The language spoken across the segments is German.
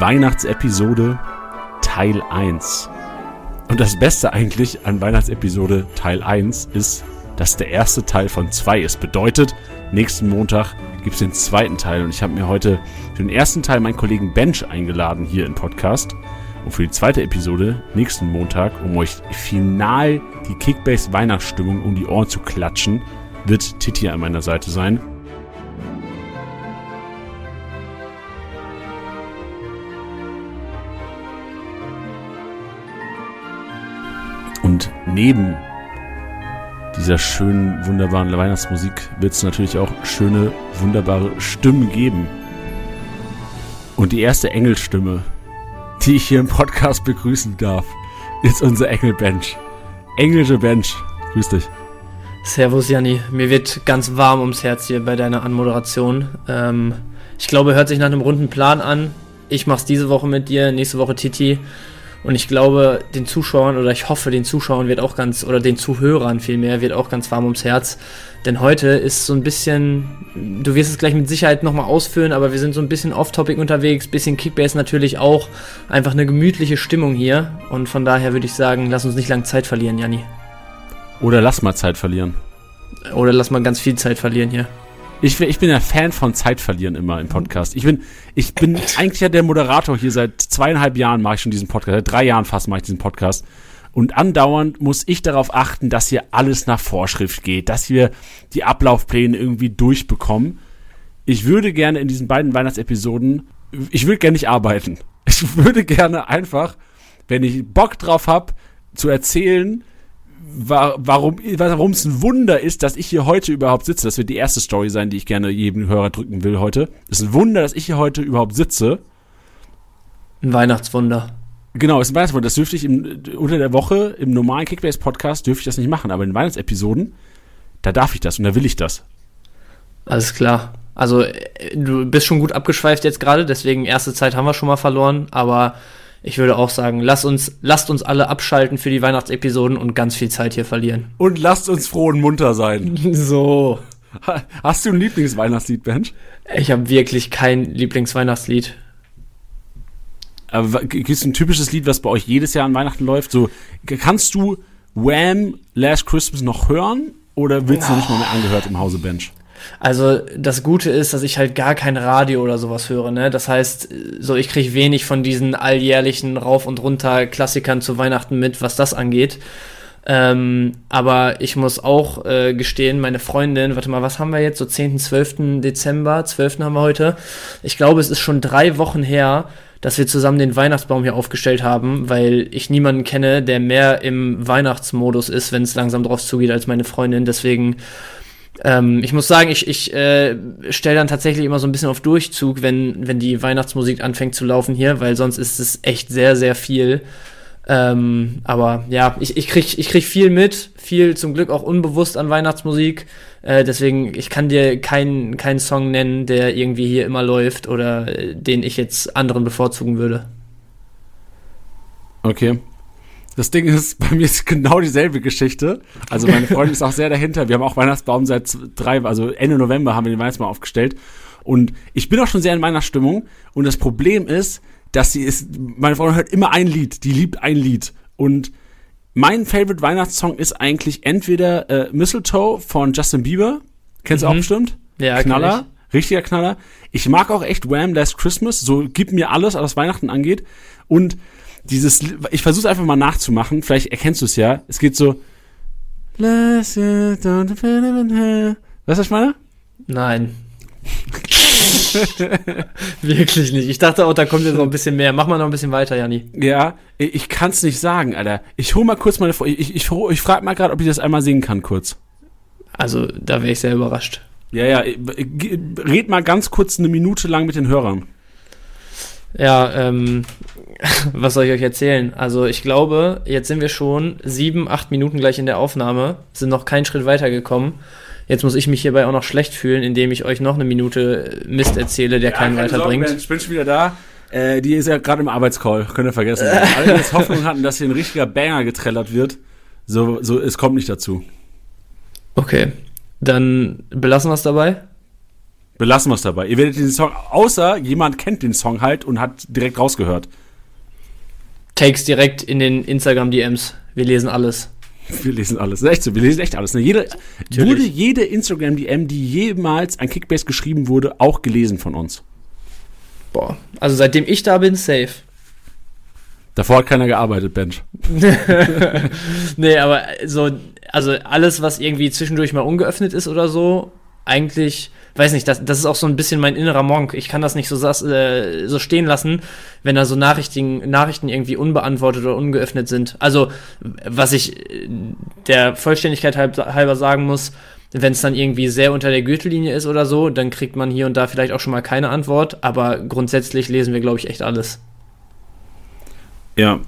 Weihnachtsepisode Teil 1. Und das Beste eigentlich an Weihnachtsepisode Teil 1 ist, dass der erste Teil von 2 ist. Bedeutet, nächsten Montag gibt es den zweiten Teil. Und ich habe mir heute für den ersten Teil meinen Kollegen Bench eingeladen hier im Podcast. Und für die zweite Episode nächsten Montag, um euch final die Kickbase Weihnachtsstimmung um die Ohren zu klatschen, wird Titi an meiner Seite sein. Neben dieser schönen, wunderbaren Weihnachtsmusik wird es natürlich auch schöne, wunderbare Stimmen geben. Und die erste Engelstimme, die ich hier im Podcast begrüßen darf, ist unser Engelbench. Englische Bench, grüß dich. Servus Janni, mir wird ganz warm ums Herz hier bei deiner Anmoderation. Ähm, ich glaube, hört sich nach einem runden Plan an. Ich mach's diese Woche mit dir, nächste Woche Titi. Und ich glaube, den Zuschauern oder ich hoffe, den Zuschauern wird auch ganz, oder den Zuhörern vielmehr, wird auch ganz warm ums Herz. Denn heute ist so ein bisschen, du wirst es gleich mit Sicherheit nochmal ausführen, aber wir sind so ein bisschen off-topic unterwegs, bisschen Kickbase natürlich auch. Einfach eine gemütliche Stimmung hier. Und von daher würde ich sagen, lass uns nicht lang Zeit verlieren, Janni. Oder lass mal Zeit verlieren. Oder lass mal ganz viel Zeit verlieren hier. Ich, ich bin ja Fan von Zeit verlieren immer im Podcast. Ich bin, ich bin eigentlich ja der Moderator hier seit zweieinhalb Jahren mache ich schon diesen Podcast, seit drei Jahren fast mache ich diesen Podcast. Und andauernd muss ich darauf achten, dass hier alles nach Vorschrift geht, dass wir die Ablaufpläne irgendwie durchbekommen. Ich würde gerne in diesen beiden Weihnachtsepisoden, ich würde gerne nicht arbeiten. Ich würde gerne einfach, wenn ich Bock drauf habe, zu erzählen, warum warum es ein Wunder ist, dass ich hier heute überhaupt sitze. Das wird die erste Story sein, die ich gerne jedem Hörer drücken will heute. Es ist ein Wunder, dass ich hier heute überhaupt sitze. Ein Weihnachtswunder. Genau, es ist ein Weihnachtswunder. Das dürfte ich im, unter der Woche im normalen Kickbase-Podcast dürfte ich das nicht machen, aber in Weihnachtsepisoden, da darf ich das und da will ich das. Alles klar. Also, äh, du bist schon gut abgeschweift jetzt gerade, deswegen erste Zeit haben wir schon mal verloren, aber ich würde auch sagen, lasst uns, lasst uns alle abschalten für die Weihnachtsepisoden und ganz viel Zeit hier verlieren. Und lasst uns froh und munter sein. So. Hast du ein Lieblingsweihnachtslied, Bench? Ich habe wirklich kein Lieblingsweihnachtslied. Aber gibt es ein typisches Lied, was bei euch jedes Jahr an Weihnachten läuft? So, kannst du Wham! Last Christmas noch hören? Oder willst du nicht mal mehr angehört im Hause Bench? Also das Gute ist, dass ich halt gar kein Radio oder sowas höre, ne? Das heißt, so ich kriege wenig von diesen alljährlichen Rauf und runter Klassikern zu Weihnachten mit, was das angeht. Ähm, aber ich muss auch äh, gestehen, meine Freundin, warte mal, was haben wir jetzt? So 10., 12. Dezember, 12. haben wir heute. Ich glaube, es ist schon drei Wochen her, dass wir zusammen den Weihnachtsbaum hier aufgestellt haben, weil ich niemanden kenne, der mehr im Weihnachtsmodus ist, wenn es langsam drauf zugeht, als meine Freundin. Deswegen ähm, ich muss sagen, ich, ich äh, stelle dann tatsächlich immer so ein bisschen auf Durchzug, wenn, wenn die Weihnachtsmusik anfängt zu laufen hier, weil sonst ist es echt sehr, sehr viel. Ähm, aber ja, ich, ich, krieg, ich krieg viel mit, viel zum Glück auch unbewusst an Weihnachtsmusik. Äh, deswegen, ich kann dir keinen keinen Song nennen, der irgendwie hier immer läuft oder äh, den ich jetzt anderen bevorzugen würde. Okay. Das Ding ist, bei mir ist genau dieselbe Geschichte. Also meine Freundin ist auch sehr dahinter. Wir haben auch Weihnachtsbaum seit drei, also Ende November haben wir den Weihnachtsbaum aufgestellt. Und ich bin auch schon sehr in meiner Stimmung. Und das Problem ist, dass sie ist, meine Freundin hört immer ein Lied. Die liebt ein Lied. Und mein Favorite Weihnachtssong ist eigentlich entweder äh, Mistletoe von Justin Bieber. Kennst mhm. du auch bestimmt? Ja, Knaller. Richtiger Knaller. Ich mag auch echt Wham! Last Christmas. So gib mir alles, was Weihnachten angeht. Und dieses, ich versuche einfach mal nachzumachen, vielleicht erkennst du es ja. Es geht so. Weißt du, was ich meine? Nein. Wirklich nicht. Ich dachte auch, da kommt jetzt noch ein bisschen mehr. Mach mal noch ein bisschen weiter, Janni. Ja, ich kann es nicht sagen, Alter. Ich hol mal kurz meine. Ich, ich, ich, ich frage mal gerade, ob ich das einmal singen kann, kurz. Also, da wäre ich sehr überrascht. Ja, ja. Red mal ganz kurz eine Minute lang mit den Hörern. Ja, ähm, was soll ich euch erzählen? Also ich glaube, jetzt sind wir schon sieben, acht Minuten gleich in der Aufnahme, sind noch keinen Schritt weitergekommen. Jetzt muss ich mich hierbei auch noch schlecht fühlen, indem ich euch noch eine Minute Mist erzähle, der ja, keinen weiterbringt. Sorgen, ich bin schon wieder da. Äh, die ist ja gerade im Arbeitscall, könnt ihr vergessen. Alle jetzt Hoffnung hatten, dass hier ein richtiger Banger getrellert wird. So, so, es kommt nicht dazu. Okay, dann belassen wir es dabei. Belassen wir es dabei. Ihr werdet den Song, außer jemand kennt den Song halt und hat direkt rausgehört. Takes direkt in den Instagram-DMs. Wir lesen alles. Wir lesen alles. Echt so, wir lesen echt alles. Ne? Jede, wurde jede Instagram-DM, die jemals an Kickbase geschrieben wurde, auch gelesen von uns. Boah, also seitdem ich da bin, safe. Davor hat keiner gearbeitet, Bench. nee, aber so, also alles, was irgendwie zwischendurch mal ungeöffnet ist oder so, eigentlich, weiß nicht, das, das ist auch so ein bisschen mein innerer Monk. Ich kann das nicht so, äh, so stehen lassen, wenn da so Nachrichten, Nachrichten irgendwie unbeantwortet oder ungeöffnet sind. Also, was ich der Vollständigkeit halber sagen muss, wenn es dann irgendwie sehr unter der Gürtellinie ist oder so, dann kriegt man hier und da vielleicht auch schon mal keine Antwort, aber grundsätzlich lesen wir, glaube ich, echt alles. Ja,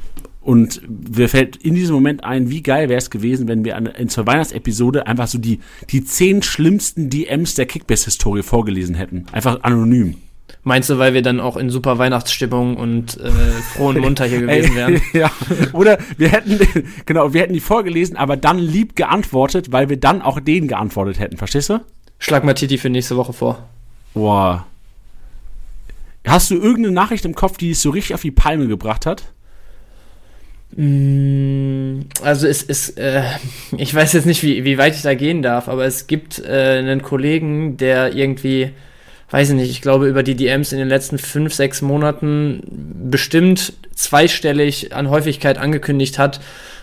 und mir fällt in diesem Moment ein, wie geil wäre es gewesen, wenn wir an, in zur Weihnachtsepisode einfach so die, die zehn schlimmsten DMs der Kickbase-Historie vorgelesen hätten. Einfach anonym. Meinst du, weil wir dann auch in super Weihnachtsstimmung und äh, froh und munter hier gewesen wären? ja. Oder wir hätten, genau, wir hätten die vorgelesen, aber dann lieb geantwortet, weil wir dann auch denen geantwortet hätten. Verstehst du? Schlag mal Titi für nächste Woche vor. Boah. Hast du irgendeine Nachricht im Kopf, die es so richtig auf die Palme gebracht hat? Mm, also es ist, äh, ich weiß jetzt nicht, wie, wie weit ich da gehen darf, aber es gibt äh, einen Kollegen, der irgendwie, weiß ich nicht, ich glaube über die DMs in den letzten fünf, sechs Monaten bestimmt zweistellig an Häufigkeit angekündigt hat,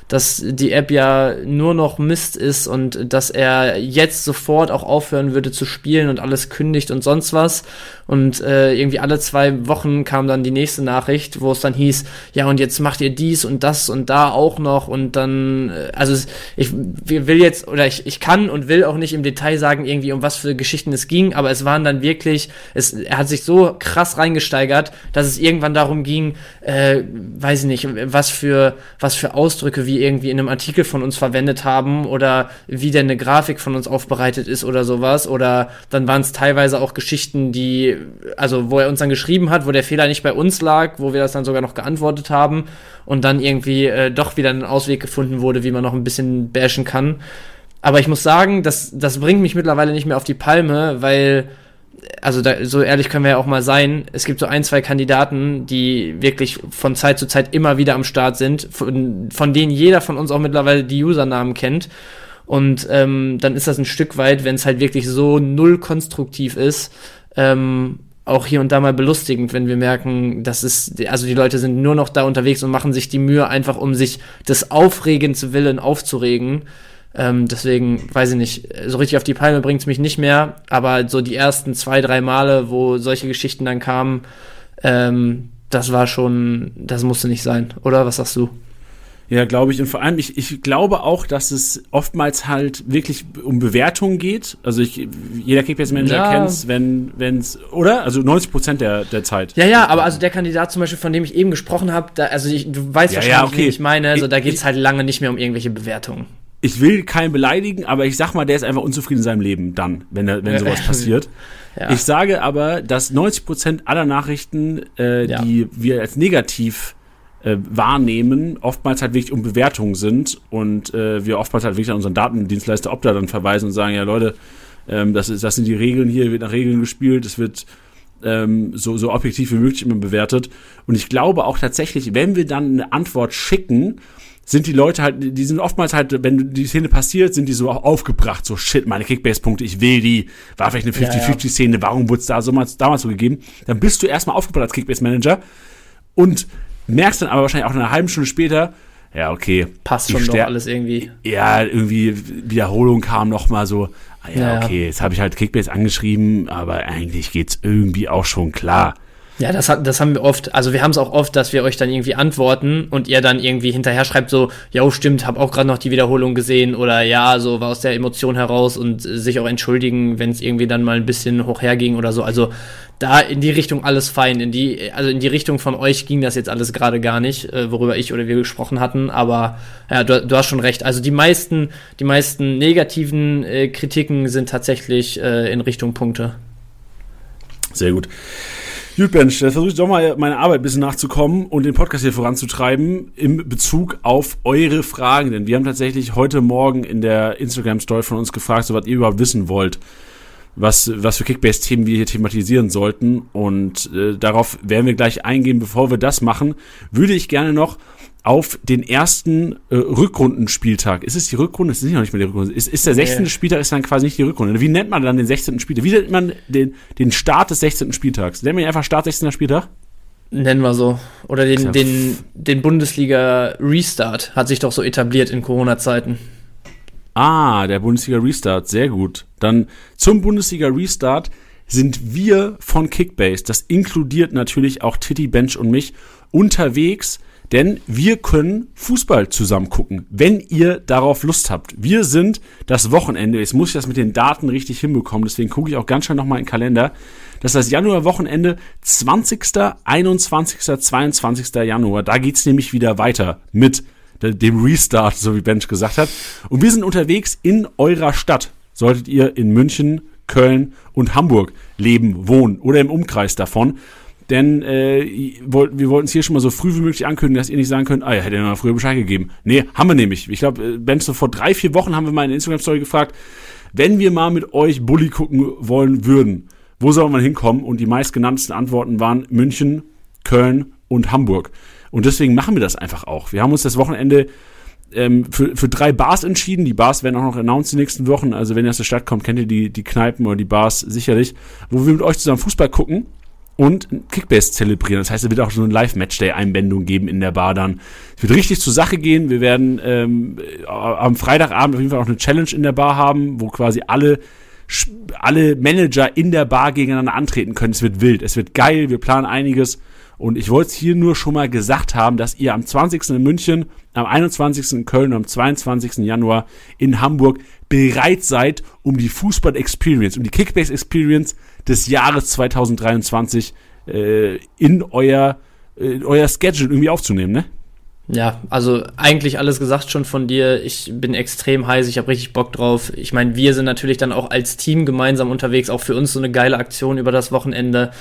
dass die App ja nur noch Mist ist und dass er jetzt sofort auch aufhören würde zu spielen und alles kündigt und sonst was. Und äh, irgendwie alle zwei Wochen kam dann die nächste Nachricht, wo es dann hieß, ja und jetzt macht ihr dies und das und da auch noch und dann, äh, also ich will jetzt oder ich, ich kann und will auch nicht im Detail sagen irgendwie um was für Geschichten es ging, aber es waren dann wirklich, es, er hat sich so krass reingesteigert, dass es irgendwann darum ging, äh, weiß ich nicht, was für was für Ausdrücke wie irgendwie in einem Artikel von uns verwendet haben oder wie denn eine Grafik von uns aufbereitet ist oder sowas. Oder dann waren es teilweise auch Geschichten, die, also wo er uns dann geschrieben hat, wo der Fehler nicht bei uns lag, wo wir das dann sogar noch geantwortet haben und dann irgendwie äh, doch wieder ein Ausweg gefunden wurde, wie man noch ein bisschen bashen kann. Aber ich muss sagen, das, das bringt mich mittlerweile nicht mehr auf die Palme, weil also da, so ehrlich können wir ja auch mal sein, es gibt so ein, zwei Kandidaten, die wirklich von Zeit zu Zeit immer wieder am Start sind, von, von denen jeder von uns auch mittlerweile die Usernamen kennt. Und ähm, dann ist das ein Stück weit, wenn es halt wirklich so null konstruktiv ist, ähm, auch hier und da mal belustigend, wenn wir merken, dass es, also die Leute sind nur noch da unterwegs und machen sich die Mühe, einfach um sich des Aufregens willen aufzuregen. Ähm, deswegen, weiß ich nicht, so richtig auf die Palme bringt es mich nicht mehr, aber so die ersten zwei, drei Male, wo solche Geschichten dann kamen, ähm, das war schon, das musste nicht sein, oder? Was sagst du? Ja, glaube ich. Und vor allem, ich, ich glaube auch, dass es oftmals halt wirklich um Bewertungen geht. Also ich, jeder Kickbase-Manager ja. kennt es, wenn es, oder? Also 90 Prozent der, der Zeit. Ja, ja, aber also der Kandidat zum Beispiel, von dem ich eben gesprochen habe, also ich, du weißt ja, wahrscheinlich, ja, okay. wie ich meine, also da geht es halt lange nicht mehr um irgendwelche Bewertungen ich will keinen beleidigen, aber ich sag mal, der ist einfach unzufrieden in seinem Leben dann, wenn, er, wenn sowas passiert. Ja. Ich sage aber, dass 90 Prozent aller Nachrichten, äh, ja. die wir als negativ äh, wahrnehmen, oftmals halt wirklich um Bewertungen sind und äh, wir oftmals halt wirklich an unseren Datendienstleister Opta dann verweisen und sagen, ja Leute, ähm, das, ist, das sind die Regeln hier, wird nach Regeln gespielt, es wird ähm, so, so objektiv wie möglich immer bewertet. Und ich glaube auch tatsächlich, wenn wir dann eine Antwort schicken, sind die Leute halt, die sind oftmals halt, wenn die Szene passiert, sind die so auch aufgebracht, so shit, meine Kickbase-Punkte, ich will die, war vielleicht eine 50-50-Szene, ja, ja. warum wurde es da so mal, damals so gegeben? Dann bist du erstmal aufgebracht als Kickbase-Manager und merkst dann aber wahrscheinlich auch eine halbe Stunde später, ja, okay. Passt schon doch alles irgendwie. Ja, irgendwie Wiederholung kam noch mal so, ah, ja, ja, okay, jetzt habe ich halt Kickbase angeschrieben, aber eigentlich geht's irgendwie auch schon klar. Ja, das, hat, das haben wir oft. Also wir haben es auch oft, dass wir euch dann irgendwie antworten und ihr dann irgendwie hinterher schreibt so, ja, stimmt, hab auch gerade noch die Wiederholung gesehen oder ja, so war aus der Emotion heraus und sich auch entschuldigen, wenn es irgendwie dann mal ein bisschen hoch herging oder so. Also da in die Richtung alles fein. In die, also in die Richtung von euch ging das jetzt alles gerade gar nicht, äh, worüber ich oder wir gesprochen hatten. Aber ja, du, du, hast schon recht. Also die meisten, die meisten negativen äh, Kritiken sind tatsächlich äh, in Richtung Punkte. Sehr gut. Gut, Bench, jetzt versuche ich doch mal meine Arbeit ein bisschen nachzukommen und den Podcast hier voranzutreiben im Bezug auf eure Fragen. Denn wir haben tatsächlich heute Morgen in der Instagram-Story von uns gefragt, so was ihr überhaupt wissen wollt. was, was für Kickbase-Themen wir hier thematisieren sollten. Und äh, darauf werden wir gleich eingehen. Bevor wir das machen, würde ich gerne noch auf den ersten äh, Rückrundenspieltag. Ist es die Rückrunde? Es ist noch nicht mehr die Rückrunde. Ist, ist der 16. Nee. Spieltag ist dann quasi nicht die Rückrunde. Wie nennt man dann den 16. Spieltag? Wie nennt man den, den Start des 16. Spieltags? Nennt man ihn einfach Start 16. Spieltag? Nennen wir so. Oder den, ja. den, den Bundesliga Restart hat sich doch so etabliert in Corona-Zeiten. Ah, der Bundesliga Restart, sehr gut. Dann zum Bundesliga Restart sind wir von Kickbase, das inkludiert natürlich auch Titty Bench und mich, unterwegs denn wir können Fußball zusammen gucken, wenn ihr darauf Lust habt. Wir sind das Wochenende, jetzt muss ich das mit den Daten richtig hinbekommen, deswegen gucke ich auch ganz schnell nochmal in den Kalender. Das ist das Januarwochenende 20., 21., 22. Januar. Da geht's nämlich wieder weiter mit dem Restart, so wie Bench gesagt hat. Und wir sind unterwegs in eurer Stadt. Solltet ihr in München, Köln und Hamburg leben, wohnen oder im Umkreis davon denn äh, wir wollten es hier schon mal so früh wie möglich ankündigen, dass ihr nicht sagen könnt, ah ja, hätte ihr mal früher Bescheid gegeben. Nee, haben wir nämlich. Ich glaube, äh, Ben, so vor drei, vier Wochen haben wir mal in Instagram-Story gefragt, wenn wir mal mit euch Bully gucken wollen würden, wo soll man hinkommen? Und die meistgenanntesten Antworten waren München, Köln und Hamburg. Und deswegen machen wir das einfach auch. Wir haben uns das Wochenende ähm, für, für drei Bars entschieden. Die Bars werden auch noch announced die nächsten Wochen. Also wenn ihr aus der Stadt kommt, kennt ihr die, die Kneipen oder die Bars sicherlich, wo wir mit euch zusammen Fußball gucken und Kickbase zelebrieren. Das heißt, es wird auch so eine Live-Matchday-Einbindung geben in der Bar dann. Es wird richtig zur Sache gehen. Wir werden ähm, am Freitagabend auf jeden Fall auch eine Challenge in der Bar haben, wo quasi alle alle Manager in der Bar gegeneinander antreten können. Es wird wild, es wird geil, wir planen einiges. Und ich wollte es hier nur schon mal gesagt haben, dass ihr am 20. in München, am 21. in Köln und am 22. Januar in Hamburg bereit seid, um die Fußball-Experience, um die Kickbase-Experience des Jahres 2023 äh, in euer, äh, euer Schedule irgendwie aufzunehmen, ne? Ja, also eigentlich alles gesagt schon von dir. Ich bin extrem heiß, ich habe richtig Bock drauf. Ich meine, wir sind natürlich dann auch als Team gemeinsam unterwegs, auch für uns so eine geile Aktion über das Wochenende.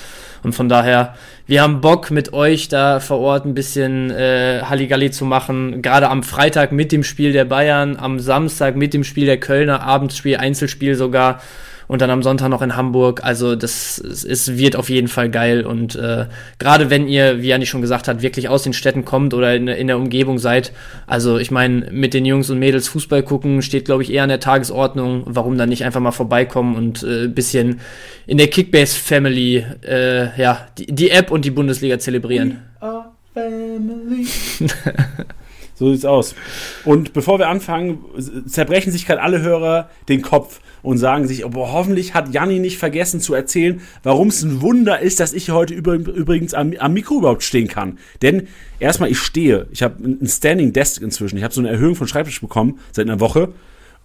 Und von daher, wir haben Bock mit euch da vor Ort ein bisschen äh, Halligalli zu machen. Gerade am Freitag mit dem Spiel der Bayern, am Samstag mit dem Spiel der Kölner, Abendsspiel, Einzelspiel sogar und dann am Sonntag noch in Hamburg. Also das es wird auf jeden Fall geil. Und äh, gerade wenn ihr, wie Janni schon gesagt hat, wirklich aus den Städten kommt oder in, in der Umgebung seid, also ich meine, mit den Jungs und Mädels Fußball gucken steht, glaube ich, eher an der Tagesordnung. Warum dann nicht einfach mal vorbeikommen und äh, bisschen in der Kickbase Family, äh, ja, die, die App und die Bundesliga zelebrieren. We are family. So sieht's aus. Und bevor wir anfangen, zerbrechen sich gerade alle Hörer den Kopf und sagen sich, oh, hoffentlich hat Janni nicht vergessen zu erzählen, warum es ein Wunder ist, dass ich heute übrigens am, am Mikro überhaupt stehen kann. Denn erstmal, ich stehe. Ich habe ein Standing Desk inzwischen. Ich habe so eine Erhöhung von Schreibtisch bekommen seit einer Woche.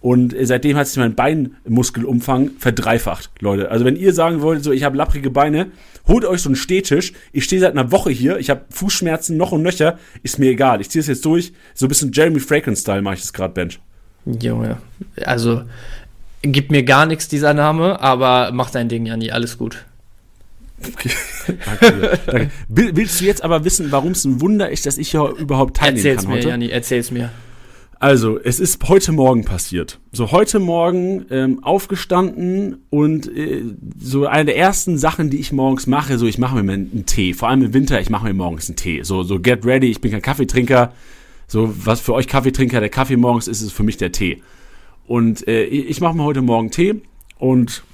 Und seitdem hat sich mein Beinmuskelumfang verdreifacht, Leute. Also wenn ihr sagen wollt, so ich habe lapprige Beine, holt euch so einen Stehtisch. Ich stehe seit einer Woche hier, ich habe Fußschmerzen noch und nöcher, ist mir egal. Ich ziehe es jetzt durch. So ein bisschen Jeremy Franklin-Style mache ich das gerade, Bench. Junge, also gibt mir gar nichts dieser Name, aber mach dein Ding, Janni, alles gut. Okay. Danke, danke. Willst du jetzt aber wissen, warum es ein Wunder ist, dass ich hier überhaupt teilnehmen erzähl's kann mir, heute? Janni, erzähl's mir. Also, es ist heute Morgen passiert. So, heute Morgen ähm, aufgestanden und äh, so eine der ersten Sachen, die ich morgens mache, so ich mache mir einen Tee. Vor allem im Winter, ich mache mir morgens einen Tee. So, so get ready, ich bin kein Kaffeetrinker. So, was für euch Kaffeetrinker der Kaffee morgens ist, ist für mich der Tee. Und äh, ich mache mir heute Morgen Tee und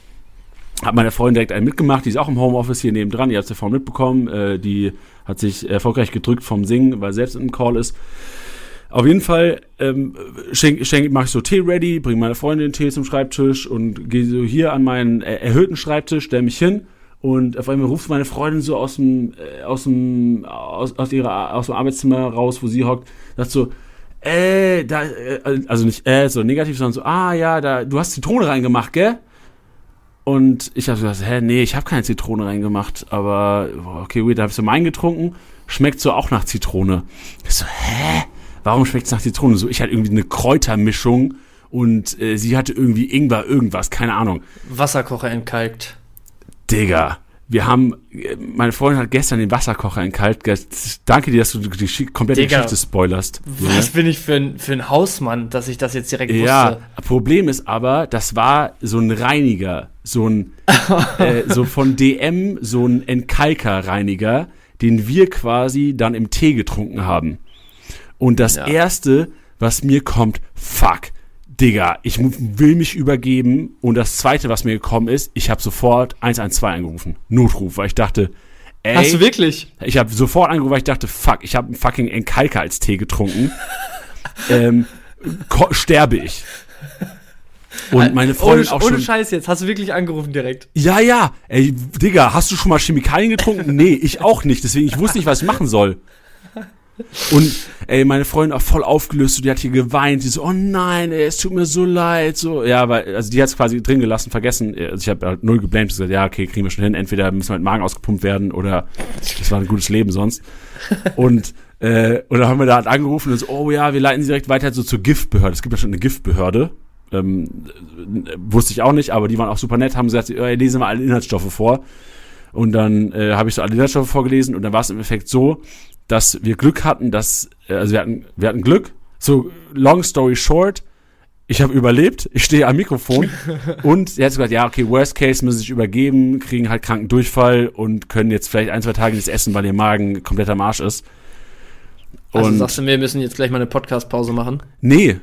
habe meine Freundin direkt einen mitgemacht, die ist auch im Homeoffice hier nebendran, ihr habt es ja vorhin mitbekommen, äh, die hat sich erfolgreich gedrückt vom Singen, weil selbst im Call ist. Auf jeden Fall ähm, schenk, schenk, mache ich so Tee ready, bringe meine Freundin Tee zum Schreibtisch und gehe so hier an meinen äh, erhöhten Schreibtisch, stelle mich hin und auf einmal ruft meine Freundin so aus dem äh, aus dem aus, aus ihrer aus dem Arbeitszimmer raus, wo sie hockt, sagt so äh, da, äh, also nicht äh, so negativ, sondern so, ah ja, da, du hast Zitrone reingemacht, gell? Und ich habe so gesagt, hä, nee, ich habe keine Zitrone reingemacht, aber okay, weird, da habe ich so meinen getrunken, schmeckt so auch nach Zitrone. Ich so, hä? Warum schmeckt es nach Zitrone? So, ich hatte irgendwie eine Kräutermischung und äh, sie hatte irgendwie Ingwer, irgendwas, keine Ahnung. Wasserkocher entkalkt. Digga, wir haben, meine Freundin hat gestern den Wasserkocher in kalt. Danke dir, dass du die komplette Digga, Geschichte spoilerst. Was ja. bin ich für ein, für ein Hausmann, dass ich das jetzt direkt wusste? Ja, Problem ist aber, das war so ein Reiniger, so ein, äh, so von DM, so ein Entkalker-Reiniger, den wir quasi dann im Tee getrunken haben. Und das ja. erste, was mir kommt, fuck Digga, ich will mich übergeben. Und das zweite, was mir gekommen ist, ich habe sofort 112 angerufen. Notruf, weil ich dachte, ey. Hast du wirklich? Ich habe sofort angerufen, weil ich dachte, fuck, ich habe einen fucking Enkalka als Tee getrunken. ähm, sterbe ich. Und meine Freundin ohne, auch schon. Ohne Scheiß jetzt, hast du wirklich angerufen direkt? Ja, ja. Ey, Digga, hast du schon mal Chemikalien getrunken? nee, ich auch nicht. Deswegen, ich wusste nicht, was ich machen soll. Und ey, meine Freundin auch voll aufgelöst, so, die hat hier geweint, die so, oh nein, ey, es tut mir so leid, so, ja, weil, also die hat es quasi drin gelassen, vergessen, also ich habe halt null geblamed, gesagt, ja, okay, kriegen wir schon hin, entweder müssen wir mit Magen ausgepumpt werden oder das war ein gutes Leben sonst. Und äh, und dann haben wir da halt angerufen und so, oh ja, wir leiten sie direkt weiter so zur Giftbehörde. Es gibt ja schon eine Giftbehörde. Ähm, wusste ich auch nicht, aber die waren auch super nett, haben gesagt, ey, lesen wir alle Inhaltsstoffe vor. Und dann äh, habe ich so alle Inhaltsstoffe vorgelesen und dann war es im Effekt so, dass wir Glück hatten, dass, äh, also wir hatten, wir hatten Glück. So, long story short, ich habe überlebt, ich stehe am Mikrofon und er hat gesagt, ja, okay, worst case müssen sich übergeben, kriegen halt kranken Durchfall und können jetzt vielleicht ein, zwei Tage nichts essen, weil ihr Magen komplett am Arsch ist. Also und also sagst du mir, wir müssen jetzt gleich mal eine Podcast-Pause machen? Nee.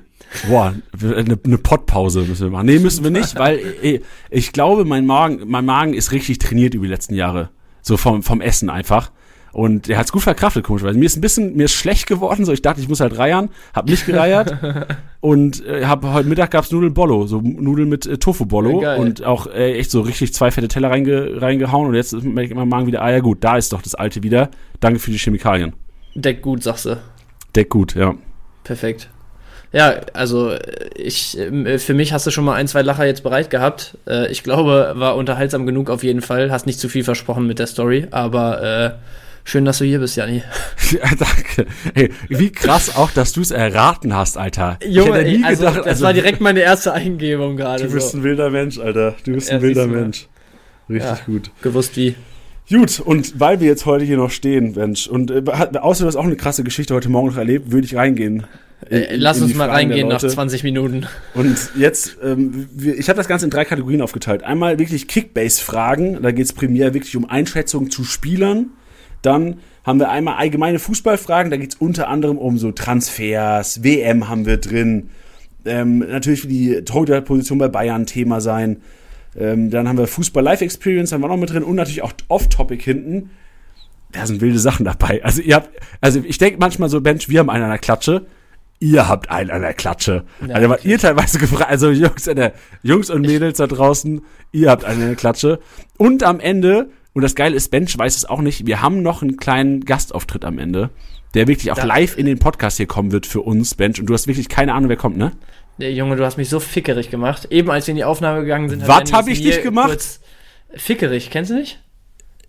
Boah, eine, eine Podpause müssen wir machen. Nee, müssen wir nicht, weil ich, ich glaube, mein Magen, mein Magen ist richtig trainiert über die letzten Jahre. So vom, vom Essen einfach. Und er hat es gut verkraftet, komischerweise. Mir ist ein bisschen, mir ist schlecht geworden, so ich dachte, ich muss halt reiern, hab nicht gereiert. und äh, hab heute Mittag gab's Nudeln Bollo, so Nudeln mit äh, Tofu Bollo ja, und auch äh, echt so richtig zwei fette Teller reinge, reingehauen und jetzt merke ich immer Magen wieder, ah ja gut, da ist doch das alte wieder. Danke für die Chemikalien. Deck gut, sagst du. Deck gut, ja. Perfekt. Ja, also ich, äh, für mich hast du schon mal ein, zwei Lacher jetzt bereit gehabt. Äh, ich glaube, war unterhaltsam genug auf jeden Fall. Hast nicht zu viel versprochen mit der Story, aber äh, Schön, dass du hier bist, Janni. Ja, danke. Hey, wie krass auch, dass du es erraten hast, Alter. Junge, ich hätte nie also, gedacht, das also, war direkt meine erste Eingebung gerade. Du bist so. ein wilder Mensch, Alter. Du bist ja, ein wilder Mensch. Richtig ja, gut. Gewusst wie. Gut, und weil wir jetzt heute hier noch stehen, Mensch, und äh, außer du hast auch eine krasse Geschichte heute Morgen noch erlebt, würde ich reingehen. In, äh, Lass uns mal reingehen nach 20 Minuten. Und jetzt, ähm, wir, ich habe das Ganze in drei Kategorien aufgeteilt. Einmal wirklich Kickbase-Fragen, da geht es primär wirklich um Einschätzung zu Spielern dann haben wir einmal allgemeine Fußballfragen, da geht es unter anderem um so Transfers, WM haben wir drin. Ähm, natürlich wird die Torhüterposition bei Bayern Thema sein. Ähm, dann haben wir Fußball Live Experience, haben wir noch mit drin und natürlich auch Off-Topic hinten. Da sind wilde Sachen dabei. Also ihr habt, also ich denke manchmal so, Bench, wir haben einen an der Klatsche. Ihr habt einen an der Klatsche. Ja, also okay. ihr teilweise gefragt, also Jungs, der, Jungs und Mädels da draußen, ihr habt einen an der Klatsche. Und am Ende und das Geile ist, Bench weiß es auch nicht. Wir haben noch einen kleinen Gastauftritt am Ende, der wirklich auch da, live in den Podcast hier kommen wird für uns, Bench. Und du hast wirklich keine Ahnung, wer kommt, ne? Der Junge, du hast mich so fickerig gemacht. Eben als wir in die Aufnahme gegangen sind. Was habe ich dich gemacht? Fickerig, kennst du nicht?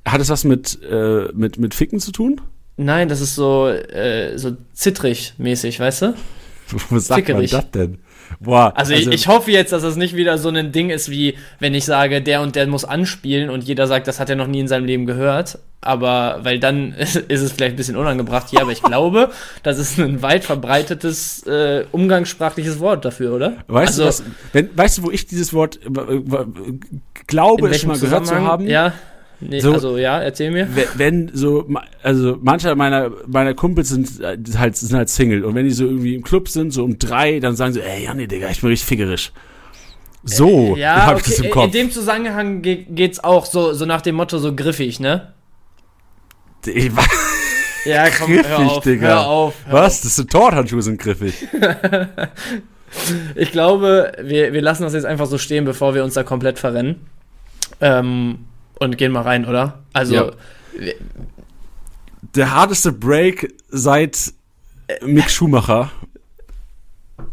Hat es was mit, äh, mit, mit Ficken zu tun? Nein, das ist so, äh, so zittrig mäßig, weißt du? Was sagt Fickerig. man das denn? Boah, also, also ich, ich, hoffe jetzt, dass das nicht wieder so ein Ding ist, wie wenn ich sage, der und der muss anspielen und jeder sagt, das hat er noch nie in seinem Leben gehört. Aber, weil dann ist, es vielleicht ein bisschen unangebracht hier, aber ich glaube, das ist ein weit verbreitetes äh, umgangssprachliches Wort dafür, oder? Weißt also, du, was, wenn, weißt du, wo ich dieses Wort äh, glaube, es mal gehört zu haben? Ja. Nee, so, also ja, erzähl mir. Wenn so, also manche meiner meiner Kumpels sind äh, halt sind halt Single und wenn die so irgendwie im Club sind, so um drei, dann sagen sie, ey Janni, Digga, ich bin richtig figgerisch. So, äh, ja, hab ich das im Kopf. In dem Zusammenhang geht's auch so so nach dem Motto so griffig, ne? Ich war ja, komm, griffig, hör auf, Digga. Hör auf, hör Was? Auf. Das sind Torthandschuhe sind griffig. ich glaube, wir, wir lassen das jetzt einfach so stehen, bevor wir uns da komplett verrennen. Ähm, und gehen mal rein, oder? Also. Ja. Der harteste Break seit Mick Schumacher.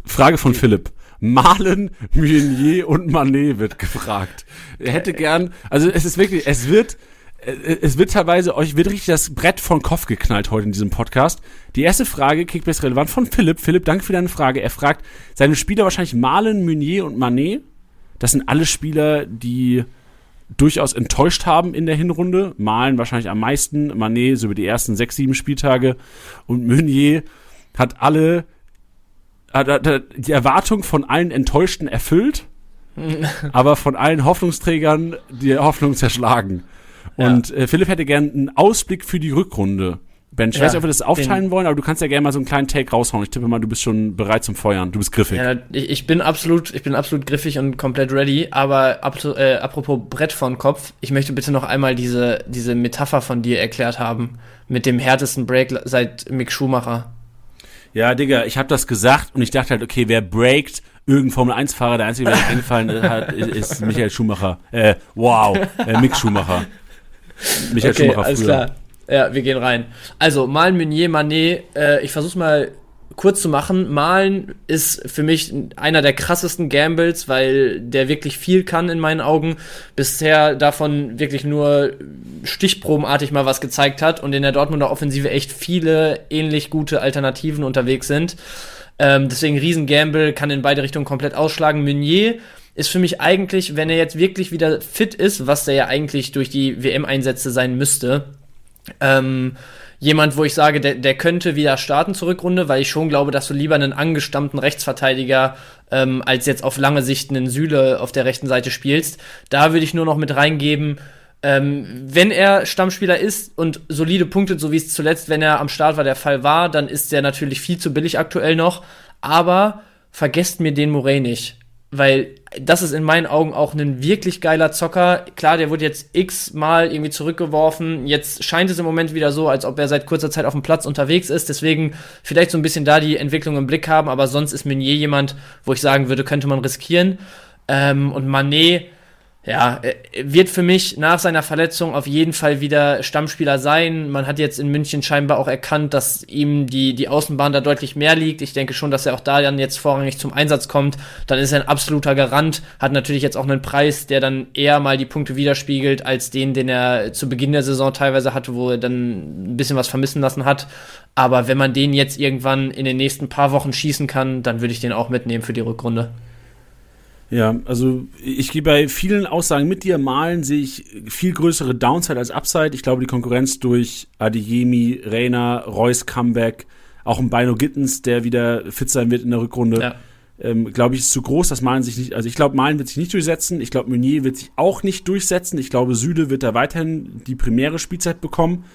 Frage von Philipp. Malen, Meunier und Manet wird gefragt. Er hätte gern, also es ist wirklich, es wird, es wird teilweise, euch wird richtig das Brett von Kopf geknallt heute in diesem Podcast. Die erste Frage, Kickbase relevant, von Philipp. Philipp, danke für deine Frage. Er fragt, seine Spieler wahrscheinlich Malen, Meunier und Manet. Das sind alle Spieler, die durchaus enttäuscht haben in der Hinrunde. Malen wahrscheinlich am meisten, Manet so über die ersten sechs, sieben Spieltage und Meunier hat alle hat, hat die Erwartung von allen Enttäuschten erfüllt, aber von allen Hoffnungsträgern die Hoffnung zerschlagen. Und ja. äh, Philipp hätte gern einen Ausblick für die Rückrunde. Ben, ich ja, weiß nicht, ob wir das aufteilen wollen, aber du kannst ja gerne mal so einen kleinen Take raushauen. Ich tippe mal, du bist schon bereit zum Feuern. Du bist griffig. Ja, ich, ich bin absolut, ich bin absolut griffig und komplett ready. Aber ab, äh, apropos Brett von Kopf, ich möchte bitte noch einmal diese, diese Metapher von dir erklärt haben mit dem härtesten Break seit Mick Schumacher. Ja, Digga, ich habe das gesagt und ich dachte halt, okay, wer breakt, irgendein Formel-1-Fahrer, der einzige, der mir eingefallen hat, ist Michael Schumacher. Äh, wow, äh, Mick Schumacher. Michael okay, Schumacher früher. alles klar. Ja, wir gehen rein. Also, Malen, Meunier, Manet, äh, ich versuch's mal kurz zu machen. Malen ist für mich einer der krassesten Gambles, weil der wirklich viel kann in meinen Augen. Bisher davon wirklich nur stichprobenartig mal was gezeigt hat und in der Dortmunder Offensive echt viele ähnlich gute Alternativen unterwegs sind. Ähm, deswegen riesen Gamble, kann in beide Richtungen komplett ausschlagen. Meunier ist für mich eigentlich, wenn er jetzt wirklich wieder fit ist, was der ja eigentlich durch die WM-Einsätze sein müsste, ähm, jemand, wo ich sage, der, der könnte wieder starten zur Rückrunde, weil ich schon glaube, dass du lieber einen angestammten Rechtsverteidiger ähm, als jetzt auf lange Sicht einen Süle auf der rechten Seite spielst. Da würde ich nur noch mit reingeben, ähm, wenn er Stammspieler ist und solide punktet, so wie es zuletzt, wenn er am Start war, der Fall war, dann ist der natürlich viel zu billig aktuell noch. Aber vergesst mir den Morey nicht weil das ist in meinen Augen auch ein wirklich geiler Zocker. Klar, der wurde jetzt x-mal irgendwie zurückgeworfen. Jetzt scheint es im Moment wieder so, als ob er seit kurzer Zeit auf dem Platz unterwegs ist. Deswegen vielleicht so ein bisschen da die Entwicklung im Blick haben. Aber sonst ist Meunier jemand, wo ich sagen würde, könnte man riskieren. Ähm, und Manet, ja, wird für mich nach seiner Verletzung auf jeden Fall wieder Stammspieler sein. Man hat jetzt in München scheinbar auch erkannt, dass ihm die, die Außenbahn da deutlich mehr liegt. Ich denke schon, dass er auch da dann jetzt vorrangig zum Einsatz kommt. Dann ist er ein absoluter Garant, hat natürlich jetzt auch einen Preis, der dann eher mal die Punkte widerspiegelt, als den, den er zu Beginn der Saison teilweise hatte, wo er dann ein bisschen was vermissen lassen hat. Aber wenn man den jetzt irgendwann in den nächsten paar Wochen schießen kann, dann würde ich den auch mitnehmen für die Rückrunde. Ja, also ich gehe bei vielen Aussagen mit dir. Malen sehe ich viel größere Downside als Upside. Ich glaube, die Konkurrenz durch Adeyemi, Reina, Reus Comeback, auch ein Bino Gittens, der wieder fit sein wird in der Rückrunde, ja. ähm, glaube ich, ist zu groß, dass Malen sich nicht, also ich glaube, Malen wird sich nicht durchsetzen. Ich glaube, Meunier wird sich auch nicht durchsetzen. Ich glaube, Süde wird da weiterhin die primäre Spielzeit bekommen.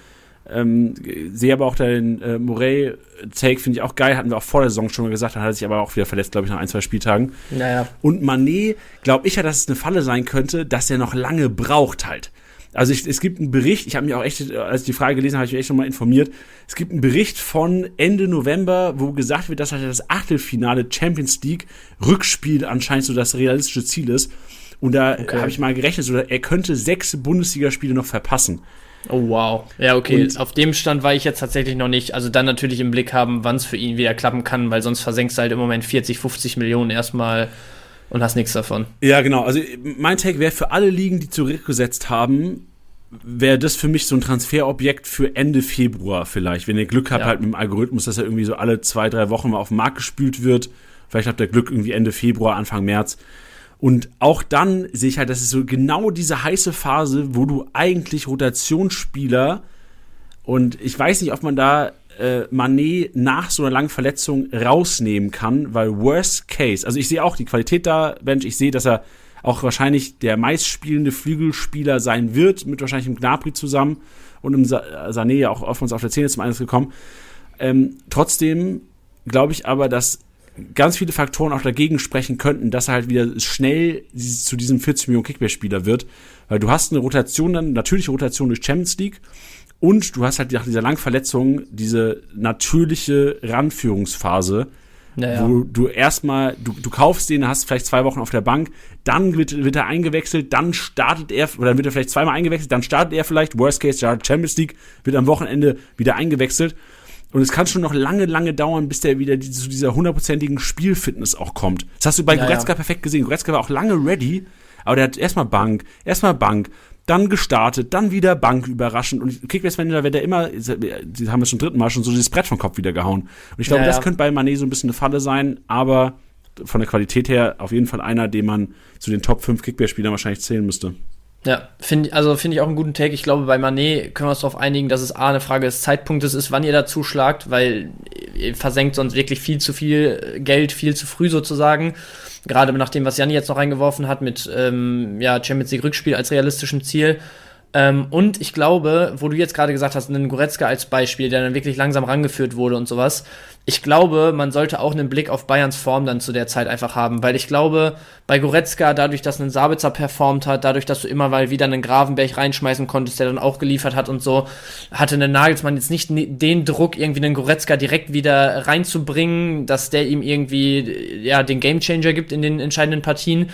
Ähm, sehe aber auch den äh, Morey-Take, finde ich auch geil. Hatten wir auch vor der Saison schon mal gesagt. Dann hat er sich aber auch wieder verletzt, glaube ich, nach ein, zwei Spieltagen. Naja. Und Manet, glaube ich ja, dass es eine Falle sein könnte, dass er noch lange braucht halt. Also ich, es gibt einen Bericht, ich habe mich auch echt, als ich die Frage gelesen habe, habe ich mich echt schon mal informiert. Es gibt einen Bericht von Ende November, wo gesagt wird, dass halt das Achtelfinale Champions League Rückspiel anscheinend so das realistische Ziel ist. Und da okay. habe ich mal gerechnet, so, er könnte sechs Bundesligaspiele noch verpassen. Oh wow. Ja, okay. Und Auf dem Stand war ich jetzt tatsächlich noch nicht. Also dann natürlich im Blick haben, wann es für ihn wieder klappen kann, weil sonst versenkst du halt im Moment 40, 50 Millionen erstmal und hast nichts davon. Ja, genau. Also mein Take wäre für alle Ligen, die zurückgesetzt haben, wäre das für mich so ein Transferobjekt für Ende Februar vielleicht. Wenn ihr Glück habt, ja. halt mit dem Algorithmus, dass er irgendwie so alle zwei, drei Wochen mal auf den Markt gespült wird. Vielleicht habt ihr Glück irgendwie Ende Februar, Anfang März. Und auch dann sehe ich halt, das ist so genau diese heiße Phase, wo du eigentlich Rotationsspieler und ich weiß nicht, ob man da äh, Manet nach so einer langen Verletzung rausnehmen kann, weil Worst Case, also ich sehe auch die Qualität da, Bench, ich sehe, dass er auch wahrscheinlich der meistspielende Flügelspieler sein wird, mit wahrscheinlich im Gnabry zusammen und im Sa Sané ja auch oftmals auf der Szene zum Einsatz gekommen. Ähm, trotzdem glaube ich aber, dass ganz viele Faktoren auch dagegen sprechen könnten, dass er halt wieder schnell zu diesem 40 Millionen Kickbase-Spieler wird. Weil du hast eine Rotation dann, natürliche Rotation durch Champions League und du hast halt nach dieser Langverletzung diese natürliche Ranführungsphase, naja. wo du erstmal, du, du kaufst den, hast vielleicht zwei Wochen auf der Bank, dann wird, wird er eingewechselt, dann startet er, oder dann wird er vielleicht zweimal eingewechselt, dann startet er vielleicht, Worst Case, Champions League, wird am Wochenende wieder eingewechselt und es kann schon noch lange, lange dauern, bis der wieder zu dieser hundertprozentigen Spielfitness auch kommt. Das hast du bei ja, Goretzka ja. perfekt gesehen. Goretzka war auch lange ready, aber der hat erstmal Bank, erstmal Bank, dann gestartet, dann wieder Bank überraschend. Und Kickbase Manager wird der immer, die haben es zum dritten Mal schon so dieses Brett vom Kopf wieder gehauen. Und ich glaube, ja, das könnte bei Manet so ein bisschen eine Falle sein, aber von der Qualität her auf jeden Fall einer, den man zu den Top 5 Kickbase-Spielern wahrscheinlich zählen müsste. Ja, finde also finde ich auch einen guten Take. Ich glaube, bei Manet können wir uns darauf einigen, dass es A eine Frage des Zeitpunktes ist, wann ihr da zuschlagt, weil ihr versenkt sonst wirklich viel zu viel Geld, viel zu früh sozusagen. Gerade nach dem, was Janni jetzt noch reingeworfen hat mit ähm, ja, Champions League Rückspiel als realistischem Ziel. Ähm, und ich glaube, wo du jetzt gerade gesagt hast, einen Goretzka als Beispiel, der dann wirklich langsam rangeführt wurde und sowas. Ich glaube, man sollte auch einen Blick auf Bayerns Form dann zu der Zeit einfach haben, weil ich glaube, bei Goretzka, dadurch, dass ein Sabitzer performt hat, dadurch, dass du immer mal wieder einen Gravenberg reinschmeißen konntest, der dann auch geliefert hat und so, hatte ein Nagelsmann jetzt nicht den Druck, irgendwie einen Goretzka direkt wieder reinzubringen, dass der ihm irgendwie, ja, den Gamechanger gibt in den entscheidenden Partien.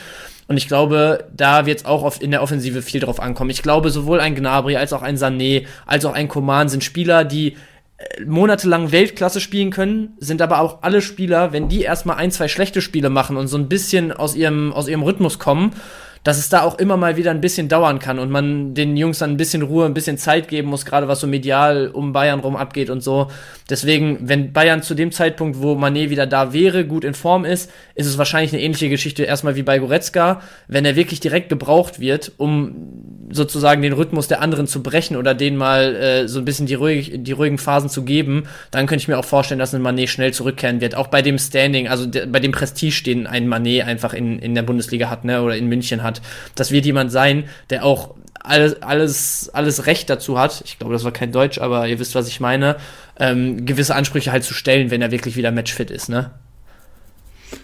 Und ich glaube, da wird es auch in der Offensive viel drauf ankommen. Ich glaube, sowohl ein Gnabry als auch ein Sané, als auch ein Coman sind Spieler, die monatelang Weltklasse spielen können, sind aber auch alle Spieler, wenn die erstmal ein, zwei schlechte Spiele machen und so ein bisschen aus ihrem, aus ihrem Rhythmus kommen, dass es da auch immer mal wieder ein bisschen dauern kann und man den Jungs dann ein bisschen Ruhe, ein bisschen Zeit geben muss, gerade was so medial um Bayern rum abgeht und so. Deswegen, wenn Bayern zu dem Zeitpunkt, wo Manet wieder da wäre, gut in Form ist, ist es wahrscheinlich eine ähnliche Geschichte erstmal wie bei Goretzka. Wenn er wirklich direkt gebraucht wird, um sozusagen den Rhythmus der anderen zu brechen oder denen mal äh, so ein bisschen die, ruhig, die ruhigen Phasen zu geben, dann könnte ich mir auch vorstellen, dass ein Manet schnell zurückkehren wird. Auch bei dem Standing, also bei dem Prestige, den ein Manet einfach in, in der Bundesliga hat, ne, oder in München hat. Das wird jemand sein, der auch alles, alles, alles Recht dazu hat. Ich glaube, das war kein Deutsch, aber ihr wisst, was ich meine. Ähm, gewisse Ansprüche halt zu stellen, wenn er wirklich wieder matchfit ist, ne?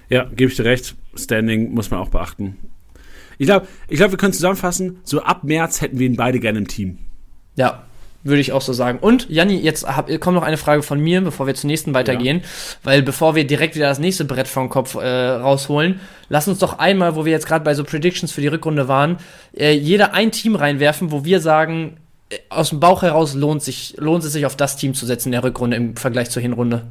Ja, gebe ich dir recht. Standing muss man auch beachten. Ich glaube, ich glaub, wir können zusammenfassen, so ab März hätten wir ihn beide gerne im Team. Ja, würde ich auch so sagen. Und Janni, jetzt hab, kommt noch eine Frage von mir, bevor wir zur nächsten weitergehen. Ja. Weil bevor wir direkt wieder das nächste Brett vom Kopf äh, rausholen, lass uns doch einmal, wo wir jetzt gerade bei so Predictions für die Rückrunde waren, äh, jeder ein Team reinwerfen, wo wir sagen, äh, aus dem Bauch heraus lohnt, sich, lohnt es sich auf das Team zu setzen in der Rückrunde im Vergleich zur Hinrunde.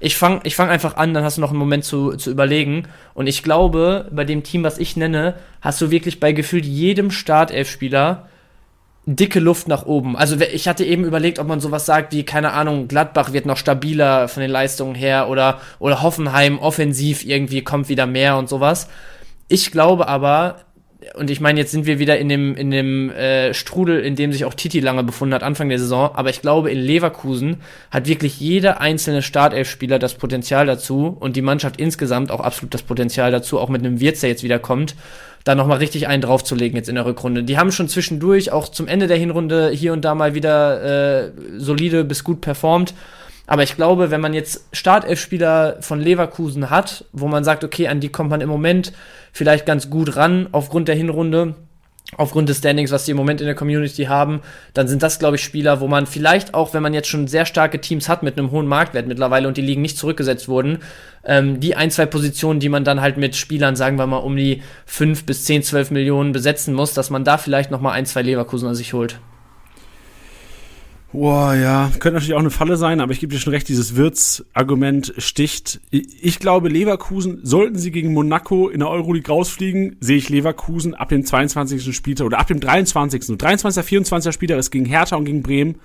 Ich fange ich fang einfach an, dann hast du noch einen Moment zu, zu überlegen. Und ich glaube, bei dem Team, was ich nenne, hast du wirklich bei gefühlt jedem Startelfspieler dicke Luft nach oben. Also ich hatte eben überlegt, ob man sowas sagt wie, keine Ahnung, Gladbach wird noch stabiler von den Leistungen her oder, oder Hoffenheim offensiv irgendwie kommt wieder mehr und sowas. Ich glaube aber, und ich meine, jetzt sind wir wieder in dem, in dem äh, Strudel, in dem sich auch Titi lange befunden hat, Anfang der Saison. Aber ich glaube, in Leverkusen hat wirklich jeder einzelne Startelfspieler das Potenzial dazu und die Mannschaft insgesamt auch absolut das Potenzial dazu, auch mit einem Wirtz, der jetzt wieder kommt, da nochmal richtig einen draufzulegen jetzt in der Rückrunde. Die haben schon zwischendurch, auch zum Ende der Hinrunde, hier und da mal wieder äh, solide bis gut performt. Aber ich glaube, wenn man jetzt Startelfspieler von Leverkusen hat, wo man sagt, okay, an die kommt man im Moment vielleicht ganz gut ran aufgrund der Hinrunde, aufgrund des Standings, was die im Moment in der Community haben, dann sind das, glaube ich, Spieler, wo man vielleicht auch, wenn man jetzt schon sehr starke Teams hat mit einem hohen Marktwert mittlerweile und die Ligen nicht zurückgesetzt wurden, ähm, die ein, zwei Positionen, die man dann halt mit Spielern, sagen wir mal, um die fünf bis zehn, zwölf Millionen besetzen muss, dass man da vielleicht noch mal ein, zwei Leverkusen an sich holt. Boah, ja, könnte natürlich auch eine Falle sein, aber ich gebe dir schon recht, dieses Wirts-Argument sticht. Ich glaube, Leverkusen, sollten sie gegen Monaco in der Euroleague rausfliegen, sehe ich Leverkusen ab dem 22. Spieltag oder ab dem 23. 23. 24. Spieltag ist gegen Hertha und gegen Bremen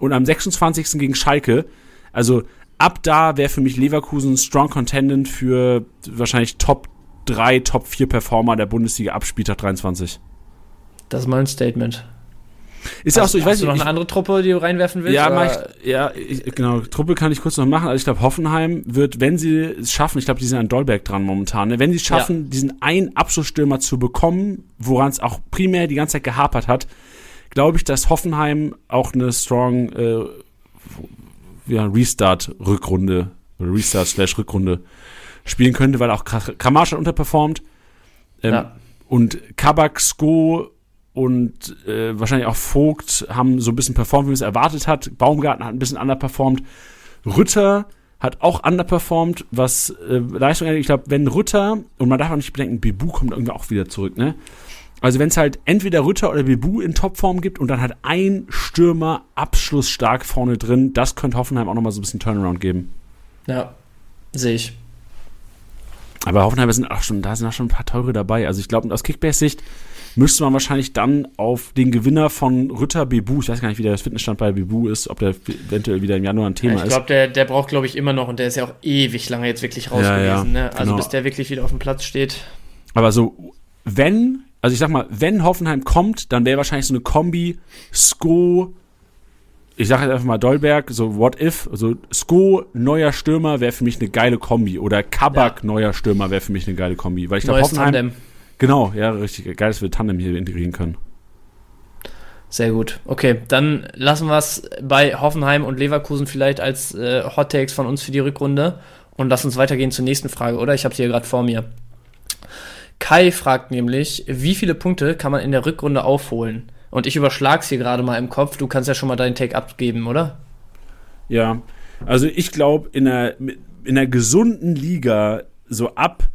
und am 26. gegen Schalke. Also ab da wäre für mich Leverkusen strong contendant für wahrscheinlich Top 3, Top 4 Performer der Bundesliga ab Spieltag 23. Das ist mal ein Statement. Ist ja auch so, ich weiß du noch ich, eine andere Truppe, die du reinwerfen willst? Ja, ich, ja, ich, genau. Truppe kann ich kurz noch machen. Also ich glaube, Hoffenheim wird, wenn sie es schaffen, ich glaube, die sind an Dolberg dran momentan, ne? wenn sie es schaffen, ja. diesen einen Abschlussstürmer zu bekommen, woran es auch primär die ganze Zeit gehapert hat, glaube ich, dass Hoffenheim auch eine strong äh, ja, Restart-Rückrunde oder Restart-Rückrunde spielen könnte, weil auch Kramaric unterperformt. Ähm, ja. Und Kabak, Sko und äh, wahrscheinlich auch Vogt haben so ein bisschen performt, wie man es erwartet hat. Baumgarten hat ein bisschen underperformt. Rütter hat auch underperformt, was äh, Leistung angeht. Ich glaube, wenn Rütter, und man darf auch nicht bedenken, Bebu kommt irgendwie auch wieder zurück, ne? Also wenn es halt entweder Rütter oder Bebu in Topform gibt und dann halt ein Stürmer abschlussstark vorne drin, das könnte Hoffenheim auch nochmal so ein bisschen Turnaround geben. Ja, sehe ich. Aber Hoffenheim sind auch schon, da sind auch schon ein paar teure dabei. Also ich glaube, aus Kickbase-Sicht müsste man wahrscheinlich dann auf den Gewinner von Rütter Bebu, ich weiß gar nicht, wie der Fitnessstand bei Bebu ist, ob der eventuell wieder im Januar ein Thema ja, ich glaub, ist. Ich glaube, der, der braucht, glaube ich, immer noch und der ist ja auch ewig lange jetzt wirklich raus ja, gewesen. Ja, ne? Also genau. bis der wirklich wieder auf dem Platz steht. Aber so, wenn, also ich sag mal, wenn Hoffenheim kommt, dann wäre wahrscheinlich so eine Kombi Sko, ich sage jetzt einfach mal Dolberg, so what if, so Sko, neuer Stürmer wäre für mich eine geile Kombi oder Kabak, ja. neuer Stürmer wäre für mich eine geile Kombi, weil ich glaube Hoffenheim Tandem. Genau, ja, richtig geil, dass wir Tandem hier integrieren können. Sehr gut. Okay, dann lassen wir es bei Hoffenheim und Leverkusen vielleicht als äh, Hot Takes von uns für die Rückrunde und lass uns weitergehen zur nächsten Frage, oder? Ich habe sie hier gerade vor mir. Kai fragt nämlich, wie viele Punkte kann man in der Rückrunde aufholen? Und ich überschlag's hier gerade mal im Kopf. Du kannst ja schon mal deinen Take abgeben, oder? Ja, also ich glaube, in einer, in einer gesunden Liga, so ab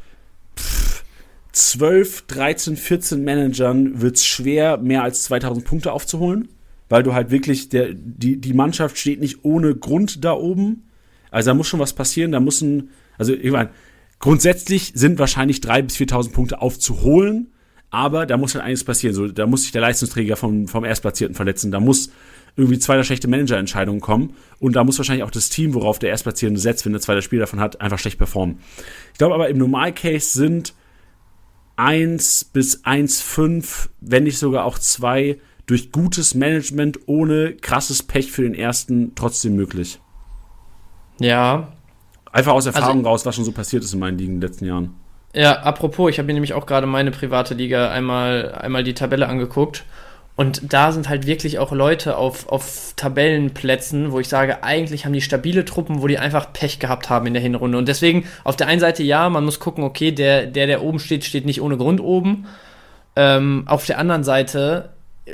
12, 13, 14 Managern wird es schwer, mehr als 2000 Punkte aufzuholen, weil du halt wirklich, der, die, die Mannschaft steht nicht ohne Grund da oben. Also da muss schon was passieren, da müssen, also ich meine, grundsätzlich sind wahrscheinlich 3.000 bis 4.000 Punkte aufzuholen, aber da muss halt einiges passieren. So, da muss sich der Leistungsträger vom, vom Erstplatzierten verletzen. Da muss irgendwie zwei oder schlechte Managerentscheidungen kommen. Und da muss wahrscheinlich auch das Team, worauf der Erstplatzierte setzt, wenn der zweite Spiel davon hat, einfach schlecht performen. Ich glaube aber im Normalcase sind 1 bis 1,5, wenn nicht sogar auch 2, durch gutes Management ohne krasses Pech für den ersten trotzdem möglich. Ja. Einfach aus Erfahrung also, raus, was schon so passiert ist in meinen Ligen in den letzten Jahren. Ja, apropos, ich habe mir nämlich auch gerade meine private Liga einmal, einmal die Tabelle angeguckt. Und da sind halt wirklich auch Leute auf, auf Tabellenplätzen, wo ich sage, eigentlich haben die stabile Truppen, wo die einfach Pech gehabt haben in der Hinrunde. Und deswegen auf der einen Seite ja, man muss gucken, okay, der, der, der oben steht, steht nicht ohne Grund oben. Ähm, auf der anderen Seite äh,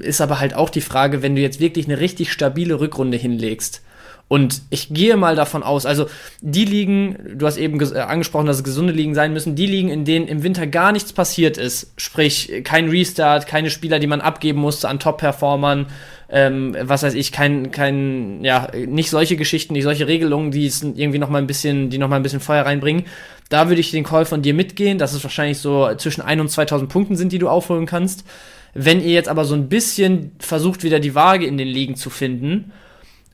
ist aber halt auch die Frage, wenn du jetzt wirklich eine richtig stabile Rückrunde hinlegst, und ich gehe mal davon aus, also die Ligen, du hast eben äh, angesprochen, dass es gesunde Ligen sein müssen, die Ligen, in denen im Winter gar nichts passiert ist, sprich kein Restart, keine Spieler, die man abgeben musste an Top-Performern, ähm, was weiß ich, kein, kein, ja, nicht solche Geschichten, nicht solche Regelungen, die es irgendwie noch mal ein bisschen, die noch mal ein bisschen Feuer reinbringen. Da würde ich den Call von dir mitgehen, dass es wahrscheinlich so zwischen 1 und 2000 Punkten sind, die du aufholen kannst. Wenn ihr jetzt aber so ein bisschen versucht, wieder die Waage in den Ligen zu finden,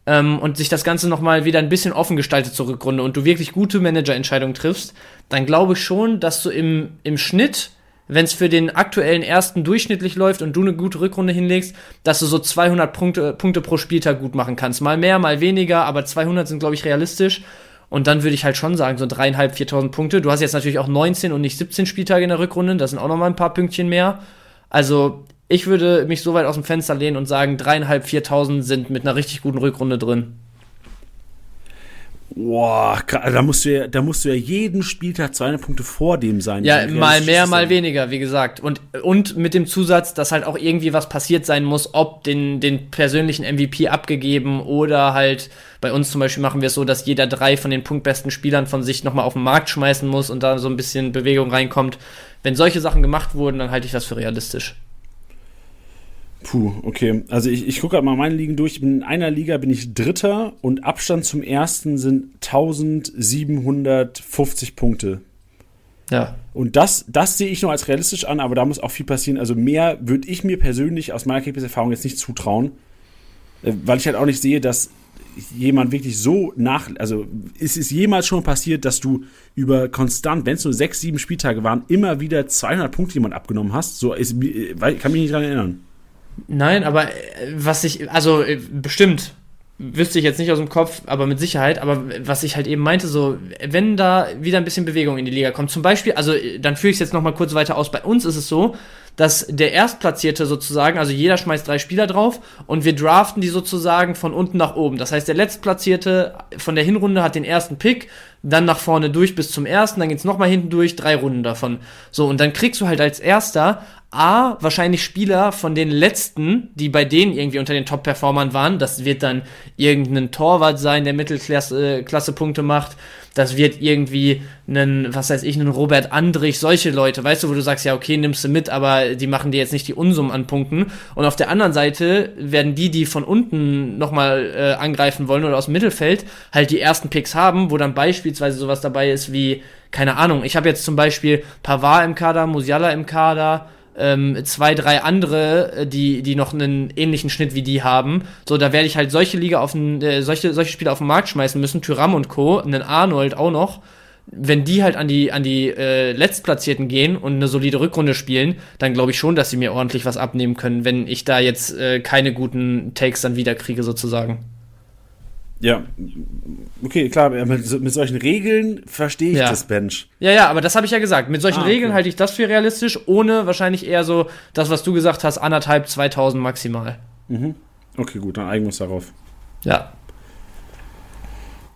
ähm, und sich das Ganze nochmal wieder ein bisschen offen gestaltet zur Rückrunde und du wirklich gute Managerentscheidungen triffst, dann glaube ich schon, dass du im, im Schnitt, wenn es für den aktuellen ersten durchschnittlich läuft und du eine gute Rückrunde hinlegst, dass du so 200 Punkte, Punkte pro Spieltag gut machen kannst. Mal mehr, mal weniger, aber 200 sind, glaube ich, realistisch. Und dann würde ich halt schon sagen, so dreieinhalb, 4.000 Punkte. Du hast jetzt natürlich auch 19 und nicht 17 Spieltage in der Rückrunde. Das sind auch nochmal ein paar Pünktchen mehr. Also ich würde mich so weit aus dem Fenster lehnen und sagen, dreieinhalb, viertausend sind mit einer richtig guten Rückrunde drin. Boah, da musst du ja, da musst du ja jeden Spieltag 200 Punkte vor dem sein. Ja, mal mehr, mal weniger, wie gesagt. Und, und mit dem Zusatz, dass halt auch irgendwie was passiert sein muss, ob den, den persönlichen MVP abgegeben oder halt bei uns zum Beispiel machen wir es so, dass jeder drei von den punktbesten Spielern von sich nochmal auf den Markt schmeißen muss und da so ein bisschen Bewegung reinkommt. Wenn solche Sachen gemacht wurden, dann halte ich das für realistisch. Puh, okay. Also ich, ich gucke gerade mal meine Ligen durch. In einer Liga bin ich Dritter und Abstand zum ersten sind 1750 Punkte. Ja. Und das, das sehe ich noch als realistisch an, aber da muss auch viel passieren. Also mehr würde ich mir persönlich aus meiner Ergebniserfahrung jetzt nicht zutrauen, äh, weil ich halt auch nicht sehe, dass jemand wirklich so nach, also ist es jemals schon passiert, dass du über konstant, wenn es nur sechs, sieben Spieltage waren, immer wieder 200 Punkte jemand abgenommen hast? So ist, ich kann mich nicht daran erinnern. Nein, aber äh, was ich, also äh, bestimmt, wüsste ich jetzt nicht aus dem Kopf, aber mit Sicherheit. Aber was ich halt eben meinte, so, wenn da wieder ein bisschen Bewegung in die Liga kommt, zum Beispiel, also äh, dann führe ich es jetzt nochmal kurz weiter aus. Bei uns ist es so, dass der Erstplatzierte sozusagen, also jeder schmeißt drei Spieler drauf und wir draften die sozusagen von unten nach oben. Das heißt, der Letztplatzierte von der Hinrunde hat den ersten Pick, dann nach vorne durch bis zum ersten, dann geht's nochmal hinten durch, drei Runden davon. So, und dann kriegst du halt als Erster A, wahrscheinlich Spieler von den letzten, die bei denen irgendwie unter den Top-Performern waren. Das wird dann irgendein Torwart sein, der Mittelklasse äh, macht. Das wird irgendwie ein, was weiß ich, ein Robert Andrich, solche Leute, weißt du, wo du sagst, ja, okay, nimmst du mit, aber die machen dir jetzt nicht die Unsummen an Punkten. Und auf der anderen Seite werden die, die von unten nochmal äh, angreifen wollen oder aus dem Mittelfeld, halt die ersten Picks haben, wo dann beispielsweise sowas dabei ist wie, keine Ahnung, ich habe jetzt zum Beispiel Pavard im Kader, Musiala im Kader, ähm, zwei, drei andere, äh, die, die noch einen ähnlichen Schnitt wie die haben. So, da werde ich halt solche Liga auf den, äh, solche, solche Spieler auf den Markt schmeißen müssen, Tyram und Co., einen Arnold auch noch, wenn die halt an die, an die äh, Letztplatzierten gehen und eine solide Rückrunde spielen, dann glaube ich schon, dass sie mir ordentlich was abnehmen können, wenn ich da jetzt äh, keine guten Takes dann wieder kriege, sozusagen. Ja, okay, klar, mit, mit solchen Regeln verstehe ich Ja. das Bench. Ja, ja, aber das habe ich ja gesagt. Mit solchen Ah, okay. Regeln halte ich das für realistisch, ohne wahrscheinlich eher so das, was du gesagt hast, anderthalb, 2000 maximal. Okay, gut, dann einigen wir uns darauf. Ja.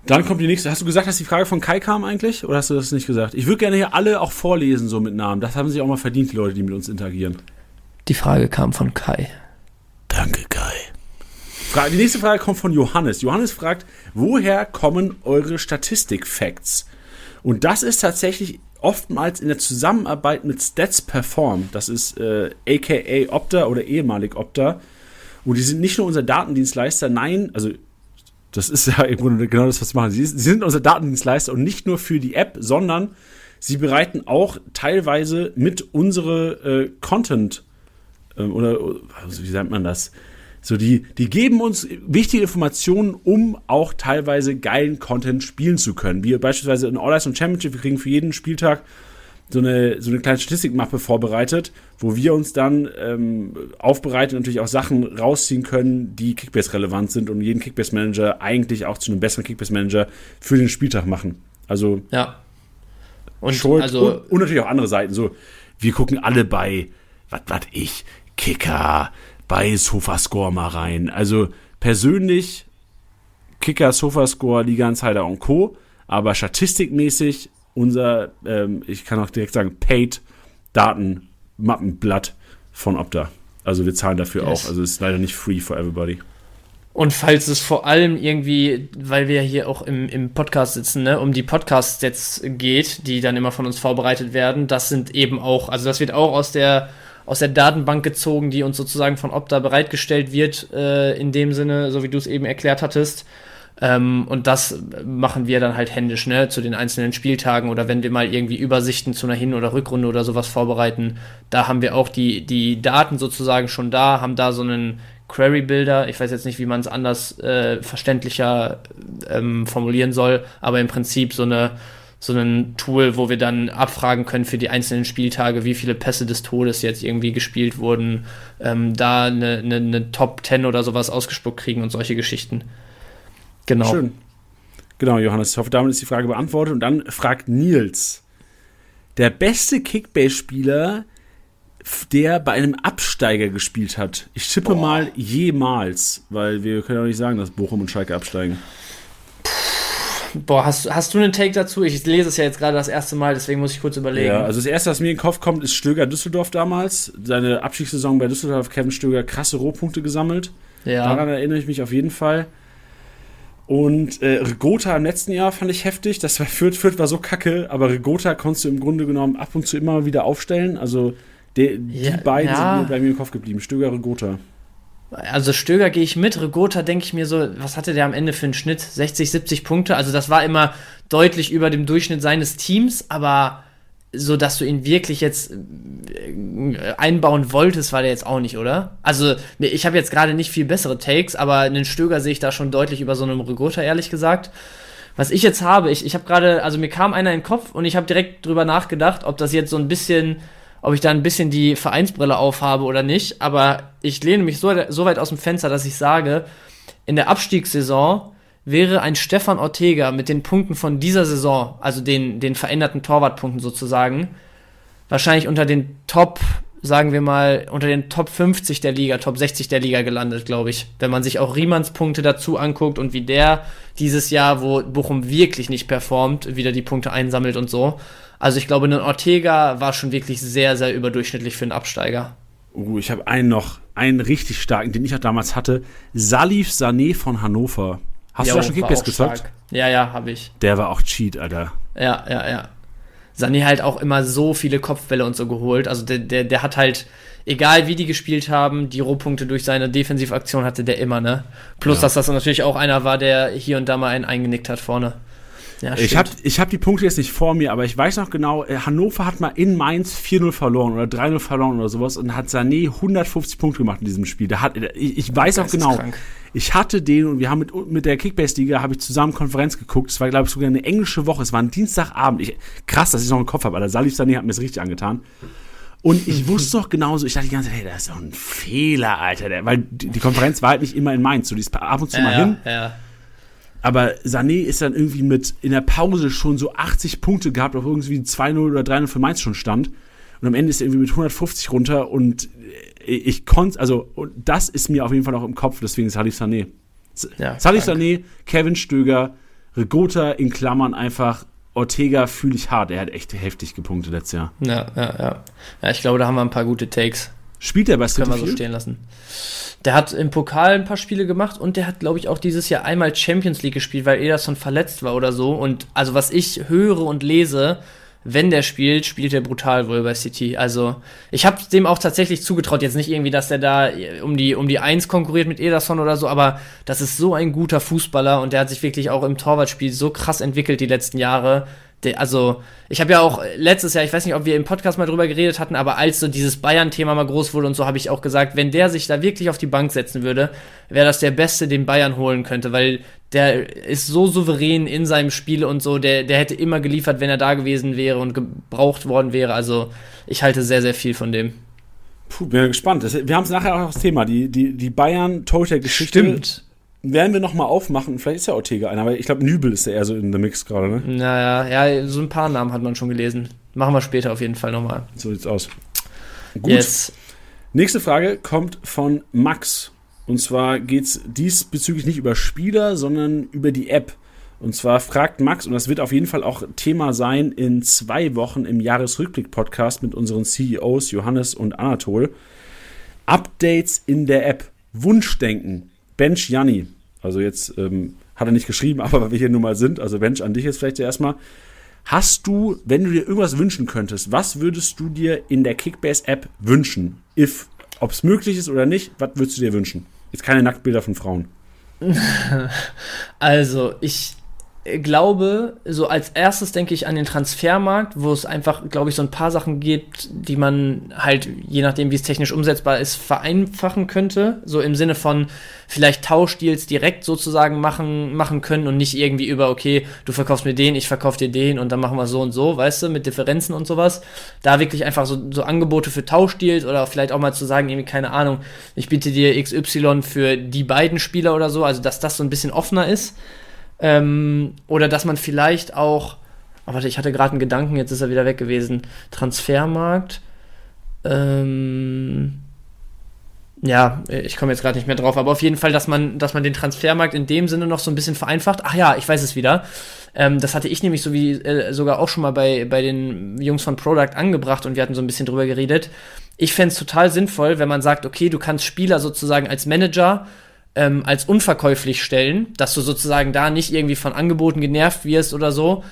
Dann kommt die nächste. Hast du gesagt, dass die Frage von Kai kam eigentlich? Oder hast du das nicht gesagt? Ich würde gerne hier alle auch vorlesen, so mit Namen. Das haben sich auch mal verdient, die Leute, die mit uns interagieren. Die Frage kam von Kai. Danke, Kai. Die nächste Frage kommt von Johannes. Johannes fragt, woher kommen eure Statistik-Facts? Und das ist tatsächlich oftmals in der Zusammenarbeit mit Stats Perform. Das ist äh, aka Opta oder ehemalig Opta. Und die sind nicht nur unser Datendienstleister, nein, also das ist ja im Grunde genau das, was sie machen. Sie, sind unser Datendienstleister und nicht nur für die App, sondern sie bereiten auch teilweise mit unsere äh, Content äh, oder also wie sagt man das? So die, die geben uns wichtige Informationen, um auch teilweise geilen Content spielen zu können. Wie beispielsweise in All Eyes und Championship, wir kriegen für jeden Spieltag so eine, so eine kleine Statistikmappe vorbereitet, wo wir uns dann ähm, aufbereiten und natürlich auch Sachen rausziehen können, die Kickbase relevant sind und jeden Kickbase Manager eigentlich auch zu einem besseren Kickbase Manager für den Spieltag machen. Also Ja. Und Schuld also, und, und natürlich auch andere Seiten. So, wir gucken alle bei, was was ich, Kicker, bei Sofascore mal rein. Also persönlich Kicker, Sofascore, Liga Insider und Co. Aber statistikmäßig unser, ähm, ich kann auch direkt sagen, Paid Daten Mappenblatt von Opta. Also wir zahlen dafür Yes. auch. Also es ist leider nicht free for everybody. Und falls es vor allem irgendwie, weil wir hier auch im, im Podcast sitzen, ne, um die Podcast-Sets geht, die dann immer von uns vorbereitet werden, das sind eben auch, also das wird auch aus der, aus der Datenbank gezogen, die uns sozusagen von Opta bereitgestellt wird, äh, in dem Sinne, so wie du es eben erklärt hattest. Ähm, und das machen wir dann halt händisch, ne, zu den einzelnen Spieltagen oder wenn wir mal irgendwie Übersichten zu einer Hin- oder Rückrunde oder sowas vorbereiten, da haben wir auch die, die Daten sozusagen schon da, haben da so einen Query-Builder, ich weiß jetzt nicht, wie man es anders äh, verständlicher ähm, formulieren soll, aber im Prinzip so eine so ein Tool, wo wir dann abfragen können für die einzelnen Spieltage, wie viele Pässe des Todes jetzt irgendwie gespielt wurden, ähm, da eine, eine, eine Top 10 oder sowas ausgespuckt kriegen und solche Geschichten. Genau. Schön. Genau, Johannes. Ich hoffe, damit ist die Frage beantwortet. Und dann fragt Nils, der beste Kickbase-Spieler, der bei einem Absteiger gespielt hat. Ich tippe mal jemals, weil wir können auch nicht sagen, dass Bochum und Schalke absteigen. Boah, hast, hast du einen Take dazu? Ich lese es ja jetzt gerade das erste Mal, deswegen muss ich kurz überlegen. Ja, also das erste, was mir in den Kopf kommt, ist Stöger Düsseldorf damals. Seine Abstiegssaison bei Düsseldorf, Kevin Stöger, krasse Rohpunkte gesammelt. ja. Daran erinnere ich mich auf jeden Fall. Und äh, Regota im letzten Jahr fand ich heftig. Das war Fürth, Fürth war so kacke, aber Regota konntest du im Grunde genommen ab und zu immer wieder aufstellen. Also de, Ja, die beiden ja. sind mir bei mir im Kopf geblieben. Stöger, Regota. Also Stöger gehe ich mit, Regota denke ich mir so, was hatte der am Ende für einen Schnitt? 60, 70 Punkte. Also das war immer deutlich über dem Durchschnitt seines Teams, aber so, dass du ihn wirklich jetzt äh, einbauen wolltest, war der jetzt auch nicht, oder? Also ich habe jetzt gerade nicht viel bessere Takes, aber einen Stöger sehe ich da schon deutlich über so einem Regota, ehrlich gesagt. Was ich jetzt habe, ich, ich habe gerade, also mir kam einer in den Kopf und ich habe direkt drüber nachgedacht, ob das jetzt so ein bisschen, ob ich da ein bisschen die Vereinsbrille aufhabe oder nicht. Aber ich lehne mich so, so weit aus dem Fenster, dass ich sage, in der Abstiegssaison wäre ein Stefan Ortega mit den Punkten von dieser Saison, also den, den veränderten Torwartpunkten sozusagen, wahrscheinlich unter den Top, sagen wir mal, unter den Top 50 der Liga, Top 60 der Liga gelandet, glaube ich. Wenn man sich auch Riemanns Punkte dazu anguckt und wie der dieses Jahr, wo Bochum wirklich nicht performt, wieder die Punkte einsammelt und so. Also ich glaube, ein Ortega war schon wirklich sehr, sehr überdurchschnittlich für einen Absteiger. Uh, ich habe einen noch, einen richtig starken, den ich auch damals hatte. Salif Sané von Hannover. Hast Jo, du da schon Kickbase gezockt? stark. Ja, ja, habe ich. Der war auch Cheat, Alter. Ja, ja, ja. Sané halt auch immer so viele Kopfbälle und so geholt. Also der, der, der hat halt, egal wie die gespielt haben, die Rohpunkte durch seine Defensivaktion hatte der immer, ne? Plus, Ja. dass das natürlich auch einer war, der hier und da mal einen eingenickt hat vorne. Ja, Ich habe ich hab die Punkte jetzt nicht vor mir, aber ich weiß noch genau, äh, Hannover hat mal in Mainz 4-0 verloren oder 3-0 verloren oder sowas und hat Sané 150 Punkte gemacht in diesem Spiel. Da hat, ich, ich weiß auch ist genau, krank. Ich hatte den und wir haben mit, mit der Kickbase-Liga habe ich zusammen Konferenz geguckt. Es war, glaube ich, sogar eine englische Woche. Es war ein Dienstagabend. Ich, krass, dass ich es noch im Kopf habe, aber Salif Sané hat mir das richtig angetan. Und ich wusste doch genauso, ich dachte die ganze Zeit, hey, das ist doch ein Fehler, Alter. Weil die, die Konferenz war halt nicht immer in Mainz. Du liest ab und zu ja, mal ja, hin. Ja. Aber Sané ist dann irgendwie mit in der Pause schon so 80 Punkte gehabt, auf irgendwie 2-0 oder 3-0 für Mainz schon stand. Und am Ende ist er irgendwie mit 150 runter und ich konnte, also, das ist mir auf jeden Fall auch im Kopf, deswegen Salif Sané. Ja, Salif. Sané, Kevin Stöger, Regota in Klammern einfach, Ortega fühle ich hart. Er hat echt heftig gepunktet letztes Jahr. Ja, ja, ja. Ja, ich glaube, da haben wir ein paar gute Takes. Spielt er bei City Können wir so stehen lassen. Der hat im Pokal ein paar Spiele gemacht und der hat, glaube ich, auch dieses Jahr einmal Champions League gespielt, weil Ederson verletzt war oder so. Und also was ich höre und lese, wenn der spielt, spielt er brutal wohl bei City. Also ich habe dem auch tatsächlich zugetraut, jetzt nicht irgendwie, dass der da um die um die Eins konkurriert mit Ederson oder so, aber das ist so ein guter Fußballer und der hat sich wirklich auch im Torwartspiel so krass entwickelt die letzten Jahre. Der, also, ich habe ja auch letztes Jahr, ich weiß nicht, ob wir im Podcast mal drüber geredet hatten, aber als so dieses Bayern-Thema mal groß wurde und so, habe ich auch gesagt, wenn der sich da wirklich auf die Bank setzen würde, wäre das der Beste, den Bayern holen könnte, weil der ist so souverän in seinem Spiel und so, der, der hätte immer geliefert, wenn er da gewesen wäre und gebraucht worden wäre. Also, ich halte sehr, sehr viel von dem. Puh, bin gespannt. Wir haben es nachher auch das Thema. Die, die, die Bayern-Torhüter-Geschichte werden wir nochmal aufmachen. Vielleicht ist ja Ortega einer, aber ich glaube, Nübel ist ja eher so in der Mix gerade, ne? Naja, ja, so ein paar Namen hat man schon gelesen. Machen wir später auf jeden Fall nochmal. So sieht's aus. Gut. Yes. Nächste Frage kommt von Max. Und zwar geht's diesbezüglich nicht über Spieler, sondern über die App. Und zwar fragt Max, und das wird auf jeden Fall auch Thema sein in zwei Wochen im Jahresrückblick-Podcast mit unseren CEOs Johannes und Anatol. Updates in der App. Wunschdenken. Bench Janni. Also jetzt ähm, hat er nicht geschrieben, aber weil wir hier nun mal sind, also Bench an dich jetzt vielleicht erstmal. Hast du, wenn du dir irgendwas wünschen könntest, was würdest du dir in der Kickbase-App wünschen? Ob es möglich ist oder nicht, was würdest du dir wünschen? Jetzt keine Nacktbilder von Frauen. Also, ich glaube, so als erstes denke ich an den Transfermarkt, wo es einfach, glaube ich, so ein paar Sachen gibt, die man halt, je nachdem, wie es technisch umsetzbar ist, vereinfachen könnte. So im Sinne von vielleicht Tauschdeals direkt sozusagen machen, machen können und nicht irgendwie über, okay, du verkaufst mir den, ich verkauf dir den und dann machen wir so und so, weißt du, mit Differenzen und sowas. Da wirklich einfach so, so Angebote für Tauschdeals oder vielleicht auch mal zu sagen, irgendwie, keine Ahnung, ich biete dir XY für die beiden Spieler oder so, also dass das so ein bisschen offener ist. Ähm, oder dass man vielleicht auch, oh, warte, ich hatte gerade einen Gedanken, jetzt ist er wieder weg gewesen. Transfermarkt. Ähm, ja, ich komme jetzt gerade nicht mehr drauf, aber auf jeden Fall, dass man, dass man den Transfermarkt in dem Sinne noch so ein bisschen vereinfacht. Ach ja, ich weiß es wieder. Ähm, das hatte ich nämlich so wie äh, sogar auch schon mal bei, bei den Jungs von Product angebracht und wir hatten so ein bisschen drüber geredet. Ich fände es total sinnvoll, wenn man sagt, okay, du kannst Spieler sozusagen als Manager ähm, als unverkäuflich stellen, dass du sozusagen da nicht irgendwie von Angeboten genervt wirst oder so,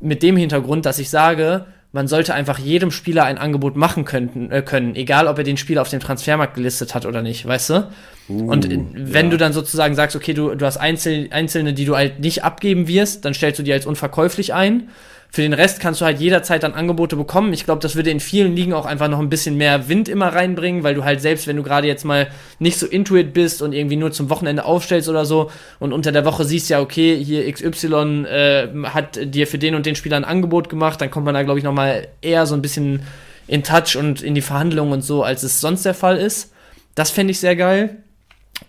mit dem Hintergrund, dass ich sage, man sollte einfach jedem Spieler ein Angebot machen könnten, äh, können, egal ob er den Spieler auf dem Transfermarkt gelistet hat oder nicht, weißt du? Uh, Und wenn ja. du dann sozusagen sagst, okay, du, du hast Einzel Einzelne, die du halt nicht abgeben wirst, dann stellst du die als unverkäuflich ein. Für den Rest kannst du halt jederzeit dann Angebote bekommen. Ich glaube, das würde in vielen Ligen auch einfach noch ein bisschen mehr Wind immer reinbringen, weil du halt selbst, wenn du gerade jetzt mal nicht so intuit bist und irgendwie nur zum Wochenende aufstellst oder so und unter der Woche siehst ja, okay, hier XY äh, hat dir für den und den Spieler ein Angebot gemacht, dann kommt man da, glaube ich, noch mal eher so ein bisschen in Touch und in die Verhandlungen und so, als es sonst der Fall ist. Das fände ich sehr geil.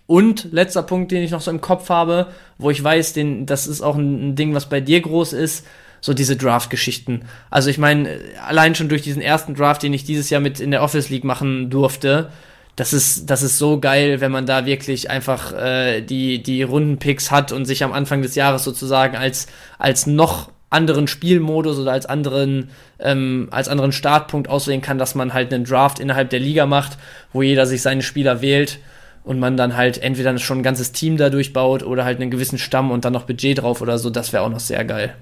Und letzter Punkt, den ich noch so im Kopf habe, wo ich weiß, den, das ist auch ein, ein Ding, was bei dir groß ist, so diese Draft-Geschichten. Also ich meine, allein schon durch diesen ersten Draft, den ich dieses Jahr mit in der Office League machen durfte, das ist, das ist so geil, wenn man da wirklich einfach äh, die, die Rundenpicks hat und sich am Anfang des Jahres sozusagen als, als noch anderen Spielmodus oder als anderen, ähm, als anderen Startpunkt auswählen kann, dass man halt einen Draft innerhalb der Liga macht, wo jeder sich seine Spieler wählt und man dann halt entweder schon ein ganzes Team dadurch baut oder halt einen gewissen Stamm und dann noch Budget drauf oder so, das wäre auch noch sehr geil.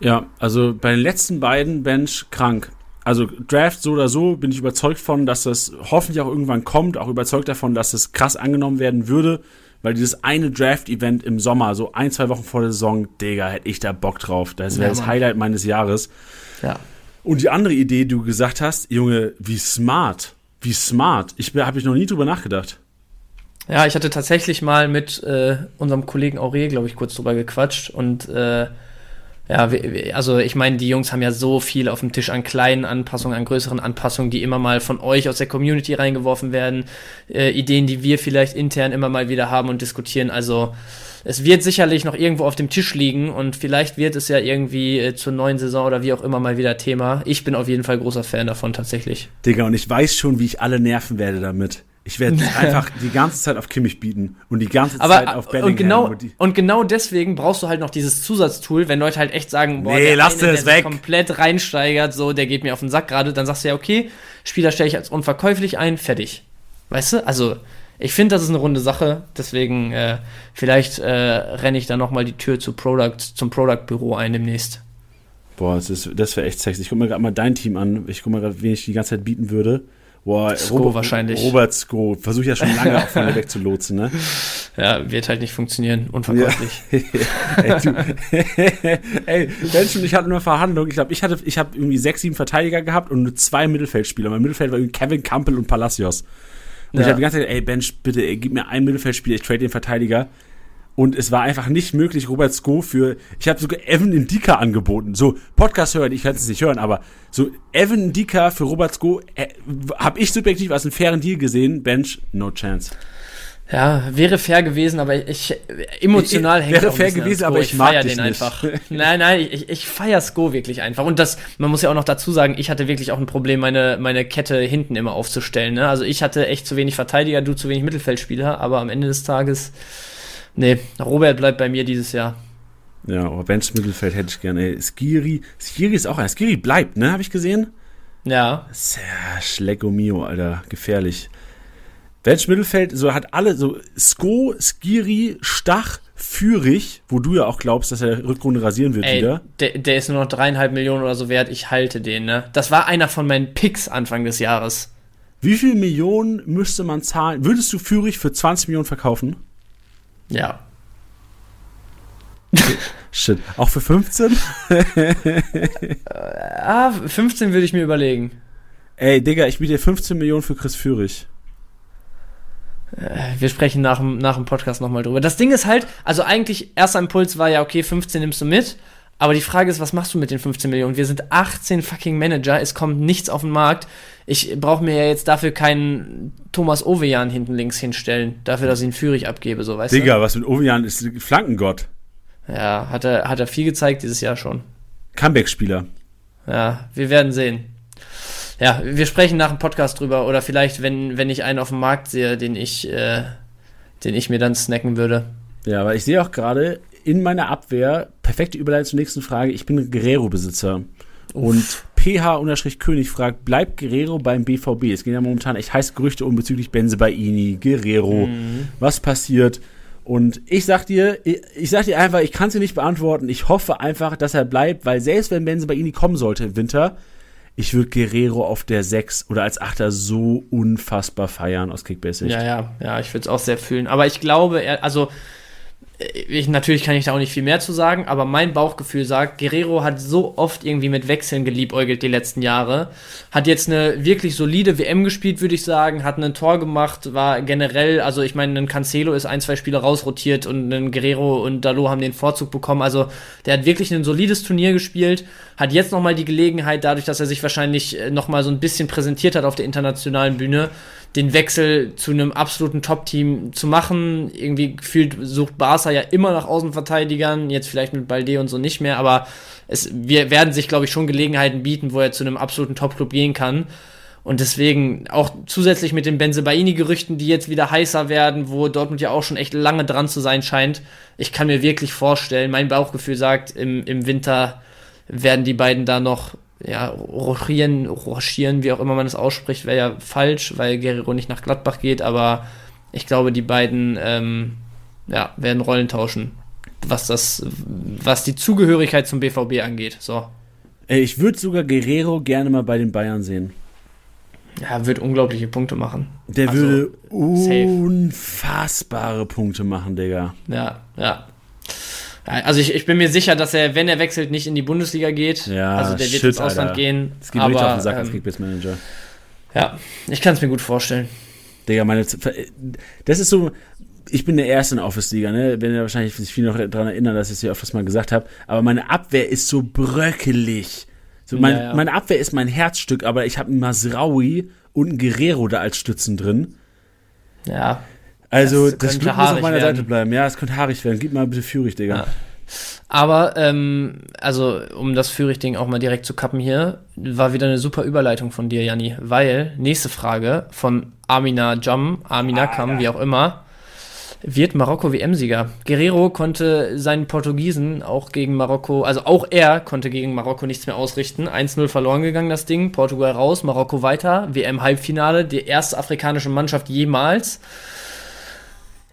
Ja, also bei den letzten beiden Bench krank. Also Draft so oder so bin ich überzeugt von, dass das hoffentlich auch irgendwann kommt, auch überzeugt davon, dass es krass angenommen werden würde, weil dieses eine Draft-Event im Sommer, so ein, zwei Wochen vor der Saison, Digga, hätte ich da Bock drauf. Das wäre Ja, das. Highlight meines Jahres. Ja. Und die andere Idee, die du gesagt hast, Junge, wie smart. Wie smart. Ich habe ich noch nie drüber nachgedacht. Ja, ich hatte tatsächlich mal mit äh, unserem Kollegen Aurel, glaube ich, kurz drüber gequatscht und äh, ja, also ich meine, die Jungs haben ja so viel auf dem Tisch an kleinen Anpassungen, an größeren Anpassungen, die immer mal von euch aus der Community reingeworfen werden, äh, Ideen, die wir vielleicht intern immer mal wieder haben und diskutieren. Also es wird sicherlich noch irgendwo auf dem Tisch liegen und vielleicht wird es ja irgendwie äh, zur neuen Saison oder wie auch immer mal wieder Thema. Ich bin auf jeden Fall großer Fan davon tatsächlich. Digga, und ich weiß schon, wie ich alle nerven werde damit. Ich werde einfach die ganze Zeit auf Kimmich bieten und die ganze Aber, Zeit auf Bellingham. Und genau, und genau deswegen brauchst du halt noch dieses Zusatztool, wenn Leute halt echt sagen, boah, nee, der lass eine, der weg. komplett reinsteigert, so, der geht mir auf den Sack gerade, dann sagst du ja, okay, Spieler stelle ich als unverkäuflich ein, fertig. Weißt du? Also, ich finde, das ist eine runde Sache, deswegen äh, vielleicht äh, renne ich da noch mal die Tür zu Product, zum Product-Büro ein demnächst. Boah, das, ist, das wäre echt sexy. Ich guck mir gerade mal dein Team an. Ich guck mal gerade, wen ich die ganze Zeit bieten würde. Boah, Sko Robert, wahrscheinlich. Robert Sko. Versuche ja schon lange auch von mir wegzulotsen, ne? Ja, wird halt nicht funktionieren. Unverkäuflich. Ja. ey, du, ey, Bench und ich hatten eine Verhandlung. Ich glaube, ich hatte, ich habe irgendwie sechs, sieben Verteidiger gehabt und nur zwei Mittelfeldspieler. Mein Mittelfeld war irgendwie Kevin Campbell und Palacios. Und ja. ich habe die ganze Zeit, ey, Bench, bitte, ey, gib mir einen Mittelfeldspieler, ich trade den Verteidiger. Und es war einfach nicht möglich, Robert Sko für. Ich habe sogar Evan Indika angeboten. So, Podcast hören, ich kann es nicht hören, aber so Evan Indika für Robert Sko äh, habe ich subjektiv als einen fairen Deal gesehen. Bench, no chance. Ja, wäre fair gewesen, aber ich emotional hängt Wäre fair gewesen, aber ich, ich mag den nicht. einfach. nein, nein, ich, ich feier Sko wirklich einfach. Und das, man muss ja auch noch dazu sagen, ich hatte wirklich auch ein Problem, meine, meine Kette hinten immer aufzustellen. Ne? Also ich hatte echt zu wenig Verteidiger, du zu wenig Mittelfeldspieler, aber am Ende des Tages Nee, Robert bleibt bei mir dieses Jahr. Ja, aber Bench Mittelfeld hätte ich gerne. Ey, Skiri, Skiri ist auch ein. Skiri bleibt, ne? Habe ich gesehen? Ja. Sehr Schlecko Mio, Alter. Gefährlich. Bench Mittelfeld, so hat alle, so Sko, Skiri, Stach, Führig, wo du ja auch glaubst, dass er Rückrunde rasieren wird Ey, wieder. Der, der ist nur noch dreieinhalb Millionen oder so wert. Ich halte den, ne? Das war einer von meinen Picks Anfang des Jahres. Wie viel Millionen müsste man zahlen? Würdest du Führig für 20 Millionen verkaufen? Ja. Shit. Auch für 15? ah, 15 würde ich mir überlegen. Ey, Digga, ich biete dir 15 Millionen für Chris Führig. Äh, wir sprechen nach dem, nach dem Podcast nochmal drüber. Das Ding ist halt, also eigentlich, erster Impuls war ja, okay, 15 nimmst du mit. Aber die Frage ist, was machst du mit den 15 Millionen? Wir sind 18 fucking Manager, es kommt nichts auf den Markt. Ich brauche mir ja jetzt dafür keinen Thomas Ovejan hinten links hinstellen, dafür, dass ich ihn Führig abgebe, so weißt Digga, du. was mit Ovejan ist Flankengott. Ja, hat er, hat er viel gezeigt dieses Jahr schon. Comeback-Spieler. Ja, wir werden sehen. Ja, wir sprechen nach dem Podcast drüber oder vielleicht, wenn, wenn ich einen auf dem Markt sehe, den ich, äh, den ich mir dann snacken würde. Ja, aber ich sehe auch gerade, in meiner Abwehr, perfekte Überleitung zur nächsten Frage, ich bin Guerrero-Besitzer. Und PH-König fragt, bleibt Guerrero beim BVB? Es gehen ja momentan echt heiße Gerüchte um bezüglich Benzebaini, Guerrero. Mhm. Was passiert? Und ich sag dir, ich, ich sag dir einfach, ich kann es dir nicht beantworten. Ich hoffe einfach, dass er bleibt, weil selbst wenn Benzebaini kommen sollte im Winter, ich würde Guerrero auf der 6 oder als Achter so unfassbar feiern aus Kickbase. Ja, ja, ja, ich würde es auch sehr fühlen. Aber ich glaube, er, also ich, natürlich kann ich da auch nicht viel mehr zu sagen, aber mein Bauchgefühl sagt, Guerrero hat so oft irgendwie mit Wechseln geliebäugelt die letzten Jahre, hat jetzt eine wirklich solide WM gespielt, würde ich sagen, hat ein Tor gemacht, war generell, also ich meine, ein Cancelo ist ein, zwei Spiele rausrotiert und ein Guerrero und Dalot haben den Vorzug bekommen, also der hat wirklich ein solides Turnier gespielt, hat jetzt nochmal die Gelegenheit, dadurch, dass er sich wahrscheinlich nochmal so ein bisschen präsentiert hat auf der internationalen Bühne, den Wechsel zu einem absoluten Top-Team zu machen. Irgendwie gefühlt sucht Barca ja immer nach Außenverteidigern, jetzt vielleicht mit Balde und so nicht mehr, aber es, wir werden sich, glaube ich, schon Gelegenheiten bieten, wo er zu einem absoluten Top-Club gehen kann. Und deswegen auch zusätzlich mit den Benzebaini-Gerüchten, die jetzt wieder heißer werden, wo Dortmund ja auch schon echt lange dran zu sein scheint. Ich kann mir wirklich vorstellen, mein Bauchgefühl sagt, im, im Winter werden die beiden da noch ja, rochieren, rochieren, wie auch immer man es ausspricht, wäre ja falsch, weil Guerrero nicht nach Gladbach geht, aber ich glaube, die beiden ähm, ja, werden Rollen tauschen, was das, was die Zugehörigkeit zum BVB angeht. So. Ich würde sogar Guerrero gerne mal bei den Bayern sehen. Ja, wird unglaubliche Punkte machen. Der also, würde unfassbare safe. Punkte machen, Digga. Ja, ja. Also ich, ich bin mir sicher, dass er, wenn er wechselt, nicht in die Bundesliga geht. Ja, also der wird shit, ins Ausland Alter. gehen. Das geht aber, auf den Sack als ähm, Kickbase-Manager. Ja, ich kann es mir gut vorstellen. Digga, meine, das ist so, ich bin der Erste in der Office-Liga, ne? Wenn ihr wahrscheinlich sich viel noch daran erinnern, dass ich es ja öfters mal gesagt habe. Aber meine Abwehr ist so bröckelig. So mein, ja, ja. Meine Abwehr ist mein Herzstück, aber ich habe einen Masraui und einen Guerrero da als Stützen drin. Ja. Also, das, das Glück muss auf meiner werden. Seite bleiben. Ja, es könnte haarig werden. Gib mal bitte Führig, Digga. Ja. Aber, ähm, also, um das Führig-Ding auch mal direkt zu kappen hier, war wieder eine super Überleitung von dir, Janni, weil, nächste Frage von Amina Jam, Amina ah, Kam, ja. wie auch immer, wird Marokko WM-Sieger. Guerrero konnte seinen Portugiesen auch gegen Marokko, also auch er konnte gegen Marokko nichts mehr ausrichten. 1-0 verloren gegangen, das Ding. Portugal raus, Marokko weiter. WM-Halbfinale, die erste afrikanische Mannschaft jemals.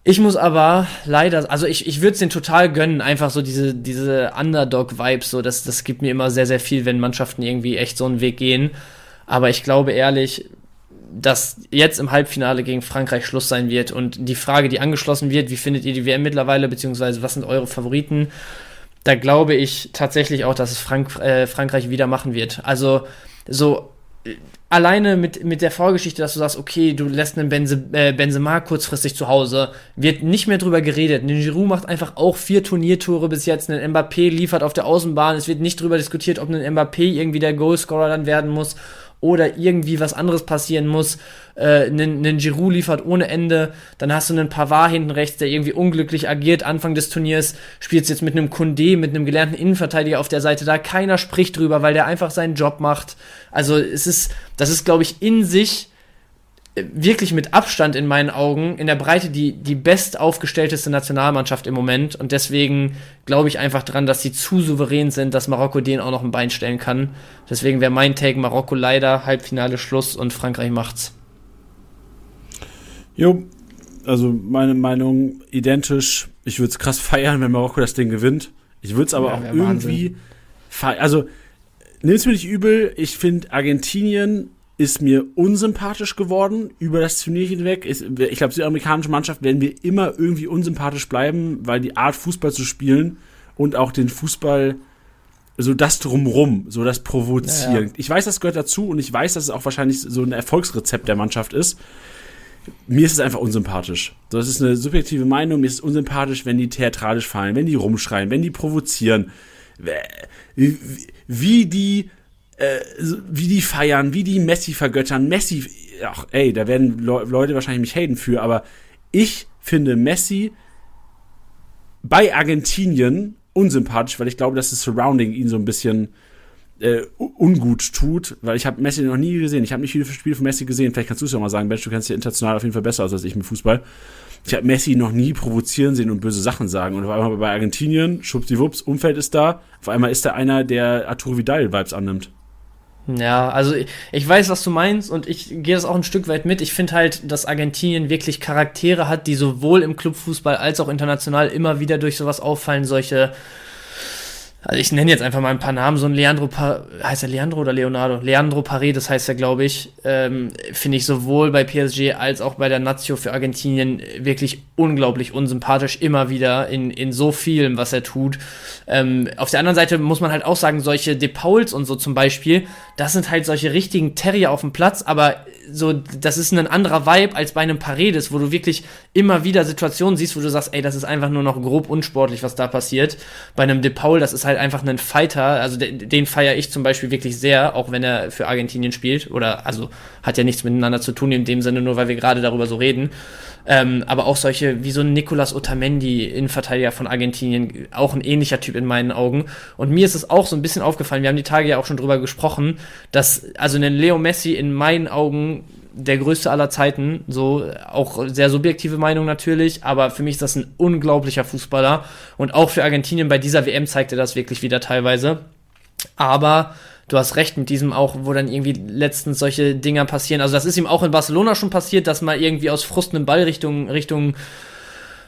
Ich muss aber leider, also ich, ich würde es den total gönnen, einfach so diese, diese Underdog-Vibes, so das, das gibt mir immer sehr, sehr viel, wenn Mannschaften irgendwie echt so einen Weg gehen. Aber ich glaube ehrlich, dass jetzt im Halbfinale gegen Frankreich Schluss sein wird und die Frage, die angeschlossen wird, wie findet ihr die WM mittlerweile, beziehungsweise was sind eure Favoriten? Da glaube ich tatsächlich auch, dass es Frank äh, Frankreich wieder machen wird. Also so alleine mit, mit der Vorgeschichte, dass du sagst, okay, du lässt einen Benze, äh, Benzema kurzfristig zu Hause, wird nicht mehr drüber geredet. Ein Giroud macht einfach auch vier Turniertore bis jetzt. Ein Mbappé liefert auf der Außenbahn. Es wird nicht drüber diskutiert, ob ein Mbappé irgendwie der Goalscorer dann werden muss oder irgendwie was anderes passieren muss, äh, einen, Giroud liefert ohne Ende, dann hast du einen Pavard hinten rechts, der irgendwie unglücklich agiert Anfang des Turniers, spielst jetzt mit einem Kunde, mit einem gelernten Innenverteidiger auf der Seite da, keiner spricht drüber, weil der einfach seinen Job macht. Also es ist, das ist glaube ich in sich wirklich mit Abstand in meinen Augen in der Breite die, die best aufgestellteste Nationalmannschaft im Moment. Und deswegen glaube ich einfach dran, dass sie zu souverän sind, dass Marokko denen auch noch ein Bein stellen kann. Deswegen wäre mein Take Marokko leider Halbfinale Schluss und Frankreich macht's. Jo, also meine Meinung identisch. Ich würde es krass feiern, wenn Marokko das Ding gewinnt. Ich würde es aber ja, auch irgendwie feiern. Also, nimm es mir nicht übel. Ich finde Argentinien ist mir unsympathisch geworden über das Turnier hinweg. Ich glaube, die amerikanische Mannschaft werden wir immer irgendwie unsympathisch bleiben, weil die Art Fußball zu spielen und auch den Fußball so das drumrum, so das Provozieren. Ja, ja. Ich weiß, das gehört dazu und ich weiß, dass es auch wahrscheinlich so ein Erfolgsrezept der Mannschaft ist. Mir ist es einfach unsympathisch. Das ist eine subjektive Meinung. Mir ist es unsympathisch, wenn die theatralisch fallen, wenn die rumschreien, wenn die provozieren. Wie die äh, wie die feiern, wie die Messi vergöttern. Messi, ach ey, da werden Le Leute wahrscheinlich mich haten für, aber ich finde Messi bei Argentinien unsympathisch, weil ich glaube, dass das Surrounding ihn so ein bisschen äh, ungut tut, weil ich habe Messi noch nie gesehen. Ich habe nicht viele Spiele von Messi gesehen. Vielleicht kannst du es ja mal sagen, Mensch, du kennst ja international auf jeden Fall besser aus als ich mit Fußball. Ich habe Messi noch nie provozieren sehen und böse Sachen sagen. Und auf einmal bei Argentinien, schwuppdiwupps, Umfeld ist da. Auf einmal ist er einer, der Arturo Vidal-Vibes annimmt. Ja, also ich, ich weiß, was du meinst und ich gehe das auch ein Stück weit mit. Ich finde halt, dass Argentinien wirklich Charaktere hat, die sowohl im Clubfußball als auch international immer wieder durch sowas auffallen, solche also ich nenne jetzt einfach mal ein paar Namen, so ein Leandro, pa heißt er Leandro oder Leonardo? Leandro Paredes heißt er, glaube ich, ähm, finde ich sowohl bei PSG als auch bei der Nazio für Argentinien wirklich unglaublich unsympathisch, immer wieder in, in so vielem, was er tut. Ähm, auf der anderen Seite muss man halt auch sagen, solche De Pauls und so zum Beispiel, das sind halt solche richtigen Terrier auf dem Platz, aber so, das ist ein anderer Vibe als bei einem Paredes, wo du wirklich immer wieder Situationen siehst, wo du sagst, ey, das ist einfach nur noch grob unsportlich, was da passiert. Bei einem De Paul, das ist halt einfach ein Fighter, also den, den feiere ich zum Beispiel wirklich sehr, auch wenn er für Argentinien spielt, oder, also, hat ja nichts miteinander zu tun in dem Sinne, nur weil wir gerade darüber so reden. Ähm, aber auch solche, wie so ein Nicolas Otamendi, Innenverteidiger von Argentinien, auch ein ähnlicher Typ in meinen Augen. Und mir ist es auch so ein bisschen aufgefallen, wir haben die Tage ja auch schon drüber gesprochen, dass, also ein Leo Messi in meinen Augen der größte aller Zeiten, so auch sehr subjektive Meinung natürlich, aber für mich ist das ein unglaublicher Fußballer und auch für Argentinien bei dieser WM zeigt er das wirklich wieder teilweise. Aber du hast recht mit diesem auch, wo dann irgendwie letztens solche Dinger passieren. Also das ist ihm auch in Barcelona schon passiert, dass mal irgendwie aus Frust ein Ball Richtung, Richtung,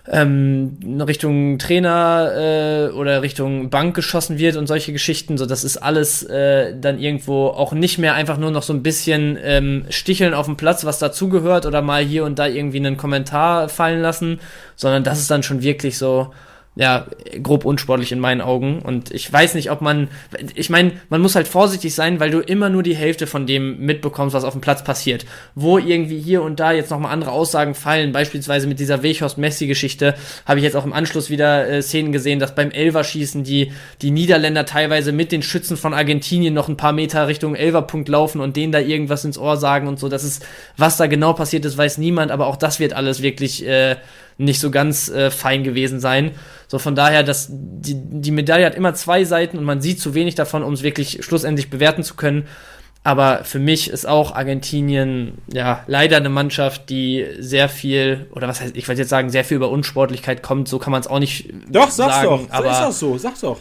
ähm, Richtung Trainer äh, oder Richtung Bank geschossen wird und solche Geschichten. So, das ist alles äh, dann irgendwo auch nicht mehr einfach nur noch so ein bisschen ähm, Sticheln auf dem Platz, was dazugehört oder mal hier und da irgendwie einen Kommentar fallen lassen, sondern das ist dann schon wirklich so, ja, grob unsportlich in meinen Augen. Und ich weiß nicht, ob man, ich meine, man muss halt vorsichtig sein, weil du immer nur die Hälfte von dem mitbekommst, was auf dem Platz passiert. Wo irgendwie hier und da jetzt nochmal andere Aussagen fallen, beispielsweise mit dieser Weghorst-Messi-Geschichte, habe ich jetzt auch im Anschluss wieder äh, Szenen gesehen, dass beim Elverschießen die, die Niederländer teilweise mit den Schützen von Argentinien noch ein paar Meter Richtung Elverpunkt laufen und denen da irgendwas ins Ohr sagen und so. Das ist, was da genau passiert ist, weiß niemand, aber auch das wird alles wirklich äh, nicht so ganz äh, fein gewesen sein. So von daher, dass die, die Medaille hat immer zwei Seiten und man sieht zu wenig davon, um es wirklich schlussendlich bewerten zu können. Aber für mich ist auch Argentinien ja leider eine Mannschaft, die sehr viel, oder was heißt, ich wollte jetzt sagen, sehr viel über Unsportlichkeit kommt. So kann man es auch nicht. Doch, sag's sagen, doch. Aber, so ist auch so, sag's doch.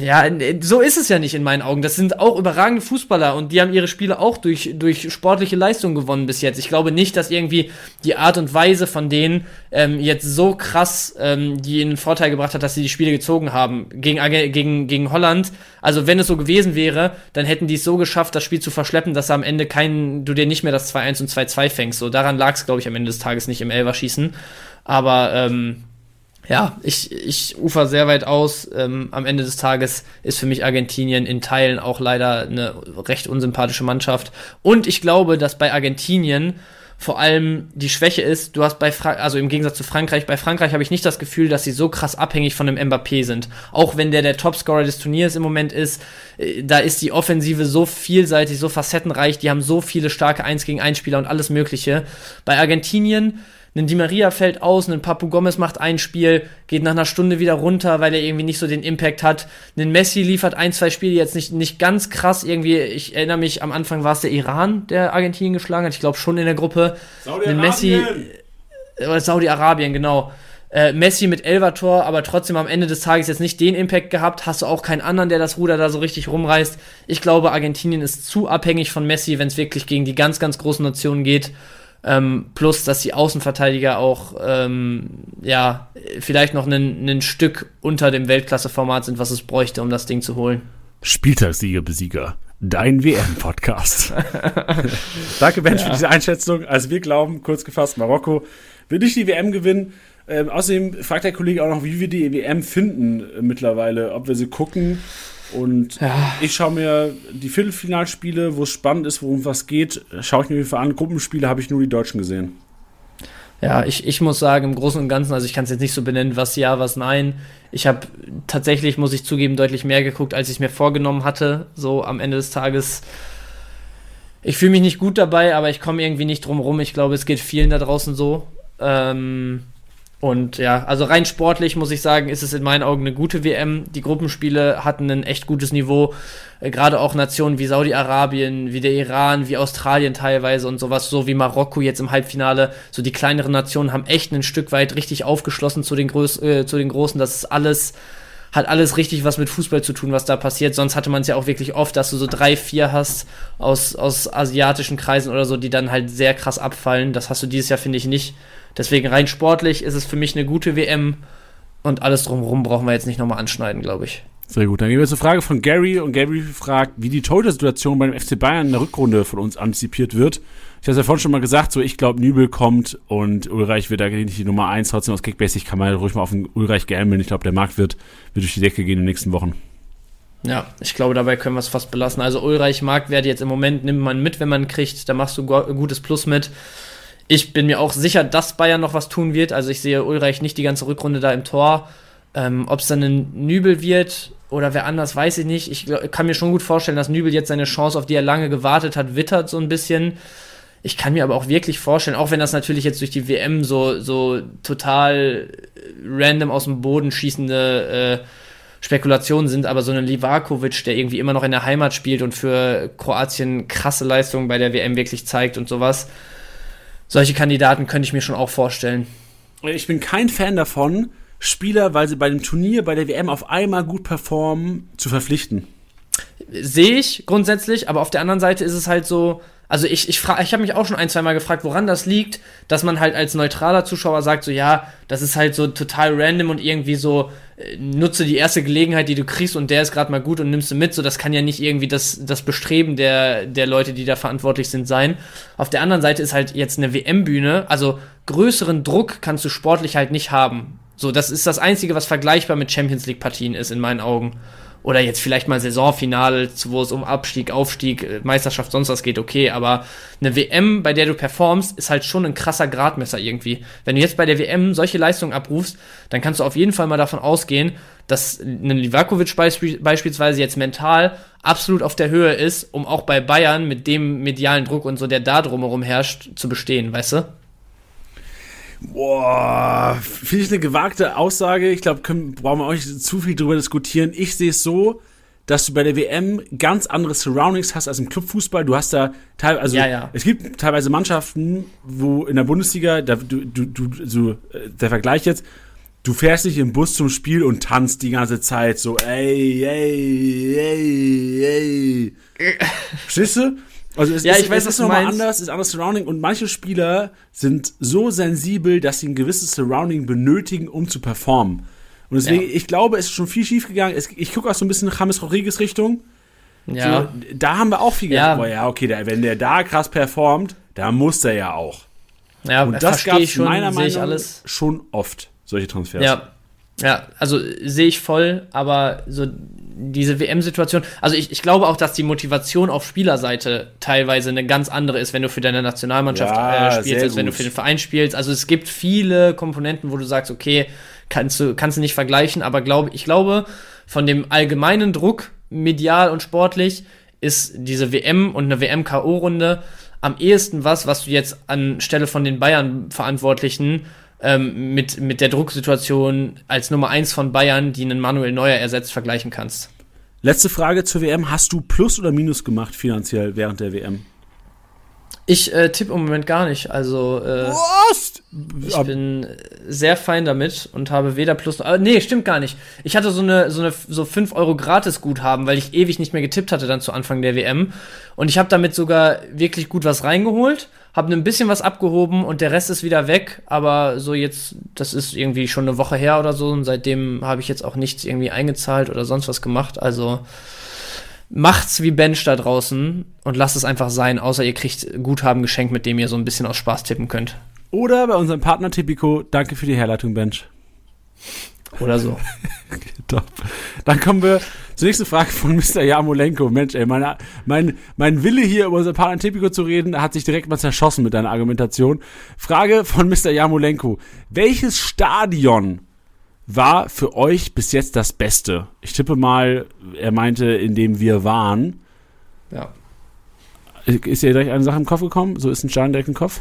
Ja, so ist es ja nicht in meinen Augen. Das sind auch überragende Fußballer und die haben ihre Spiele auch durch, durch sportliche Leistung gewonnen bis jetzt. Ich glaube nicht, dass irgendwie die Art und Weise von denen ähm, jetzt so krass ähm, die ihnen Vorteil gebracht hat, dass sie die Spiele gezogen haben. Gegen, gegen, gegen Holland, also wenn es so gewesen wäre, dann hätten die es so geschafft, das Spiel zu verschleppen, dass am Ende kein, du dir nicht mehr das 2-1 und 2-2 fängst. So, daran lag es, glaube ich, am Ende des Tages nicht im Elverschießen. Aber ähm, ja, ich, ich ufer sehr weit aus. Ähm, am Ende des Tages ist für mich Argentinien in Teilen auch leider eine recht unsympathische Mannschaft. Und ich glaube, dass bei Argentinien vor allem die Schwäche ist, du hast bei Fra also im Gegensatz zu Frankreich, bei Frankreich habe ich nicht das Gefühl, dass sie so krass abhängig von dem Mbappé sind. Auch wenn der der Topscorer des Turniers im Moment ist, äh, da ist die Offensive so vielseitig, so facettenreich, die haben so viele starke 1 gegen 1 Spieler und alles mögliche. Bei Argentinien ein Di Maria fällt aus, ein Papu Gomez macht ein Spiel, geht nach einer Stunde wieder runter, weil er irgendwie nicht so den Impact hat. Ein Messi liefert ein, zwei Spiele jetzt nicht, nicht ganz krass irgendwie. Ich erinnere mich, am Anfang war es der Iran, der Argentinien geschlagen hat. Ich glaube schon in der Gruppe. Saudi-Arabien. Messi, äh, Saudi-Arabien, genau. Äh, Messi mit Elvator, aber trotzdem am Ende des Tages jetzt nicht den Impact gehabt. Hast du auch keinen anderen, der das Ruder da so richtig rumreißt. Ich glaube, Argentinien ist zu abhängig von Messi, wenn es wirklich gegen die ganz, ganz großen Nationen geht. Ähm, plus, dass die Außenverteidiger auch ähm, ja vielleicht noch ein Stück unter dem Weltklasseformat sind, was es bräuchte, um das Ding zu holen. Spieltagssieger, Besieger. Dein WM-Podcast. Danke, Ben, ja. für diese Einschätzung. Also wir glauben, kurz gefasst, Marokko wird nicht die WM gewinnen. Ähm, außerdem fragt der Kollege auch noch, wie wir die WM finden äh, mittlerweile, ob wir sie gucken und ja. ich schaue mir die Viertelfinalspiele, wo es spannend ist, worum was geht, schaue ich mir einfach an. Gruppenspiele habe ich nur die Deutschen gesehen. Ja, ich, ich muss sagen, im Großen und Ganzen, also ich kann es jetzt nicht so benennen, was ja, was nein. Ich habe tatsächlich, muss ich zugeben, deutlich mehr geguckt, als ich mir vorgenommen hatte. So am Ende des Tages. Ich fühle mich nicht gut dabei, aber ich komme irgendwie nicht drum rum. Ich glaube, es geht vielen da draußen so. Ähm, und ja, also rein sportlich muss ich sagen, ist es in meinen Augen eine gute WM. Die Gruppenspiele hatten ein echt gutes Niveau. Äh, Gerade auch Nationen wie Saudi-Arabien, wie der Iran, wie Australien teilweise und sowas, so wie Marokko jetzt im Halbfinale. So die kleineren Nationen haben echt ein Stück weit richtig aufgeschlossen zu den, Groß äh, zu den Großen. Das ist alles hat alles richtig was mit Fußball zu tun, was da passiert. Sonst hatte man es ja auch wirklich oft, dass du so drei, vier hast aus, aus asiatischen Kreisen oder so, die dann halt sehr krass abfallen. Das hast du dieses Jahr, finde ich, nicht. Deswegen rein sportlich ist es für mich eine gute WM und alles drumherum brauchen wir jetzt nicht nochmal anschneiden, glaube ich. Sehr gut. Dann gehen wir zur Frage von Gary und Gary fragt, wie die Torhüter-Situation beim FC Bayern in der Rückrunde von uns antizipiert wird. Ich habe es ja vorhin schon mal gesagt, so ich glaube, Nübel kommt und Ulreich wird da nicht die Nummer 1. Trotzdem aus Kickbasic kann man ruhig mal auf den Ulreich gambeln. Ich glaube, der Markt wird, wird durch die Decke gehen in den nächsten Wochen. Ja, ich glaube, dabei können wir es fast belassen. Also Ulreich Marktwert jetzt im Moment nimmt man mit, wenn man kriegt. Da machst du gutes Plus mit. Ich bin mir auch sicher, dass Bayern noch was tun wird. Also ich sehe Ulreich nicht die ganze Rückrunde da im Tor. Ähm, Ob es dann ein Nübel wird oder wer anders, weiß ich nicht. Ich kann mir schon gut vorstellen, dass Nübel jetzt seine Chance, auf die er lange gewartet hat, wittert so ein bisschen. Ich kann mir aber auch wirklich vorstellen, auch wenn das natürlich jetzt durch die WM so, so total random aus dem Boden schießende äh, Spekulationen sind, aber so ein Livakovic, der irgendwie immer noch in der Heimat spielt und für Kroatien krasse Leistungen bei der WM wirklich zeigt und sowas, solche Kandidaten könnte ich mir schon auch vorstellen. Ich bin kein Fan davon, Spieler, weil sie bei dem Turnier, bei der WM auf einmal gut performen, zu verpflichten. Sehe ich grundsätzlich, aber auf der anderen Seite ist es halt so, also ich, ich, frage, ich habe mich auch schon ein, zwei Mal gefragt, woran das liegt, dass man halt als neutraler Zuschauer sagt, so ja, das ist halt so total random und irgendwie so, nutze die erste Gelegenheit, die du kriegst und der ist gerade mal gut und nimmst du mit. So, das kann ja nicht irgendwie das, das Bestreben der, der Leute, die da verantwortlich sind, sein. Auf der anderen Seite ist halt jetzt eine WM-Bühne, also größeren Druck kannst du sportlich halt nicht haben. So, das ist das Einzige, was vergleichbar mit Champions League-Partien ist, in meinen Augen. Oder jetzt vielleicht mal Saisonfinale, wo es um Abstieg, Aufstieg, äh, Meisterschaft, sonst was geht, okay. Aber eine WM, bei der du performst, ist halt schon ein krasser Gradmesser irgendwie. Wenn du jetzt bei der WM solche Leistungen abrufst, dann kannst du auf jeden Fall mal davon ausgehen, dass ein Livakovic beisp beispielsweise jetzt mental absolut auf der Höhe ist, um auch bei Bayern mit dem medialen Druck und so, der da drumherum herrscht, zu bestehen, weißt du? Boah, finde ich eine gewagte Aussage. Ich glaube, brauchen wir auch nicht zu viel drüber diskutieren. Ich sehe es so, dass du bei der WM ganz andere Surroundings hast als im Clubfußball. Du hast da teilweise, also ja, ja. es gibt teilweise Mannschaften, wo in der Bundesliga, da, du, du, du, so, äh, der Vergleich jetzt, du fährst nicht im Bus zum Spiel und tanzt die ganze Zeit so, ey, ey, ey, ey. Verstehst du? Also es ja, ist, ich weiß, es ist nochmal anders, es ist anders Surrounding und manche Spieler sind so sensibel, dass sie ein gewisses Surrounding benötigen, um zu performen. Und deswegen, ja. ich glaube, es ist schon viel schief gegangen. Es, ich gucke auch so ein bisschen nach James Rodriguez Richtung. Ja. So, da haben wir auch viel gedacht, ja. ja, okay, der, wenn der da krass performt, da muss der ja auch. Ja, und das gab es meiner Meinung nach schon oft, solche Transfers. Ja, ja, also sehe ich voll, aber so diese WM-Situation, also ich, ich glaube auch, dass die Motivation auf Spielerseite teilweise eine ganz andere ist, wenn du für deine Nationalmannschaft ja, äh, spielst, als wenn du für den Verein spielst. Also es gibt viele Komponenten, wo du sagst, okay, kannst du, kannst du nicht vergleichen, aber glaube, ich glaube, von dem allgemeinen Druck, medial und sportlich, ist diese WM und eine WM-K.O.-Runde am ehesten was, was du jetzt anstelle von den Bayern-Verantwortlichen ähm, mit, mit der Drucksituation als Nummer 1 von Bayern, die einen Manuel Neuer ersetzt, vergleichen kannst. Letzte Frage zur WM. Hast du Plus oder Minus gemacht finanziell während der WM? Ich äh, tippe im Moment gar nicht. Also äh, ich Ab bin sehr fein damit und habe weder Plus noch. Äh, nee, stimmt gar nicht. Ich hatte so eine so eine so 5 Euro Gratis-Guthaben, weil ich ewig nicht mehr getippt hatte dann zu Anfang der WM. Und ich habe damit sogar wirklich gut was reingeholt habe ein bisschen was abgehoben und der Rest ist wieder weg. Aber so jetzt, das ist irgendwie schon eine Woche her oder so und seitdem habe ich jetzt auch nichts irgendwie eingezahlt oder sonst was gemacht. Also macht's wie Bench da draußen und lasst es einfach sein, außer ihr kriegt Guthaben geschenkt, mit dem ihr so ein bisschen aus Spaß tippen könnt. Oder bei unserem Partner Tipico, danke für die Herleitung, Bench. Oder so. Top. Dann kommen wir zur nächsten Frage von Mr. Jamolenko. Mensch, ey, meine, mein, mein Wille hier über unser Partner Tipico zu reden, hat sich direkt mal zerschossen mit deiner Argumentation. Frage von Mr. Jamolenko. Welches Stadion war für euch bis jetzt das Beste? Ich tippe mal, er meinte, in dem wir waren. Ja. Ist dir direkt eine Sache im Kopf gekommen? So ist ein Stadion direkt im Kopf?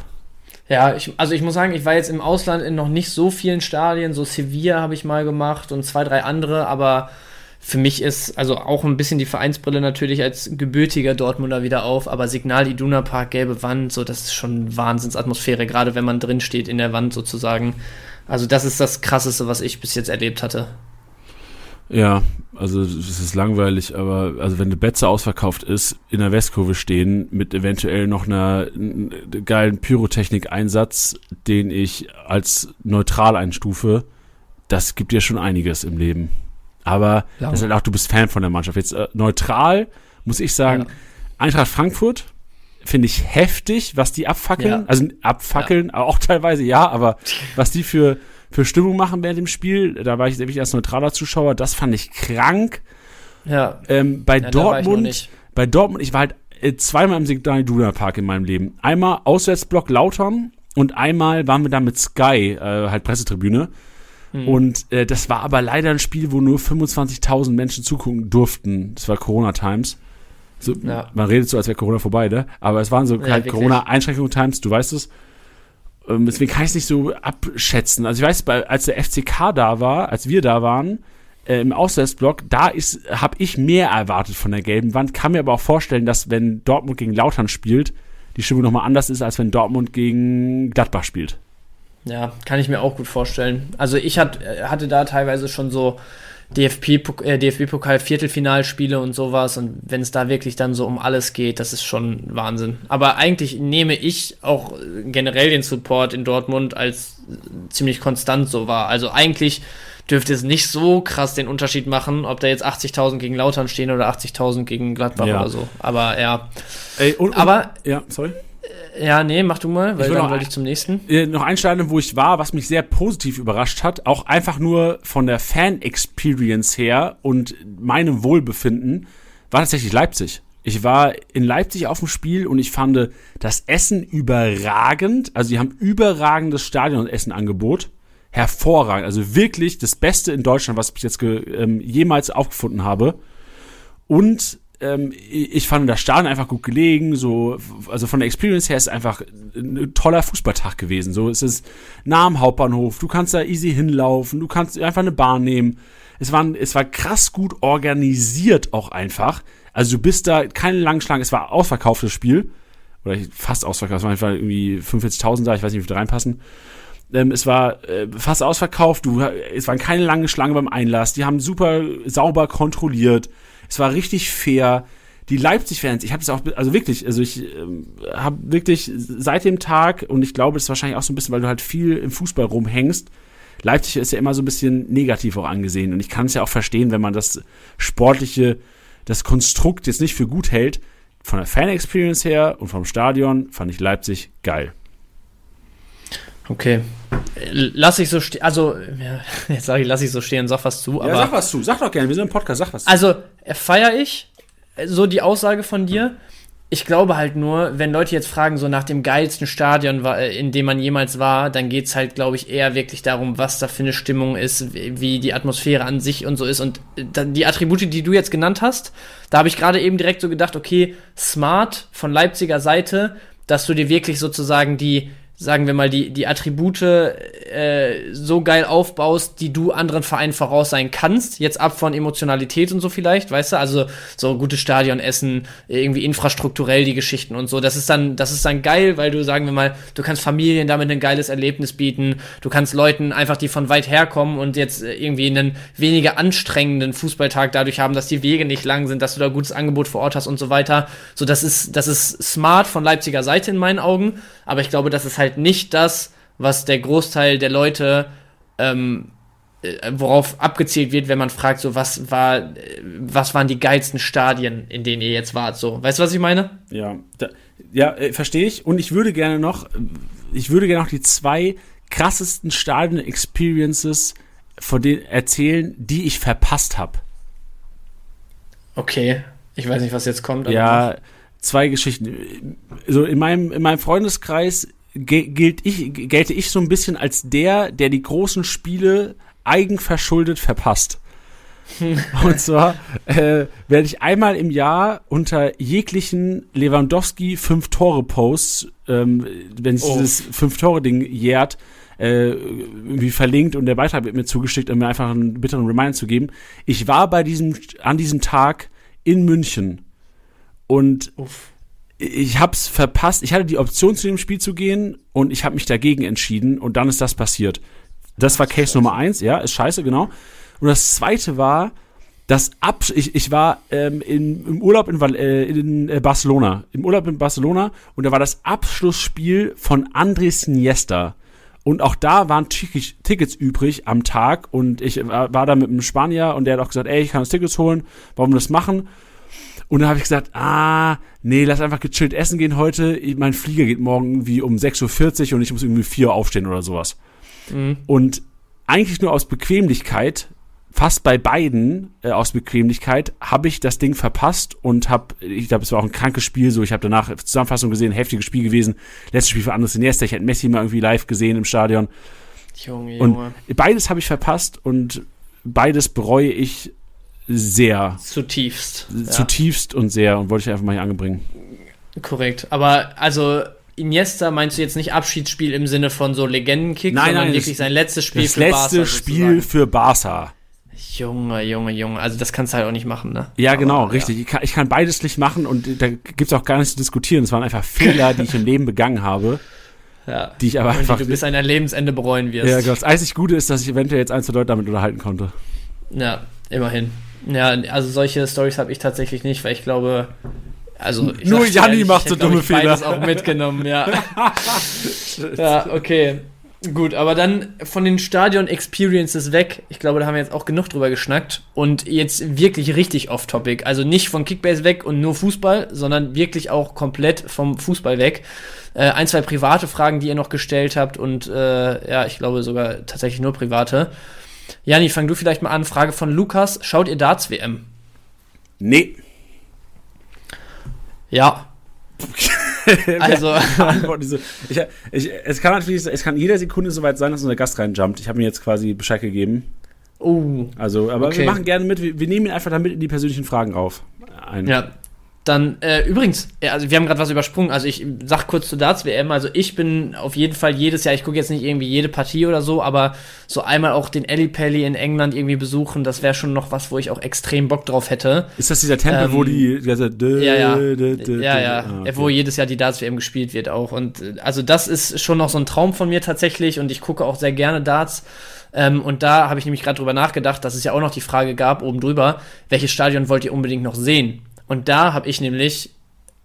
Ja, ich, also ich muss sagen, ich war jetzt im Ausland in noch nicht so vielen Stadien. So Sevilla habe ich mal gemacht und zwei, drei andere, aber für mich ist also auch ein bisschen die Vereinsbrille natürlich als gebürtiger Dortmunder wieder auf, aber Signal Iduna Park, gelbe Wand, so das ist schon Wahnsinnsatmosphäre, gerade wenn man drin steht in der Wand sozusagen. Also das ist das krasseste, was ich bis jetzt erlebt hatte. Ja, also es ist langweilig, aber also wenn eine Betze ausverkauft ist, in der Westkurve stehen mit eventuell noch einer geilen Pyrotechnik-Einsatz, den ich als neutral einstufe, das gibt dir schon einiges im Leben. Aber das ist halt auch, du bist Fan von der Mannschaft. Jetzt äh, neutral muss ich sagen, ja. Eintracht Frankfurt finde ich heftig, was die abfackeln. Ja. Also abfackeln, ja. auch teilweise ja, aber was die für für Stimmung machen während dem Spiel. Da war ich wirklich als neutraler Zuschauer. Das fand ich krank. Ja. Ähm, bei ja, Dortmund, bei Dortmund, ich war halt äh, zweimal im Signal Iduna Park in meinem Leben. Einmal Auswärtsblock Lautern und einmal waren wir da mit Sky, äh, halt Pressetribüne. Hm. Und äh, das war aber leider ein Spiel, wo nur 25.000 Menschen zugucken durften. Das war Corona Times. So, ja. Man redet so, als wäre Corona vorbei, ne? Aber es waren so ja, halt Corona-Einschränkungen Times, du weißt es. Ähm, deswegen kann ich es nicht so abschätzen. Also ich weiß, bei, als der FCK da war, als wir da waren, äh, im Auswärtsblock, da ist, habe ich mehr erwartet von der gelben Wand. Kann mir aber auch vorstellen, dass wenn Dortmund gegen Lautern spielt, die Stimmung nochmal anders ist, als wenn Dortmund gegen Gladbach spielt. Ja, kann ich mir auch gut vorstellen. Also ich hat, hatte da teilweise schon so DFB, äh, DFB-Pokal Viertelfinalspiele und sowas und wenn es da wirklich dann so um alles geht, das ist schon Wahnsinn. Aber eigentlich nehme ich auch generell den Support in Dortmund als ziemlich konstant so wahr. Also eigentlich dürfte es nicht so krass den Unterschied machen, ob da jetzt 80.000 gegen Lautern stehen oder 80.000 gegen Gladbach ja. oder so. Aber ja. Ey, und, und, Aber ja, sorry Ja, nee, mach du mal, weil dann wollte ich zum nächsten. Äh, noch ein Stadion, wo ich war, was mich sehr positiv überrascht hat, auch einfach nur von der Fan-Experience her und meinem Wohlbefinden, war tatsächlich Leipzig. Ich war in Leipzig auf dem Spiel und ich fand das Essen überragend. Also, die haben überragendes Stadionessenangebot. Hervorragend. Also wirklich das Beste in Deutschland, was ich jetzt ähm, jemals aufgefunden habe. Und ähm, ich fand das Stadion einfach gut gelegen, so, also von der Experience her ist einfach ein toller Fußballtag gewesen. So, es ist nah am Hauptbahnhof, du kannst da easy hinlaufen, du kannst einfach eine Bahn nehmen. Es war, es war krass gut organisiert auch einfach. Also du bist da keine langen Schlangen, es war ausverkauftes Spiel. Oder fast ausverkauft, es waren einfach irgendwie 45.000 da, ich weiß nicht, wie viele reinpassen. Ähm, es war äh, fast ausverkauft, du, es waren keine langen Schlangen beim Einlass, die haben super sauber kontrolliert es war richtig fair. Die Leipzig-Fans, ich habe es auch, also wirklich, also ich ähm, habe wirklich seit dem Tag, und ich glaube, es ist wahrscheinlich auch so ein bisschen, weil du halt viel im Fußball rumhängst, Leipzig ist ja immer so ein bisschen negativ auch angesehen. Und ich kann es ja auch verstehen, wenn man das sportliche, das Konstrukt jetzt nicht für gut hält. Von der Fan-Experience her und vom Stadion fand ich Leipzig geil. Okay. Lass ich so stehen, also, ja, jetzt sage ich, lass ich so stehen, sag was zu. Aber, ja, sag was zu, sag doch gerne, wir sind im Podcast, sag was zu. Also, feiere ich so die Aussage von dir. Ich glaube halt nur, wenn Leute jetzt fragen, so nach dem geilsten Stadion, in dem man jemals war, dann geht's halt, glaube ich, eher wirklich darum, was da für eine Stimmung ist, wie die Atmosphäre an sich und so ist. Und die Attribute, die du jetzt genannt hast, da habe ich gerade eben direkt so gedacht, okay, smart von Leipziger Seite, dass du dir wirklich sozusagen die sagen wir mal, die, die Attribute äh, so geil aufbaust, die du anderen Vereinen voraus sein kannst. Jetzt ab von Emotionalität und so vielleicht, weißt du? Also so gutes Stadionessen, irgendwie infrastrukturell die Geschichten und so. Das ist dann, das ist dann geil, weil du, sagen wir mal, du kannst Familien damit ein geiles Erlebnis bieten. Du kannst Leuten einfach, die von weit herkommen und jetzt irgendwie einen weniger anstrengenden Fußballtag dadurch haben, dass die Wege nicht lang sind, dass du da gutes Angebot vor Ort hast und so weiter. So, das ist, das ist smart von Leipziger Seite in meinen Augen. Aber ich glaube, das ist halt nicht das, was der Großteil der Leute, ähm, äh, worauf abgezielt wird, wenn man fragt, so was war, äh, was waren die geilsten Stadien, in denen ihr jetzt wart, so. Weißt du, was ich meine? Ja, da, ja, äh, verstehe ich. Und ich würde gerne noch, ich würde gerne noch die zwei krassesten Stadion-Experiences von denen erzählen, die ich verpasst habe. Okay, ich weiß nicht, was jetzt kommt. ja, zwei Geschichten. So in meinem, in meinem Freundeskreis gilt ich, gelte ich so ein bisschen als der, der die großen Spiele eigenverschuldet verpasst. Und zwar äh, werde ich einmal im Jahr unter jeglichen Lewandowski fünf Tore Posts, ähm, wenn es oh. dieses fünf Tore Ding jährt, äh, irgendwie verlinkt und der Beitrag wird mir zugeschickt, um mir einfach einen bitteren Reminder zu geben. Ich war bei diesem an diesem Tag in München und Uff. ich hab's verpasst. Ich hatte die Option zu dem Spiel zu gehen und ich habe mich dagegen entschieden und dann ist das passiert. Das war Case Nummer eins, ja, ist scheiße, genau. Und das zweite war, das Ab ich, ich war ähm, in, im Urlaub in, äh, in äh, Barcelona, im Urlaub in Barcelona und da war das Abschlussspiel von Andres Iniesta. Und auch da waren Tickets übrig am Tag und ich war da mit einem Spanier und der hat auch gesagt, ey, ich kann uns Tickets holen, warum das machen? Und dann habe ich gesagt, ah, nee, lass einfach gechillt essen gehen heute. Mein Flieger geht morgen irgendwie um 6.40 Uhr und ich muss irgendwie 4 Uhr aufstehen oder sowas. Mhm. Und eigentlich nur aus Bequemlichkeit, fast bei beiden äh, aus Bequemlichkeit, habe ich das Ding verpasst und habe, ich glaube, es war auch ein krankes Spiel, so ich habe danach Zusammenfassung gesehen, heftiges Spiel gewesen. Letztes Spiel für Andres Iniesta, ich hätte Messi mal irgendwie live gesehen im Stadion. Junge, Junge. Und beides habe ich verpasst und beides bereue ich sehr. Zutiefst. Zutiefst ja. und sehr und wollte ich einfach mal hier anbringen. Korrekt. Aber also Iniesta meinst du jetzt nicht Abschiedsspiel im Sinne von so Legendenkick, nein, sondern nein, wirklich sein letztes Spiel das für letzte Barca. Das letzte Spiel für Barca. Junge, Junge, Junge. Also das kannst du halt auch nicht machen, ne? Ja, genau, Aber, richtig. Ja. Ich, kann, ich kann beides nicht machen und da gibt's auch gar nichts zu diskutieren. Es waren einfach Fehler, die ich im Leben begangen habe. Ja. Die ich aber einfach. Die du bis an dein Lebensende bereuen wirst. Ja, genau. Das einzig Gute ist, dass ich eventuell jetzt ein, zwei Leute damit unterhalten konnte. Ja, immerhin. Ja, also solche Stories habe ich tatsächlich nicht, weil ich glaube, also nur Janni macht so dumme Fehler. Ich auch mitgenommen, ja. ja, okay. Gut, aber dann von den Stadion-Experiences weg. Ich glaube, da haben wir jetzt auch genug drüber geschnackt. Und jetzt wirklich richtig off-topic. Also nicht von Kickbase weg und nur Fußball, sondern wirklich auch komplett vom Fußball weg. Äh, ein, zwei private Fragen, die ihr noch gestellt habt und äh, ja, ich glaube sogar tatsächlich nur private. Jani, fang du vielleicht mal an. Frage von Lukas. Schaut ihr Darts-WM? Nee. Ja. also ich, ich, es kann natürlich, es kann jede Sekunde soweit sein, dass unser Gast reinjumpt. Ich habe ihm jetzt quasi Bescheid gegeben. Oh. Also, aber okay. wir machen gerne mit. Wir, wir nehmen ihn einfach damit in die persönlichen Fragen auf. Ein. Ja, dann, äh, übrigens, also wir haben gerade was übersprungen. Also ich sag kurz zu Darts WM. Also ich bin auf jeden Fall jedes Jahr, ich gucke jetzt nicht irgendwie jede Partie oder so, aber so einmal auch den Ellie Pelli in England irgendwie besuchen, das wäre schon noch was, wo ich auch extrem Bock drauf hätte. Ist das dieser Tempel, ähm, wo die, die also, ja, ja, ja, ja, ah, okay. wo jedes Jahr die Darts WM gespielt wird auch. Und äh, also das ist schon noch so ein Traum von mir tatsächlich und ich gucke auch sehr gerne Darts. Ähm, und da habe ich nämlich gerade drüber nachgedacht, dass es ja auch noch die Frage gab, oben drüber, welches Stadion wollt ihr unbedingt noch sehen? Und da habe ich nämlich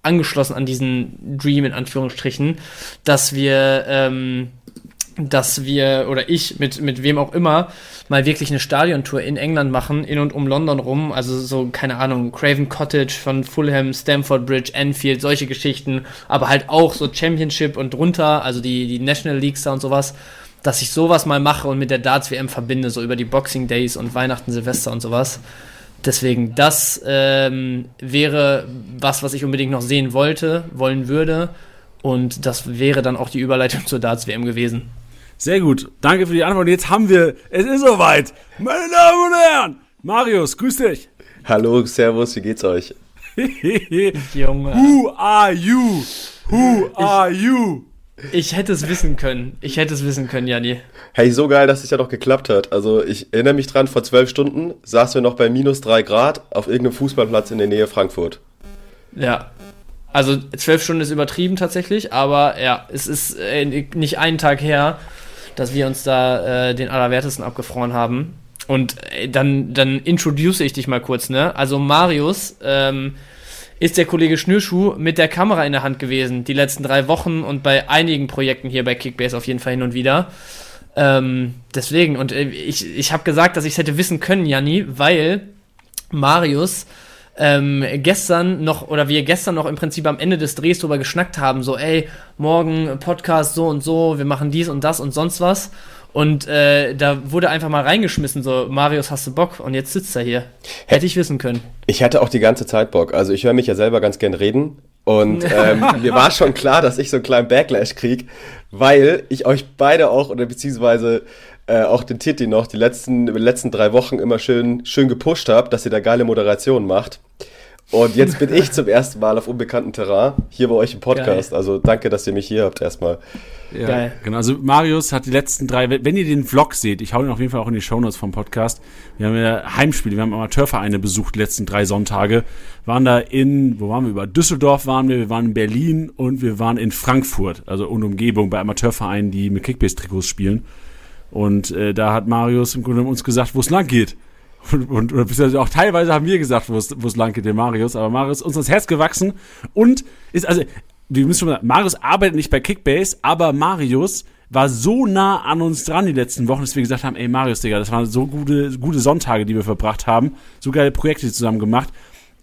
angeschlossen an diesen Dream in Anführungsstrichen, dass wir, ähm, dass wir oder ich mit mit wem auch immer mal wirklich eine Stadiontour in England machen, in und um London rum, also so keine Ahnung, Craven Cottage von Fulham, Stamford Bridge, Enfield, solche Geschichten, aber halt auch so Championship und drunter, also die die National Leagues da und sowas, dass ich sowas mal mache und mit der Darts WM verbinde, so über die Boxing Days und Weihnachten, Silvester und sowas. Deswegen, das ähm, wäre was, was ich unbedingt noch sehen wollte, wollen würde. Und das wäre dann auch die Überleitung zur Darts-WM gewesen. Sehr gut. Danke für die Antwort. Jetzt haben wir, es ist soweit. Meine Damen und Herren, Marius, grüß dich. Hallo, Servus, wie geht's euch? Junge. Who are you? Who are you? Ich hätte es wissen können. Ich hätte es wissen können, Janni. Hey, so geil, dass es ja doch geklappt hat. Also ich erinnere mich dran, vor zwölf Stunden saßen wir noch bei minus drei Grad auf irgendeinem Fußballplatz in der Nähe Frankfurt. Ja. Also zwölf Stunden ist übertrieben tatsächlich, aber ja, es ist äh, nicht einen Tag her, dass wir uns da äh, den Allerwertesten abgefroren haben. Und äh, dann, dann introduce ich dich mal kurz, ne? Also Marius, ähm, ist der Kollege Schnürschuh mit der Kamera in der Hand gewesen, die letzten drei Wochen und bei einigen Projekten hier bei Kickbase auf jeden Fall hin und wieder. Ähm, deswegen, und äh, ich, ich habe gesagt, dass ich es hätte wissen können, Janni, weil Marius ähm, gestern noch, oder wir gestern noch im Prinzip am Ende des Drehs drüber geschnackt haben, so, ey, morgen Podcast so und so, wir machen dies und das und sonst was. Und äh, da wurde einfach mal reingeschmissen, so, Marius, hast du Bock? Und jetzt sitzt er hier. Hätte ich wissen können. Ich hatte auch die ganze Zeit Bock. Also ich höre mich ja selber ganz gern reden. Und ähm, mir war schon klar, dass ich so einen kleinen Backlash krieg, weil ich euch beide auch, oder beziehungsweise äh, auch den Titi noch, die letzten, die letzten drei Wochen immer schön, schön gepusht habe, dass ihr da geile Moderationen macht. Und jetzt bin ich zum ersten Mal auf unbekanntem Terrain hier bei euch im Podcast. Geil. Also danke, dass ihr mich hier habt erstmal. Ja, Geil. genau. Also Marius hat die letzten drei, wenn ihr den Vlog seht, ich hau den auf jeden Fall auch in die Shownotes vom Podcast. Wir haben ja Heimspiele, wir haben Amateurvereine besucht die letzten drei Sonntage. Waren da in, wo waren wir? Über Düsseldorf waren wir, wir waren in Berlin und wir waren in Frankfurt, also und Umgebung bei Amateurvereinen, die mit Kickbase-Trikots spielen. Und äh, da hat Marius im Grunde uns gesagt, wo es lang geht. Und, und oder auch teilweise haben wir gesagt, wo es lang geht, der Marius. Aber Marius ist uns ins Herz gewachsen und ist, also, wir müssen schon sagen, Marius arbeitet nicht bei Kickbase, aber Marius war so nah an uns dran die letzten Wochen, dass wir gesagt haben, ey Marius, Digga, das waren so gute, gute Sonntage, die wir verbracht haben, so geile Projekte zusammen gemacht.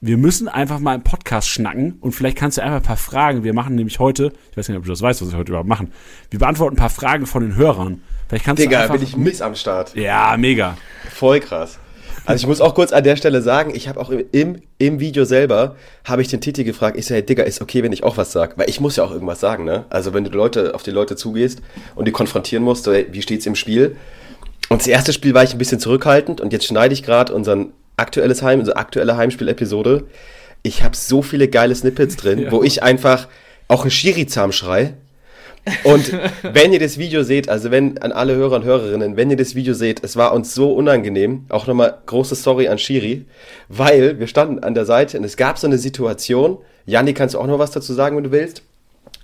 Wir müssen einfach mal im Podcast schnacken und vielleicht kannst du einfach ein paar Fragen, wir machen nämlich heute, ich weiß nicht, ob du das weißt, was wir heute überhaupt machen, wir beantworten ein paar Fragen von den Hörern. Vielleicht kannst Digga, du einfach, bin ich miss am Start. Ja, mega. Voll krass. Also ich muss auch kurz an der Stelle sagen, ich habe auch im, im Video selber, habe ich den Titi gefragt, ich sage, hey, Digga, ist okay, wenn ich auch was sage? Weil ich muss ja auch irgendwas sagen, ne? Also wenn du Leute, auf die Leute zugehst und die konfrontieren musst, so, hey, wie steht's im Spiel? Und das erste Spiel war ich ein bisschen zurückhaltend und jetzt schneide ich gerade unseren aktuelles Heim, unsere aktuelle Heimspiel-Episode. Ich habe so viele geile Snippets drin, ja. wo ich einfach auch einen Schiri-Zahn schrei und wenn ihr das Video seht, also wenn an alle Hörer und Hörerinnen, wenn ihr das Video seht, es war uns so unangenehm, auch nochmal große Story an Shiri, weil wir standen an der Seite und es gab so eine Situation, Janni, kannst du auch noch was dazu sagen, wenn du willst?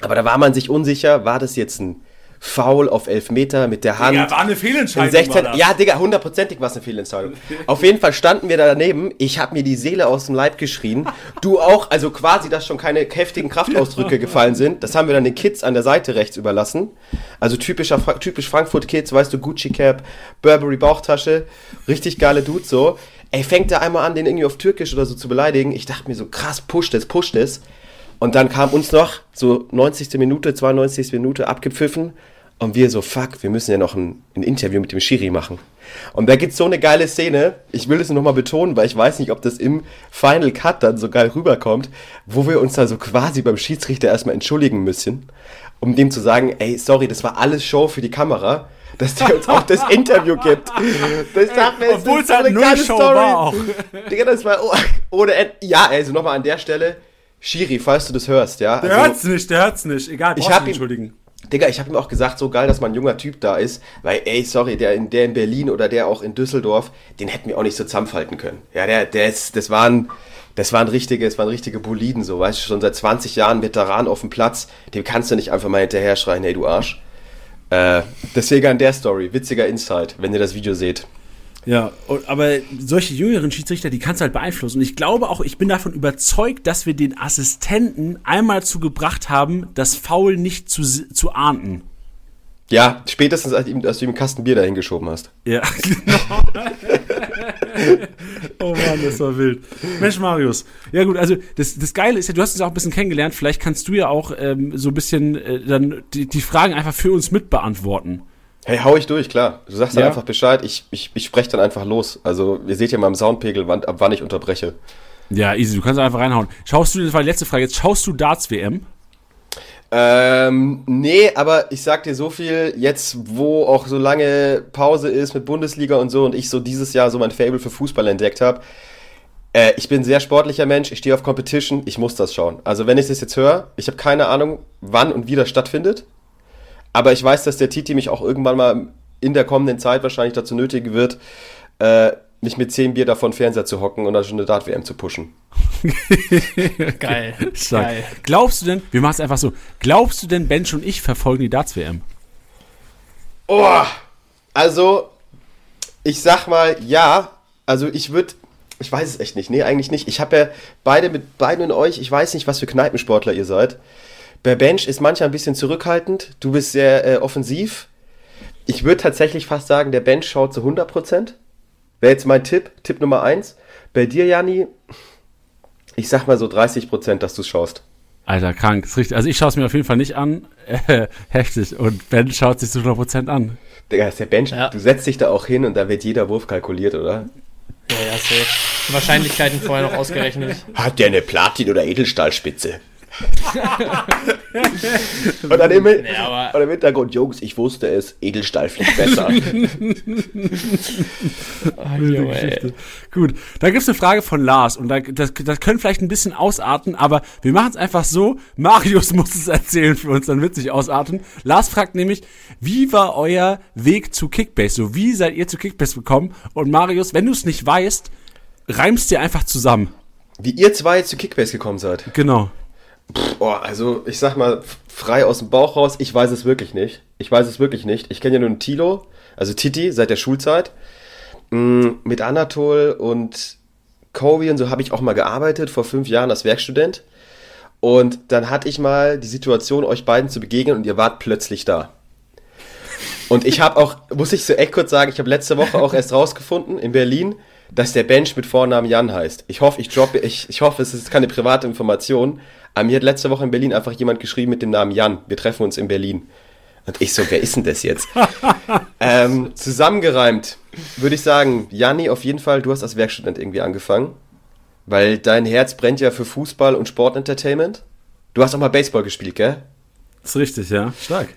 Aber da war man sich unsicher, war das jetzt ein Foul auf Elfmeter mit der Hand. Ja, war eine In Fehlentscheidung. 16, war ja, Digga, hundertprozentig war es eine Fehlentscheidung. Auf jeden Fall standen wir da daneben. Ich habe mir die Seele aus dem Leib geschrien. Du auch, also quasi, dass schon keine heftigen Kraftausdrücke gefallen sind. Das haben wir dann den Kids an der Seite rechts überlassen. Also typischer, typisch Frankfurt Kids, weißt du, Gucci Cap, Burberry Bauchtasche. Richtig geile Dude so. Ey, fängt da einmal an, den irgendwie auf Türkisch oder so zu beleidigen. Ich dachte mir so, krass, pusht es, pusht es. Und dann kam uns noch so 90. Minute, 92. Minute abgepfiffen. Und wir so, fuck, wir müssen ja noch ein, ein Interview mit dem Schiri machen. Und da gibt's so eine geile Szene, ich will es nochmal betonen, weil ich weiß nicht, ob das im Final Cut dann so geil rüberkommt, wo wir uns da so quasi beim Schiedsrichter erstmal entschuldigen müssen, um dem zu sagen, ey, sorry, das war alles Show für die Kamera, dass der uns auch das Interview gibt. Das sagt mir, Obwohl es halt null Show war auch. Digga, das war oh, End. Ja, also nochmal an der Stelle, Schiri, falls du das hörst, ja. Der also, hört's nicht, der hört's nicht. Egal, Ich hab ihn- entschuldigen. Digga, ich habe ihm auch gesagt, so geil, dass mal ein junger Typ da ist, weil, ey, sorry, der in, der in Berlin oder der auch in Düsseldorf, den hätten wir auch nicht so zusammenfalten können. Ja, der, der ist, das waren, das waren richtige, das waren richtige Boliden, so, weißt du, schon seit 20 Jahren Veteran auf dem Platz, dem kannst du nicht einfach mal hinterher schreien, hey, du Arsch. Äh, deswegen an der Story, witziger Insight, wenn ihr das Video seht. Ja, aber solche jüngeren Schiedsrichter, die kannst du halt beeinflussen. Und ich glaube auch, ich bin davon überzeugt, dass wir den Assistenten einmal zu gebracht haben, das Foul nicht zu, zu ahnden. Ja, spätestens als, als du ihm einen Kasten Bier dahin geschoben hast. Ja, genau. oh Mann, das war wild. Mensch, Marius. Ja gut, also das, das Geile ist ja, du hast uns auch ein bisschen kennengelernt. Vielleicht kannst du ja auch ähm, so ein bisschen äh, dann die, die Fragen einfach für uns mitbeantworten. Hey, hau ich durch, klar. Du sagst dann Ja. einfach Bescheid, ich, ich, ich spreche dann einfach los. Also, ihr seht ja mal im Soundpegel, wann, ab wann ich unterbreche. Ja, easy, du kannst einfach reinhauen. Schaust du, das war die letzte Frage, jetzt schaust du Darts-WM? Ähm, nee, aber ich sag dir so viel, jetzt wo auch so lange Pause ist mit Bundesliga und so und ich so dieses Jahr so mein Fable für Fußball entdeckt habe. Äh, ich bin ein sehr sportlicher Mensch, ich stehe auf Competition, ich muss das schauen. Also wenn ich das jetzt höre, ich habe keine Ahnung, wann und wie das stattfindet, aber ich weiß, dass der Titi mich auch irgendwann mal in der kommenden Zeit wahrscheinlich dazu nötigen wird, äh, mich mit 10 Bier davon Fernseher zu hocken und dann schon eine Dart-WM zu pushen. Geil. Stark. Geil. Glaubst du denn, wir machen es einfach so, glaubst du denn, Bench und ich verfolgen die Darts-WM? Oh, also, ich sag mal, ja. Also, ich würde, ich weiß es echt nicht. Nee, eigentlich nicht. Ich habe ja beide mit beiden und euch, ich weiß nicht, was für Kneipensportler ihr seid. Der Bench ist manchmal ein bisschen zurückhaltend. Du bist sehr äh, offensiv. Ich würde tatsächlich fast sagen, der Bench schaut zu 100%. Wäre jetzt mein Tipp, Tipp Nummer 1. Bei dir, Janni, ich sag mal so 30%, dass du es schaust. Alter, krank, ist richtig. Also ich schaue es mir auf jeden Fall nicht an. Äh, heftig. Und Ben schaut sich zu 100% an. Digga, ist der Bench, Ja. du setzt dich da auch hin und da wird jeder Wurf kalkuliert, oder? Ja, ja, safe. Wahrscheinlichkeiten vorher noch ausgerechnet. Hat der eine Platin- oder Edelstahlspitze? und dann im, Nee, und im Hintergrund, Jungs, ich wusste es, Edelstahl fliegt besser. Oh, jo, ey. Gut, da gibt's eine Frage von Lars und da, das, das können vielleicht ein bisschen ausarten, aber wir machen es einfach so, Marius muss es erzählen für uns, dann wird sich ausarten. Lars fragt nämlich, wie war euer Weg zu Kickbase? So, wie seid ihr zu Kickbase gekommen? Und Marius, wenn du es nicht weißt, reimst dir einfach zusammen. Wie ihr zwei zu Kickbase gekommen seid. Genau. Oh, also ich sag mal, frei aus dem Bauch raus, ich weiß es wirklich nicht. Ich weiß es wirklich nicht. Ich kenne ja nur einen Tilo, also Titi, seit der Schulzeit. Mm, Mit Anatol und Kobe und so habe ich auch mal gearbeitet, vor fünf Jahren als Werkstudent. Und dann hatte ich mal die Situation, euch beiden zu begegnen und ihr wart plötzlich da. Und ich habe auch, muss ich so echt kurz sagen, ich habe letzte Woche auch erst rausgefunden in Berlin, dass der Bench mit Vornamen Jan heißt. Ich hoffe, ich droppe, ich, ich hoffe, es ist keine private Information. Aber mir hat letzte Woche in Berlin einfach jemand geschrieben mit dem Namen Jan. Wir treffen uns in Berlin. Und ich so, wer ist denn das jetzt? ähm, zusammengereimt würde ich sagen, Janni, auf jeden Fall, du hast als Werkstudent irgendwie angefangen. Weil dein Herz brennt ja für Fußball und Sportentertainment. Du hast auch mal Baseball gespielt, gell? Ist richtig, ja. Stark.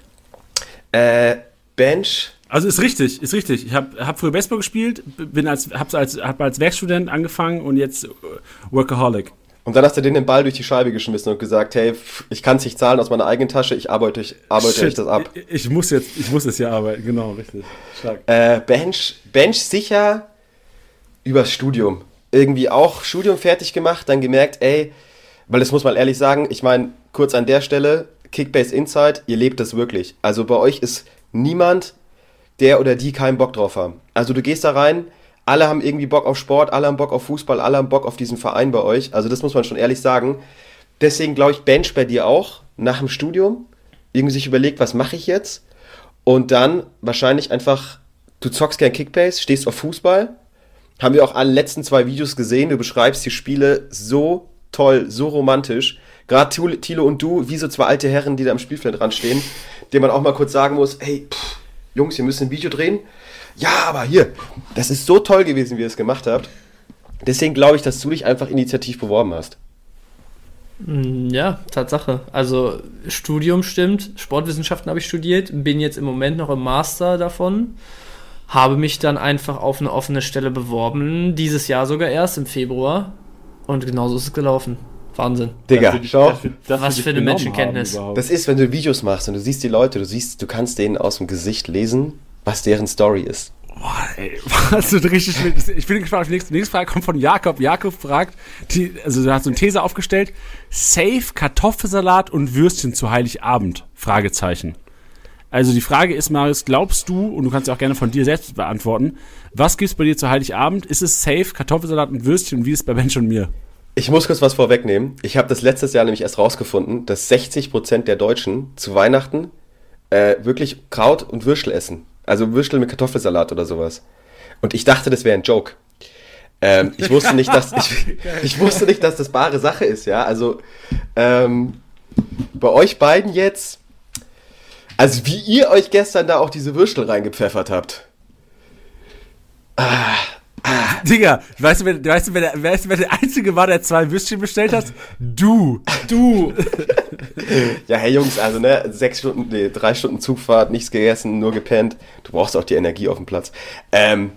Äh, Bench, Also ist richtig, ist richtig. Ich habe hab früher Baseball gespielt, bin als, hab's als, hab als Werkstudent angefangen und jetzt äh, Workaholic. Und dann hast du den den Ball durch die Scheibe geschmissen und gesagt, hey, ich kann es nicht zahlen aus meiner eigenen Tasche, ich arbeite, ich arbeite Shit, euch das ab. Ich, ich muss jetzt, ich muss jetzt hier arbeiten, genau, richtig. Stark. Äh, Bench, Bench sicher übers Studium. Irgendwie auch Studium fertig gemacht, dann gemerkt, ey, weil das muss man ehrlich sagen, ich meine, kurz an der Stelle, Kickbase Insight, ihr lebt das wirklich. Also bei euch ist niemand, der oder die keinen Bock drauf haben. Also du gehst da rein, alle haben irgendwie Bock auf Sport, alle haben Bock auf Fußball, alle haben Bock auf diesen Verein bei euch. Also das muss man schon ehrlich sagen. Deswegen glaube ich, Bench bei dir auch nach dem Studium irgendwie sich überlegt, was mache ich jetzt? Und dann wahrscheinlich einfach, du zockst gern Kickbase, stehst auf Fußball. Haben wir auch alle letzten zwei Videos gesehen. Du beschreibst die Spiele so toll, so romantisch. Gerade Thilo und du, wie so zwei alte Herren, die da am Spielfeld dran stehen, denen man auch mal kurz sagen muss, hey, pff, Jungs, ihr müsst ein Video drehen. Ja, aber hier, das ist so toll gewesen, wie ihr es gemacht habt. Deswegen glaube ich, dass du dich einfach initiativ beworben hast. Mm, ja, Tatsache. Also Studium stimmt, Sportwissenschaften habe ich studiert, bin jetzt im Moment noch im Master davon, habe mich dann einfach auf eine offene Stelle beworben, dieses Jahr sogar erst im Februar und genauso ist es gelaufen. Wahnsinn. Digga, Dafür- schau. dafür- dafür Was für eine Menschenkenntnis. Das ist, wenn du Videos machst und du siehst die Leute, du siehst, du kannst denen aus dem Gesicht lesen, was deren Story ist. Boah, ey, was ein richtig. Ich bin gespannt auf die nächste, nächste Frage kommt von Jakob. Jakob fragt, die, also du hast so eine These aufgestellt, Safe Kartoffelsalat und Würstchen zu Heiligabend? Fragezeichen. Also die Frage ist, Marius, glaubst du, und du kannst sie auch gerne von dir selbst beantworten, was gibt's bei dir zu Heiligabend? Ist es Safe Kartoffelsalat und Würstchen wie ist es bei Bench und mir? Ich muss kurz was vorwegnehmen. Ich habe das letztes Jahr nämlich erst rausgefunden, dass 60% der Deutschen zu Weihnachten äh, wirklich Kraut und Würstel essen. Also Würstel mit Kartoffelsalat oder sowas. Und ich dachte, das wäre ein Joke. Ähm, ich wusste nicht, dass ich, ich wusste nicht, dass das bare Sache ist, ja. Also ähm, bei euch beiden jetzt, also wie ihr euch gestern da auch diese Würstel reingepfeffert habt. Digga, weißt du, wer, weißt, du, wer, der, weißt du, wer der Einzige war, der zwei Würstchen bestellt hat? Du. Du! Ja, hey Jungs, also ne, sechs Stunden, nee, drei Stunden Zugfahrt, nichts gegessen, nur gepennt. Du brauchst auch die Energie auf dem Platz. Ähm,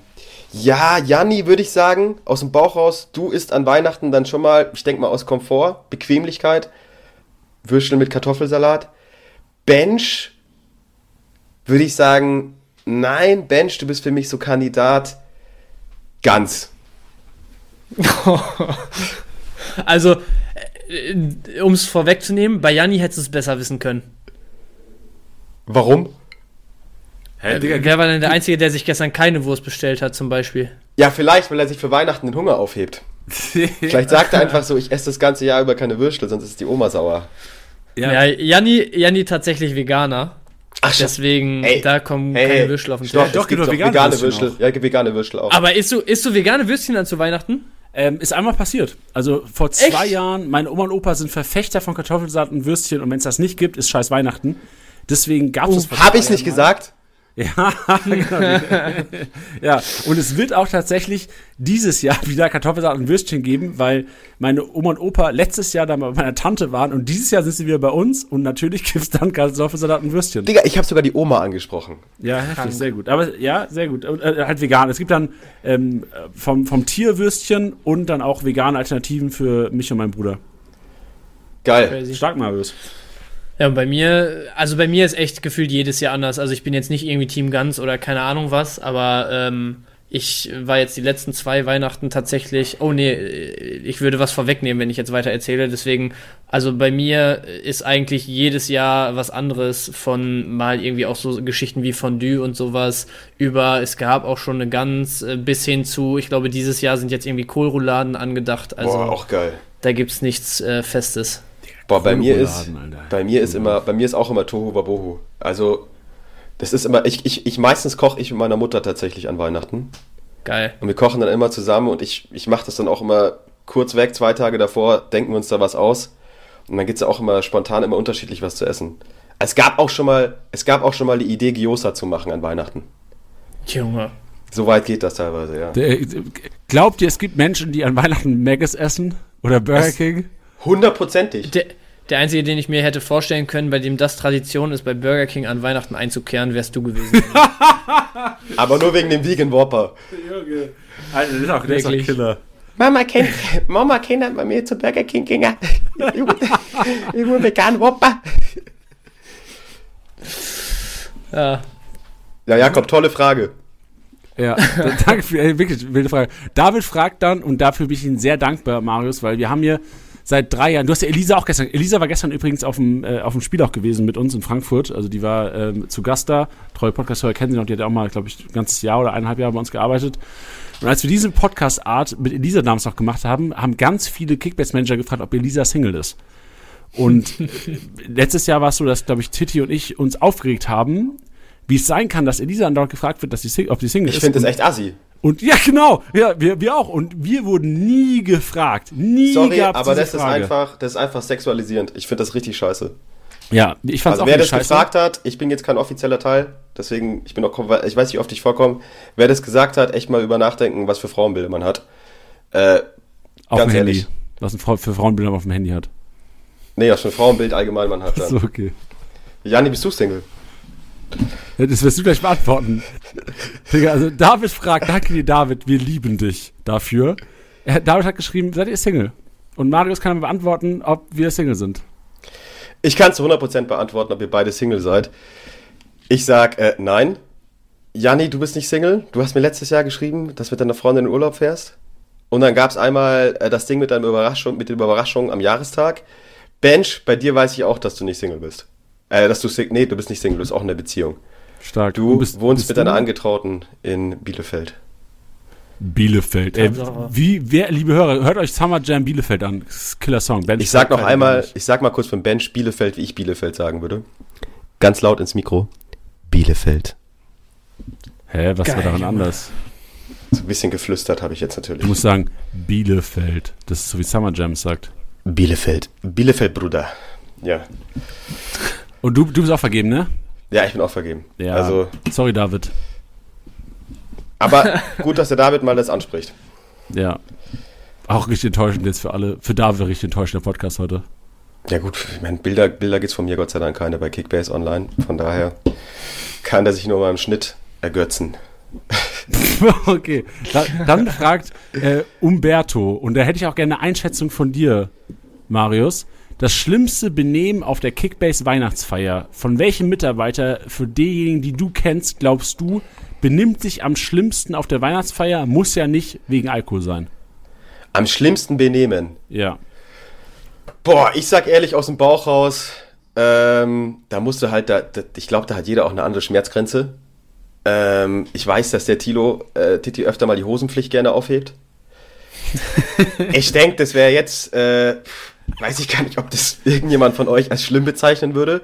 ja, Janni, würde ich sagen, aus dem Bauch raus, du isst an Weihnachten dann schon mal, ich denke mal aus Komfort, Bequemlichkeit, Würstel mit Kartoffelsalat. Bench, würde ich sagen, nein, Bench, du bist für mich so Kandidat ganz. Also, äh, um es vorwegzunehmen, bei Janni hättest du es besser wissen können. Warum? Hä, Wer war denn der Einzige, der sich gestern keine Wurst bestellt hat, zum Beispiel? Ja, vielleicht, weil er sich für Weihnachten den Hunger aufhebt. Vielleicht sagt er einfach so, ich esse das ganze Jahr über keine Würstel, sonst ist die Oma sauer. Ja, Janni, Janni tatsächlich Veganer. Ach, Deswegen, Ey, da kommen hey, keine Würstel auf den Tisch. doch, es gibt doch vegane vegane, Würstchen Würstel. auch. Ja, vegane Würstel auch. Aber isst du, isst du vegane Würstchen dann zu Weihnachten? Ähm, ist einmal passiert. Also vor zwei Echt? Jahren, meine Oma und Opa sind Verfechter von Kartoffelsalat und Würstchen und wenn es das nicht gibt, ist scheiß Weihnachten. Deswegen gab es vor Hab zwei ich's nicht gesagt? Ja, genau. ja, und es wird auch tatsächlich dieses Jahr wieder Kartoffelsalat und Würstchen geben, weil meine Oma und Opa letztes Jahr da bei meiner Tante waren und dieses Jahr sind sie wieder bei uns und natürlich gibt's dann Kartoffelsalat und Würstchen. Digga, ich habe sogar die Oma angesprochen. Ja, heftig, sehr gut. Aber ja, sehr gut. Und, äh, halt vegan. Es gibt dann ähm, vom, vom Tierwürstchen und dann auch vegane Alternativen für mich und meinen Bruder. Geil. Stark, Marius. Ja, bei mir, also bei mir ist echt gefühlt jedes Jahr anders. Also ich bin jetzt nicht irgendwie Team Ganz oder keine Ahnung was, aber ähm, ich war jetzt die letzten zwei Weihnachten tatsächlich. Oh nee, ich würde was vorwegnehmen, wenn ich jetzt weiter erzähle. Deswegen, also bei mir ist eigentlich jedes Jahr was anderes von mal irgendwie auch so Geschichten wie Fondue und sowas über. Es gab auch schon eine Gans äh, bis hin zu, ich glaube, dieses Jahr sind jetzt irgendwie Kohlrouladen angedacht. Also Boah, auch geil. da gibt's nichts äh, Festes. Boah, bei mir ist, Alter. bei mir ist immer, bei mir ist auch immer Tohu Wabohu. Also, das ist immer, ich, ich, ich meistens koche ich mit meiner Mutter tatsächlich an Weihnachten. Geil. Und wir kochen dann immer zusammen und ich, ich mache das dann auch immer kurz weg, zwei Tage davor, denken wir uns da was aus. Und dann gibt's ja auch immer spontan immer unterschiedlich was zu essen. Es gab auch schon mal, es gab auch schon mal die Idee, Gyoza zu machen an Weihnachten. Junge. So weit geht das teilweise, ja. Glaubt ihr, es gibt Menschen, die an Weihnachten Maggis essen? Oder Burger Es- King? Hundertprozentig. Der, der einzige, den ich mir hätte vorstellen können, bei dem das Tradition ist, bei Burger King an Weihnachten einzukehren, wärst du gewesen. Aber nur wegen dem Vegan Whopper. Alter, das ist auch, der ist. Killer. Mama kennt, Mama kennt bei mir zu Burger King gegangen. Ich will vegan Whopper. ja. Ja, Jakob, tolle Frage. Ja, da- danke für, wirklich, wilde Frage. David fragt dann, und dafür bin ich Ihnen sehr dankbar, Marius, weil wir haben hier seit drei Jahren. Du hast ja Elisa auch gestern. Elisa war gestern übrigens auf dem, äh, auf dem Spiel auch gewesen mit uns in Frankfurt. Also die war ähm, zu Gast da. Treue Podcast-Hörer kennen sie noch. Die hat ja auch mal, glaube ich, ein ganzes Jahr oder eineinhalb Jahre bei uns gearbeitet. Und als wir diese Podcast-Art mit Elisa damals noch gemacht haben, haben ganz viele Kickbase-Manager gefragt, ob Elisa Single ist. Und letztes Jahr war es so, dass, glaube ich, Titi und ich uns aufgeregt haben, wie es sein kann, dass Elisa andauernd gefragt wird, dass die, ob die Single Ich ist. finde das echt assi. Und ja, genau. Ja, wir, wir auch. Und wir wurden nie gefragt. Nie Sorry, gab's aber das ist Frage. einfach, das ist einfach sexualisierend. Ich finde das richtig scheiße. Ja, ich fand's Also auch wer das scheiße. gefragt hat, ich bin jetzt kein offizieller Teil, deswegen, ich bin auch, ich weiß nicht, wie oft ich vorkomme. Wer das gesagt hat, echt mal über nachdenken, was für Frauenbilder man hat. Äh, auf ganz dem Handy. ehrlich. Was ein Frau, für Frauenbilder auf dem Handy hat. nee, was für ein Frauenbild allgemein man hat. Dann. So, okay. Jani, bist du Single? Ja, Das wirst du gleich beantworten. Also David fragt, danke dir, David, wir lieben dich dafür. David hat geschrieben, seid ihr Single? Und Marius kann beantworten, ob wir Single sind. Ich kann zu 100% beantworten, ob ihr beide Single seid. Ich sag äh, nein. Jani, du bist nicht Single. Du hast mir letztes Jahr geschrieben, dass du mit deiner Freundin in den Urlaub fährst. Und dann gab es einmal äh, das Ding mit deiner Überraschung, mit der Überraschung am Jahrestag. Bench, bei dir weiß ich auch, dass du nicht Single bist. Äh, dass du nee, du bist nicht Single, du bist auch in der Beziehung. Stark. Du bist- wohnst bist mit deiner du? Angetrauten in Bielefeld. Bielefeld. Ey, Tatsache. wie, wer, liebe Hörer, hört euch Summer Jam Bielefeld an. Das ist ein Killer Song. Ben Ich sag noch einmal, ich sag mal kurz vom Bench Bielefeld, wie ich Bielefeld sagen würde. Ganz laut ins Mikro. Bielefeld. Hä, was war Geil, daran Junge. anders? So ein bisschen geflüstert habe ich jetzt natürlich. Du musst sagen, Bielefeld. Das ist so wie Summer Jam sagt. Bielefeld. Bielefeld, Bruder. Ja. Und du, du bist auch vergeben, ne? Ja, ich bin auch vergeben. Ja. Also, Sorry, David. aber gut, dass der David mal das anspricht. Ja. Auch richtig enttäuschend jetzt für alle. Für David richtig enttäuschender Podcast heute. Ja gut, ich meine, Bilder, Bilder gibt's von mir Gott sei Dank keine bei Kickbase Online. Von daher kann der sich nur mal im Schnitt ergötzen. okay. Da, dann fragt äh, Umberto, und da hätte ich auch gerne eine Einschätzung von dir, Marius. Das schlimmste Benehmen auf der Kickbase Weihnachtsfeier. Von welchem Mitarbeiter, für diejenigen, die du kennst, glaubst du, benimmt sich am schlimmsten auf der Weihnachtsfeier? Muss ja nicht wegen Alkohol sein. Am schlimmsten benehmen. Ja. Boah, ich sag ehrlich aus dem Bauch raus, ähm, da musste halt, da, da, ich glaube, da hat jeder auch eine andere Schmerzgrenze. Ähm, ich weiß, dass der Tilo, äh, Titi öfter mal die Hosenpflicht gerne aufhebt. ich denke, das wäre jetzt, äh, weiß ich gar nicht, ob das irgendjemand von euch als schlimm bezeichnen würde.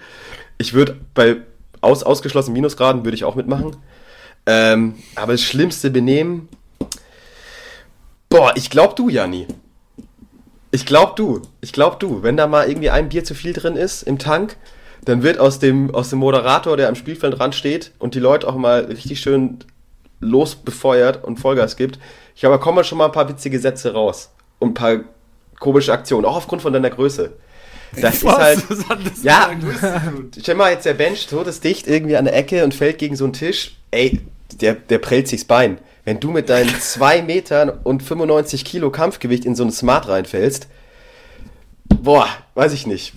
Ich würde bei aus, ausgeschlossenen Minusgraden würde ich auch mitmachen. Ähm, aber das schlimmste Benehmen, boah, ich glaube du, Janni. Ich glaub du, ich glaub du, wenn da mal irgendwie ein Bier zu viel drin ist im Tank, dann wird aus dem, aus dem Moderator, der am Spielfeldrand steht und die Leute auch mal richtig schön losbefeuert und Vollgas gibt. Ich glaube, da kommen schon mal ein paar witzige Sätze raus und ein paar komische Aktionen, auch aufgrund von deiner Größe. Das ist halt, ja, stell mal jetzt der Bench todesdicht irgendwie an der Ecke und fällt gegen so einen Tisch. Ey, der, der prellt sich's Bein. Wenn du mit deinen 2 Metern und 95 Kilo Kampfgewicht in so einen Smart reinfällst, boah, weiß ich nicht.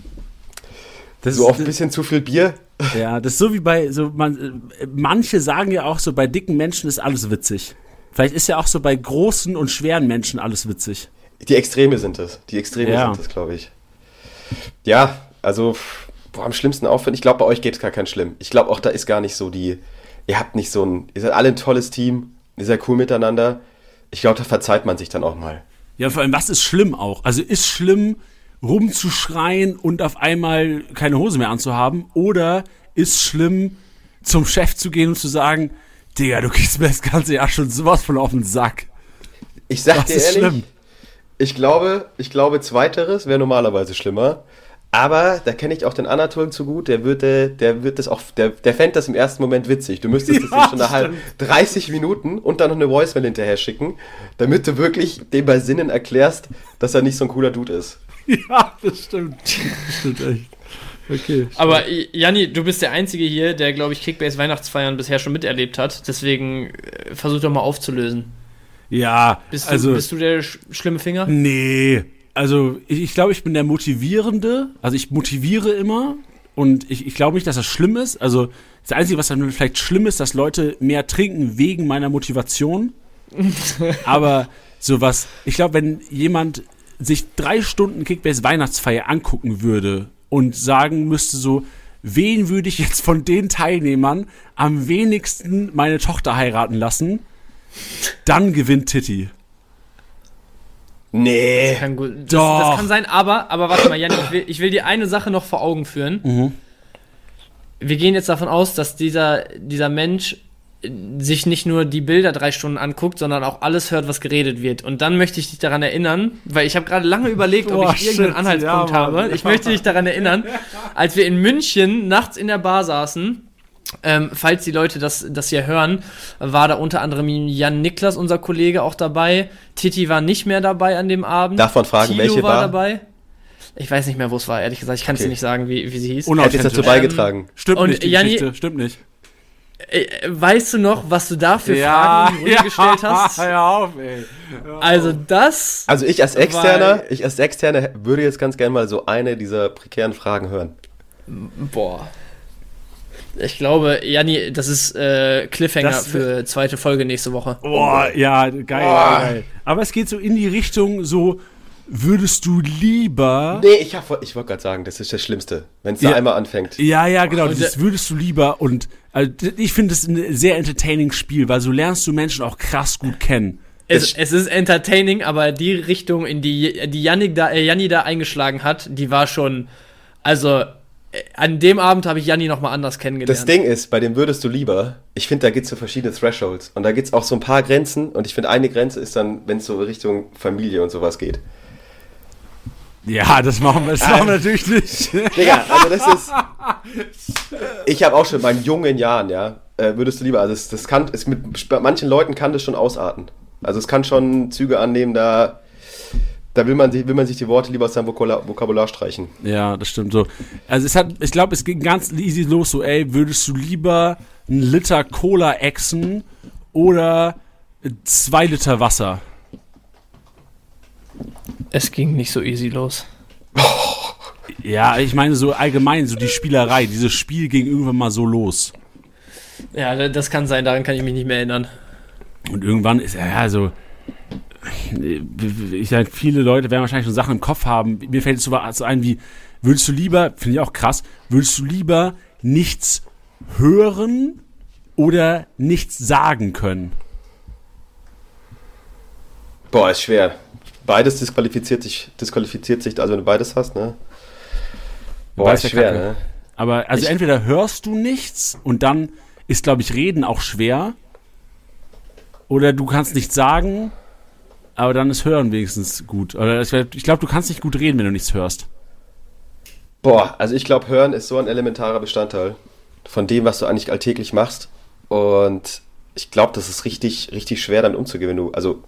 Das So auf ein bisschen zu viel Bier. Ja, das ist so wie bei, so man, äh, manche sagen ja auch so, bei dicken Menschen ist alles witzig. Vielleicht ist ja auch so bei großen und schweren Menschen alles witzig. Die Extreme sind es. Die Extreme Ja. sind es, glaube ich. Ja, also boah, am schlimmsten Aufwand. Ich glaube, bei euch geht es gar kein Schlimm. Ich glaube auch, da ist gar nicht so die. Ihr habt nicht so ein. Ihr seid alle ein tolles Team. Ihr seid cool miteinander. Ich glaube, da verzeiht man sich dann auch mal. Ja, vor allem, was ist schlimm auch? Also ist schlimm, rumzuschreien und auf einmal keine Hose mehr anzuhaben? Oder ist schlimm, zum Chef zu gehen und zu sagen, Digga, du kriegst mir das ganze Jahr schon sowas von auf den Sack. Ich sag Was dir ist ehrlich, schlimm? Ich glaube, ich glaube, zweiteres wäre normalerweise schlimmer. Aber da kenne ich auch den Anatol zu gut, der würde, der wird das auch, der, der fände das im ersten Moment witzig. Du müsstest das Ja, ihm schon eine halbe, 30 Minuten und dann noch eine Voicemail hinterher schicken, damit du wirklich dem bei Sinnen erklärst, dass er nicht so ein cooler Dude ist. Ja, das stimmt. Das stimmt echt. Okay. Aber äh, Janni, du bist der Einzige hier, der, glaube ich, Kickbase Weihnachtsfeiern bisher schon miterlebt hat. Deswegen äh, versuch doch mal aufzulösen. Ja, Bist du, also. bist du der sch schlimme Finger? Nee, also ich, ich glaube, ich bin der Motivierende. Also ich motiviere immer und ich, ich glaube nicht, dass das schlimm ist. Also das Einzige, was dann vielleicht schlimm ist, dass Leute mehr trinken wegen meiner Motivation. Aber sowas, ich glaube, wenn jemand sich drei Stunden Kickbase Weihnachtsfeier angucken würde und sagen müsste so, wen würde ich jetzt von den Teilnehmern am wenigsten meine Tochter heiraten lassen, dann gewinnt Titi. Nee. Kann gut, das, Doch. das kann sein, aber, aber warte mal, Jan, ich will, ich will dir eine Sache noch vor Augen führen. Mhm. Wir gehen jetzt davon aus, dass dieser, dieser Mensch sich nicht nur die Bilder drei Stunden anguckt, sondern auch alles hört, was geredet wird. Und dann möchte ich dich daran erinnern, weil ich habe gerade lange überlegt, ob Boah, ich irgendeinen shit, Anhaltspunkt ja, habe. Ich möchte dich daran erinnern, als wir in München nachts in der Bar saßen, ähm, falls die Leute das, das hier hören, war da unter anderem Jan Niklas, unser Kollege, auch dabei. Titi war nicht mehr dabei an dem Abend. Darf man fragen, Tilo welche war Bar? dabei. Ich weiß nicht mehr, wo es war, ehrlich gesagt. Ich kann es Okay. dir nicht sagen, wie, wie sie hieß. Unauthentisch. Hätte dazu Ähm, beigetragen. Stimmt Und nicht, die Janni- Geschichte. Stimmt nicht. Äh, weißt du noch, was du da für Fragen in die Runde gestellt hast? Hör auf, ey. Also das. Also ich als Externer, ich als Externer würde jetzt ganz gerne mal so eine dieser prekären Fragen hören. Boah. Ich glaube, Janni, das ist äh, Cliffhanger Das- für zweite Folge nächste Woche. Boah, ja, geil, Boah. geil. Aber es geht so in die Richtung, so, würdest du lieber. Nee, ich, hab- ich wollte gerade sagen, das ist das Schlimmste. Wenn es da Ja. einmal anfängt. Ja, ja, genau. Das der- würdest du lieber und also, ich finde es ein sehr entertaining Spiel, weil so lernst du Menschen auch krass gut kennen. Es, es ist entertaining, aber die Richtung, in die, die Janni da, äh, Janni da eingeschlagen hat, die war schon. Also, äh, an dem Abend habe ich Janni nochmal anders kennengelernt. Das Ding ist, bei dem würdest du lieber, ich finde, da gibt es so verschiedene Thresholds. Und da gibt es auch so ein paar Grenzen. Und ich finde, eine Grenze ist dann, wenn es so Richtung Familie und sowas geht. Ja, das machen wir, das machen wir natürlich nicht. Digga, also das ist. Ich habe auch schon in meinen jungen Jahren, ja, äh, würdest du lieber, also das, das kann, es mit bei manchen Leuten kann das schon ausarten. Also es kann schon Züge annehmen, da, da will man, sich- will man sich die Worte lieber aus seinem Vokabular, Vokabular streichen. Ja, das stimmt so. Also es hat, ich glaube, es ging ganz easy los, so, ey, würdest du lieber einen Liter Cola exen oder zwei Liter Wasser? Es ging nicht so easy los. Ja, ich meine so allgemein, so die Spielerei, dieses Spiel ging irgendwann mal so los. Ja, da- das kann sein, daran kann ich mich nicht mehr erinnern. Und irgendwann ist, ja, also, ich sag, viele Leute werden wahrscheinlich schon Sachen im Kopf haben. Mir fällt es so ein wie, würdest du lieber, finde ich auch krass, würdest du lieber nichts hören oder nichts sagen können? Boah, ist schwer. Beides disqualifiziert sich, disqualifiziert sich, also wenn du beides hast, ne? Boah, Beides ist schwer, ne? Aber also Ich- entweder hörst du nichts und dann ist, glaube ich, Reden auch schwer. Oder du kannst nichts sagen, aber dann ist Hören wenigstens gut. Oder ich, glaube, du kannst nicht gut reden, wenn du nichts hörst. Boah, also ich glaube, Hören ist so ein elementarer Bestandteil von dem, was du eigentlich alltäglich machst. Und ich glaube, das ist richtig, richtig schwer damit umzugehen, wenn du, also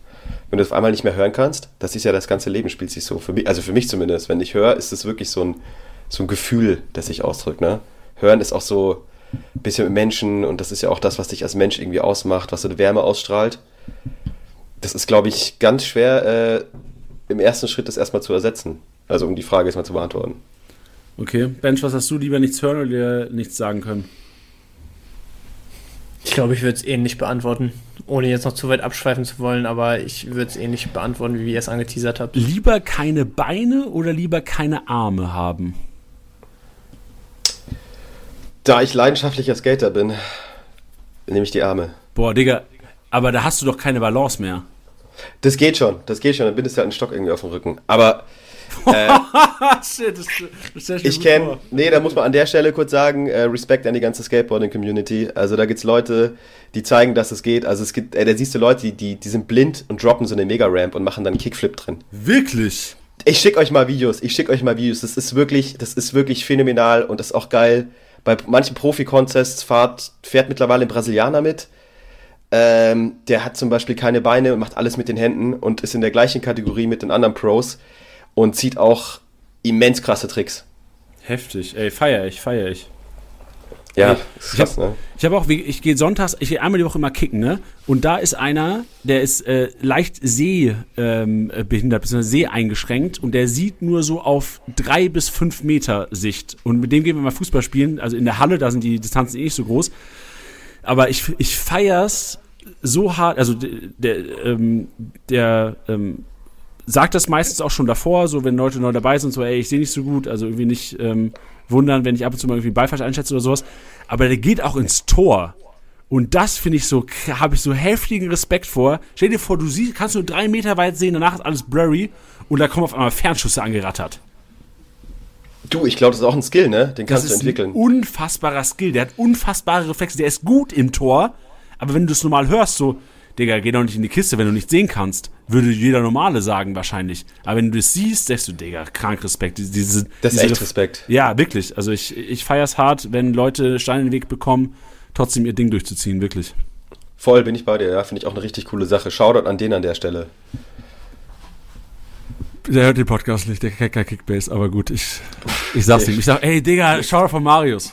wenn du auf einmal nicht mehr hören kannst, das ist ja das ganze Leben spielt sich so. Für mich, also für mich zumindest, wenn ich höre, ist es wirklich so ein, so ein Gefühl, das sich ausdrückt. Ne? Hören ist auch so ein bisschen mit Menschen und das ist ja auch das, was dich als Mensch irgendwie ausmacht, was so eine Wärme ausstrahlt. Das ist, glaube ich, ganz schwer äh, im ersten Schritt das erstmal zu ersetzen. Also um die Frage erstmal zu beantworten. Okay, Bench, was hast du lieber nichts hören oder dir nichts sagen können? Ich glaube, ich würde es ähnlich beantworten, ohne jetzt noch zu weit abschweifen zu wollen, aber ich würde es ähnlich beantworten, wie ihr es angeteasert habt. Lieber keine Beine oder lieber keine Arme haben? Da ich leidenschaftlicher Skater bin, nehme ich die Arme. Boah, Digga, aber da hast du doch keine Balance mehr. Das geht schon, das geht schon. Dann bindest du halt einen Stock irgendwie auf dem Rücken. Aber äh, Shit, das, das mir ich kenne, nee, da muss man an der Stelle kurz sagen, äh, Respekt an die ganze Skateboarding-Community. Also da gibt's Leute, die zeigen, dass es geht. Also es gibt, äh, da siehst du Leute, die, die, die sind blind und droppen so eine Mega-Ramp und machen dann einen Kickflip drin. Wirklich? Ich schick euch mal Videos, ich schick euch mal Videos. Das ist wirklich, das ist wirklich phänomenal und das ist auch geil. Bei manchen Profi-Contests fährt, fährt mittlerweile ein Brasilianer mit. Ähm, der hat zum Beispiel keine Beine und macht alles mit den Händen und ist in der gleichen Kategorie mit den anderen Pros und zieht auch immens krasse Tricks. Heftig, ey, feier ich, feier ich. Ja, Ich- ist ich krass, ne? Ich habe auch, ich gehe sonntags, ich gehe einmal die Woche immer kicken, ne? Und da ist einer, der ist äh, leicht sehbehindert, ähm, beziehungsweise seheingeschränkt und der sieht nur so auf drei bis fünf Meter Sicht. Und mit dem gehen wir mal Fußball spielen, also in der Halle, da sind die Distanzen eh nicht so groß. Aber ich, ich feier's so hart, also der, der, ähm, der ähm, sag das meistens auch schon davor, so wenn Leute neu dabei sind, so, ey, ich sehe nicht so gut, also irgendwie nicht ähm, wundern, wenn ich ab und zu mal irgendwie Ball falsch einschätze oder sowas. Aber der geht auch ins Tor. Und das finde ich so, habe ich so heftigen Respekt vor. Stell dir vor, du siehst, kannst nur drei Meter weit sehen, danach ist alles blurry und da kommen auf einmal Fernschüsse angerattert. Du, ich glaube, das ist auch ein Skill, ne? Den kannst das du ist entwickeln. Ein unfassbarer Skill. Der hat unfassbare Reflexe. Der ist gut im Tor. Aber wenn du es normal hörst, so, Digga, geh doch nicht in die Kiste, wenn du nicht sehen kannst, würde jeder Normale sagen wahrscheinlich. Aber wenn du das siehst, sagst du, Digga, krank Respekt. Diese, das ist diese echt Respekt. Ja, wirklich. Also ich, ich feier's hart, wenn Leute Steine in den Weg bekommen, trotzdem ihr Ding durchzuziehen, wirklich. Voll bin ich bei dir, ja. Finde ich auch eine richtig coole Sache. Shoutout an den an der Stelle. Der hört den Podcast nicht, der kennt kein Kickbase, aber gut, ich, ich sag's ihm. Ich sag, ey, Digga, Shoutout von Marius.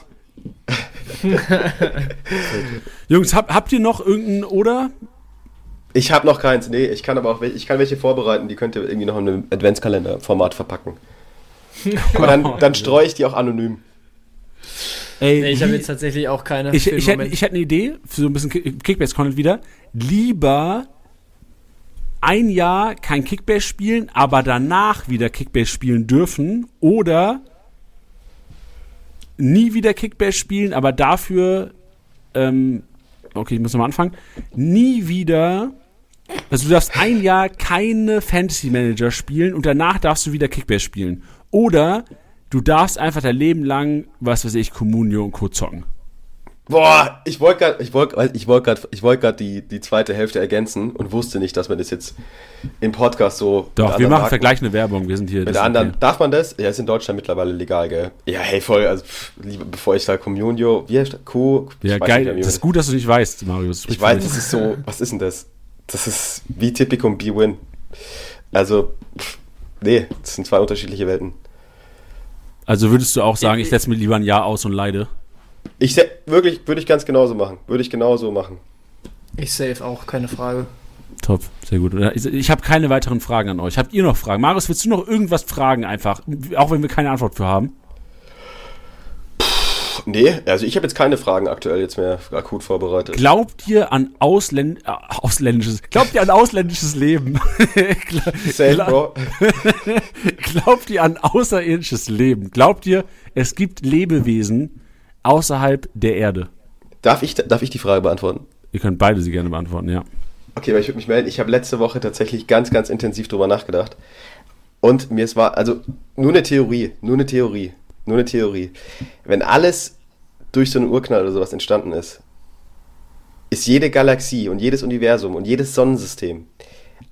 Jungs, hab, habt ihr noch irgendeinen oder? Ich habe noch keins, nee, ich kann aber auch ich kann welche vorbereiten, die könnt ihr irgendwie noch in einem Adventskalender-Format verpacken. Aber dann, dann streue ich die auch anonym. Ey, nee, ich habe jetzt tatsächlich auch keine. Ich, ich, hätte, ich hätte eine Idee für so ein bisschen Kickbase-Content wieder. Lieber ein Jahr kein Kickbase spielen, aber danach wieder Kickbase spielen dürfen oder nie wieder Kickbase spielen, aber dafür ähm, okay, ich muss nochmal anfangen. Nie wieder also du darfst ein Jahr keine Fantasy Manager spielen und danach darfst du wieder Kickbase spielen. Oder du darfst einfach dein Leben lang, was weiß ich, Communio und Co. zocken. Boah, ich wollte gerade ich wollt, ich wollt grad, ich wollt grad die, die zweite Hälfte ergänzen und wusste nicht, dass man das jetzt im Podcast so. Doch, wir machen vergleichende Werbung, wir sind hier. Mit der anderen, okay. darf man das? Ja, ist in Deutschland mittlerweile legal, gell? Ja, hey, voll, also pff, lieber, bevor ich da Communio, wie heißt das? Co. Ja, geil, mehr, das ist gut, dass du nicht weißt, Marius. Ich weiß, das ist so, was ist denn das? Das ist wie Typicum B-Win. Also, pff, nee, das sind zwei unterschiedliche Welten. Also würdest du auch sagen, ich, ich setze mir lieber ein Jahr aus und leide? Ich wirklich, würde ich ganz genauso machen. Würde ich genauso machen. Ich safe auch, keine Frage. Top, sehr gut. Ich, ich habe keine weiteren Fragen an euch. Habt ihr noch Fragen? Marius, willst du noch irgendwas fragen einfach? Auch wenn wir keine Antwort für haben? Puh, nee, also ich habe jetzt keine Fragen aktuell jetzt mehr akut vorbereitet. Glaubt ihr an Ausländ äh, ausländisches, glaubt ihr an ausländisches Leben? Safe, Bro. glaubt ihr an außerirdisches Leben? Glaubt ihr, es gibt Lebewesen, außerhalb der Erde? Darf ich, darf ich die Frage beantworten? Ihr könnt beide sie gerne beantworten, ja. Okay, weil ich würde mich melden. Ich habe letzte Woche tatsächlich ganz, ganz intensiv drüber nachgedacht. Und mir es war, also nur eine Theorie, nur eine Theorie, nur eine Theorie. Wenn alles durch so einen Urknall oder sowas entstanden ist, ist jede Galaxie und jedes Universum und jedes Sonnensystem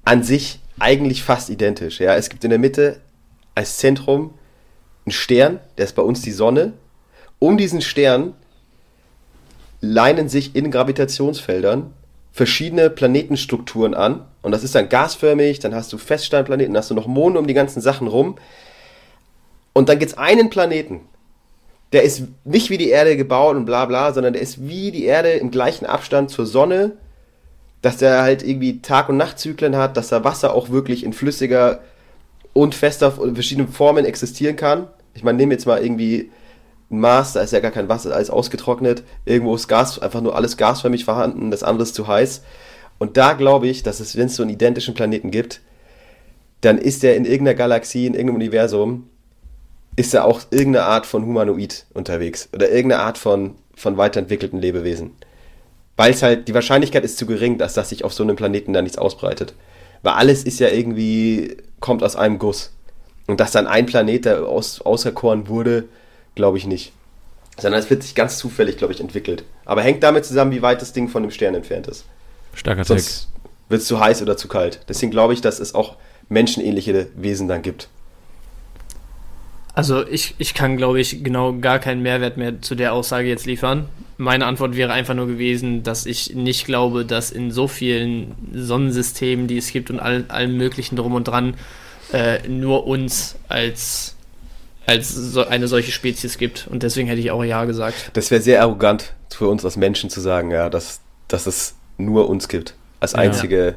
an sich eigentlich fast identisch. Ja, es gibt in der Mitte als Zentrum einen Stern, der ist bei uns die Sonne um diesen Stern leinen sich in Gravitationsfeldern verschiedene Planetenstrukturen an. Und das ist dann gasförmig, dann hast du Feststeinplaneten, dann hast du noch Monde um die ganzen Sachen rum. Und dann gibt es einen Planeten, der ist nicht wie die Erde gebaut und bla bla, sondern der ist wie die Erde im gleichen Abstand zur Sonne, dass der halt irgendwie Tag- und Nachtzyklen hat, dass da Wasser auch wirklich in flüssiger und fester verschiedenen Formen existieren kann. Ich meine, nehmen jetzt mal irgendwie Mars, da ist ja gar kein Wasser, alles ausgetrocknet. Irgendwo ist Gas, einfach nur alles gasförmig vorhanden, das andere ist zu heiß. Und da glaube ich, dass es, wenn es so einen identischen Planeten gibt, dann ist er in irgendeiner Galaxie, in irgendeinem Universum, ist er auch irgendeine Art von Humanoid unterwegs oder irgendeine Art von, von weiterentwickelten Lebewesen. Weil es halt, die Wahrscheinlichkeit ist zu gering, dass das sich auf so einem Planeten da nichts ausbreitet. Weil alles ist ja irgendwie, kommt aus einem Guss. Und dass dann ein Planet, der aus, auserkoren wurde, glaube ich nicht. Sondern es wird sich ganz zufällig, glaube ich, entwickelt. Aber hängt damit zusammen, wie weit das Ding von dem Stern entfernt ist. Starker Sonst wird es zu heiß oder zu kalt. Deswegen glaube ich, dass es auch menschenähnliche Wesen dann gibt. Also ich, ich kann, glaube ich, genau gar keinen Mehrwert mehr zu der Aussage jetzt liefern. Meine Antwort wäre einfach nur gewesen, dass ich nicht glaube, dass in so vielen Sonnensystemen, die es gibt und all, allem möglichen drum und dran, äh, nur uns als als so eine solche Spezies gibt. Und deswegen hätte ich auch Ja gesagt. Das wäre sehr arrogant für uns als Menschen zu sagen, ja, dass, dass es nur uns gibt. Als einzige, ja.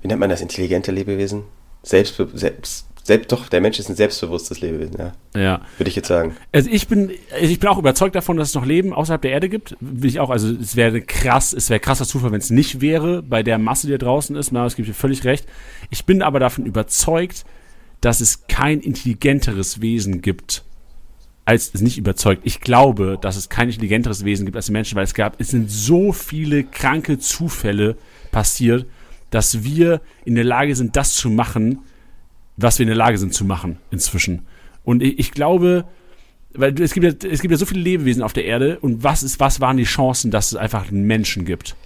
wie nennt man das, intelligente Lebewesen? Selbst, selbst Selbst, doch, der Mensch ist ein selbstbewusstes Lebewesen, ja. Ja. Würde ich jetzt sagen. Also ich bin, ich bin auch überzeugt davon, dass es noch Leben außerhalb der Erde gibt. Will ich auch, also es wäre krass, es wäre krasser Zufall, wenn es nicht wäre, bei der Masse, die da draußen ist. Na, es gibt dir völlig recht. Ich bin aber davon überzeugt, dass es kein intelligenteres Wesen gibt, als es nicht überzeugt. Ich glaube, dass es kein intelligenteres Wesen gibt als die Menschen, weil es gab, es sind so viele kranke Zufälle passiert, dass wir in der Lage sind, das zu machen, was wir in der Lage sind zu machen inzwischen. Und ich, ich glaube, weil es gibt, ja, es gibt ja so viele Lebewesen auf der Erde und was ist, was waren die Chancen, dass es einfach einen Menschen gibt?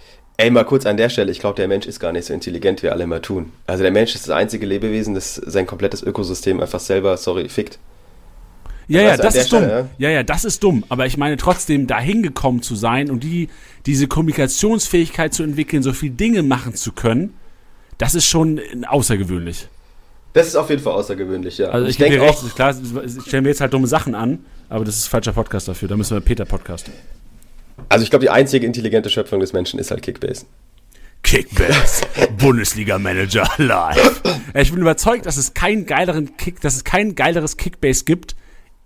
Ey, mal kurz an der Stelle, ich glaube, der Mensch ist gar nicht so intelligent, wie alle immer tun. Also der Mensch ist das einzige Lebewesen, das sein komplettes Ökosystem einfach selber, sorry, fickt. Ja, ja, du, an das ist dumm. Stelle, Ja, ja, das ist dumm. Aber ich meine trotzdem, da hingekommen zu sein und die, diese Kommunikationsfähigkeit zu entwickeln, so viele Dinge machen zu können, das ist schon außergewöhnlich. Das ist auf jeden Fall außergewöhnlich, ja. Also Und ich, denke denke recht, klar, stellen wir jetzt halt dumme Sachen an, aber das ist falscher Podcast dafür. Da müssen wir Peter Podcast. Also ich glaube, die einzige intelligente Schöpfung des Menschen ist halt Kickbase. Kickbase, Bundesliga-Manager live. Ich bin überzeugt, dass es keinen geileren Kick, dass es kein geileres Kickbase gibt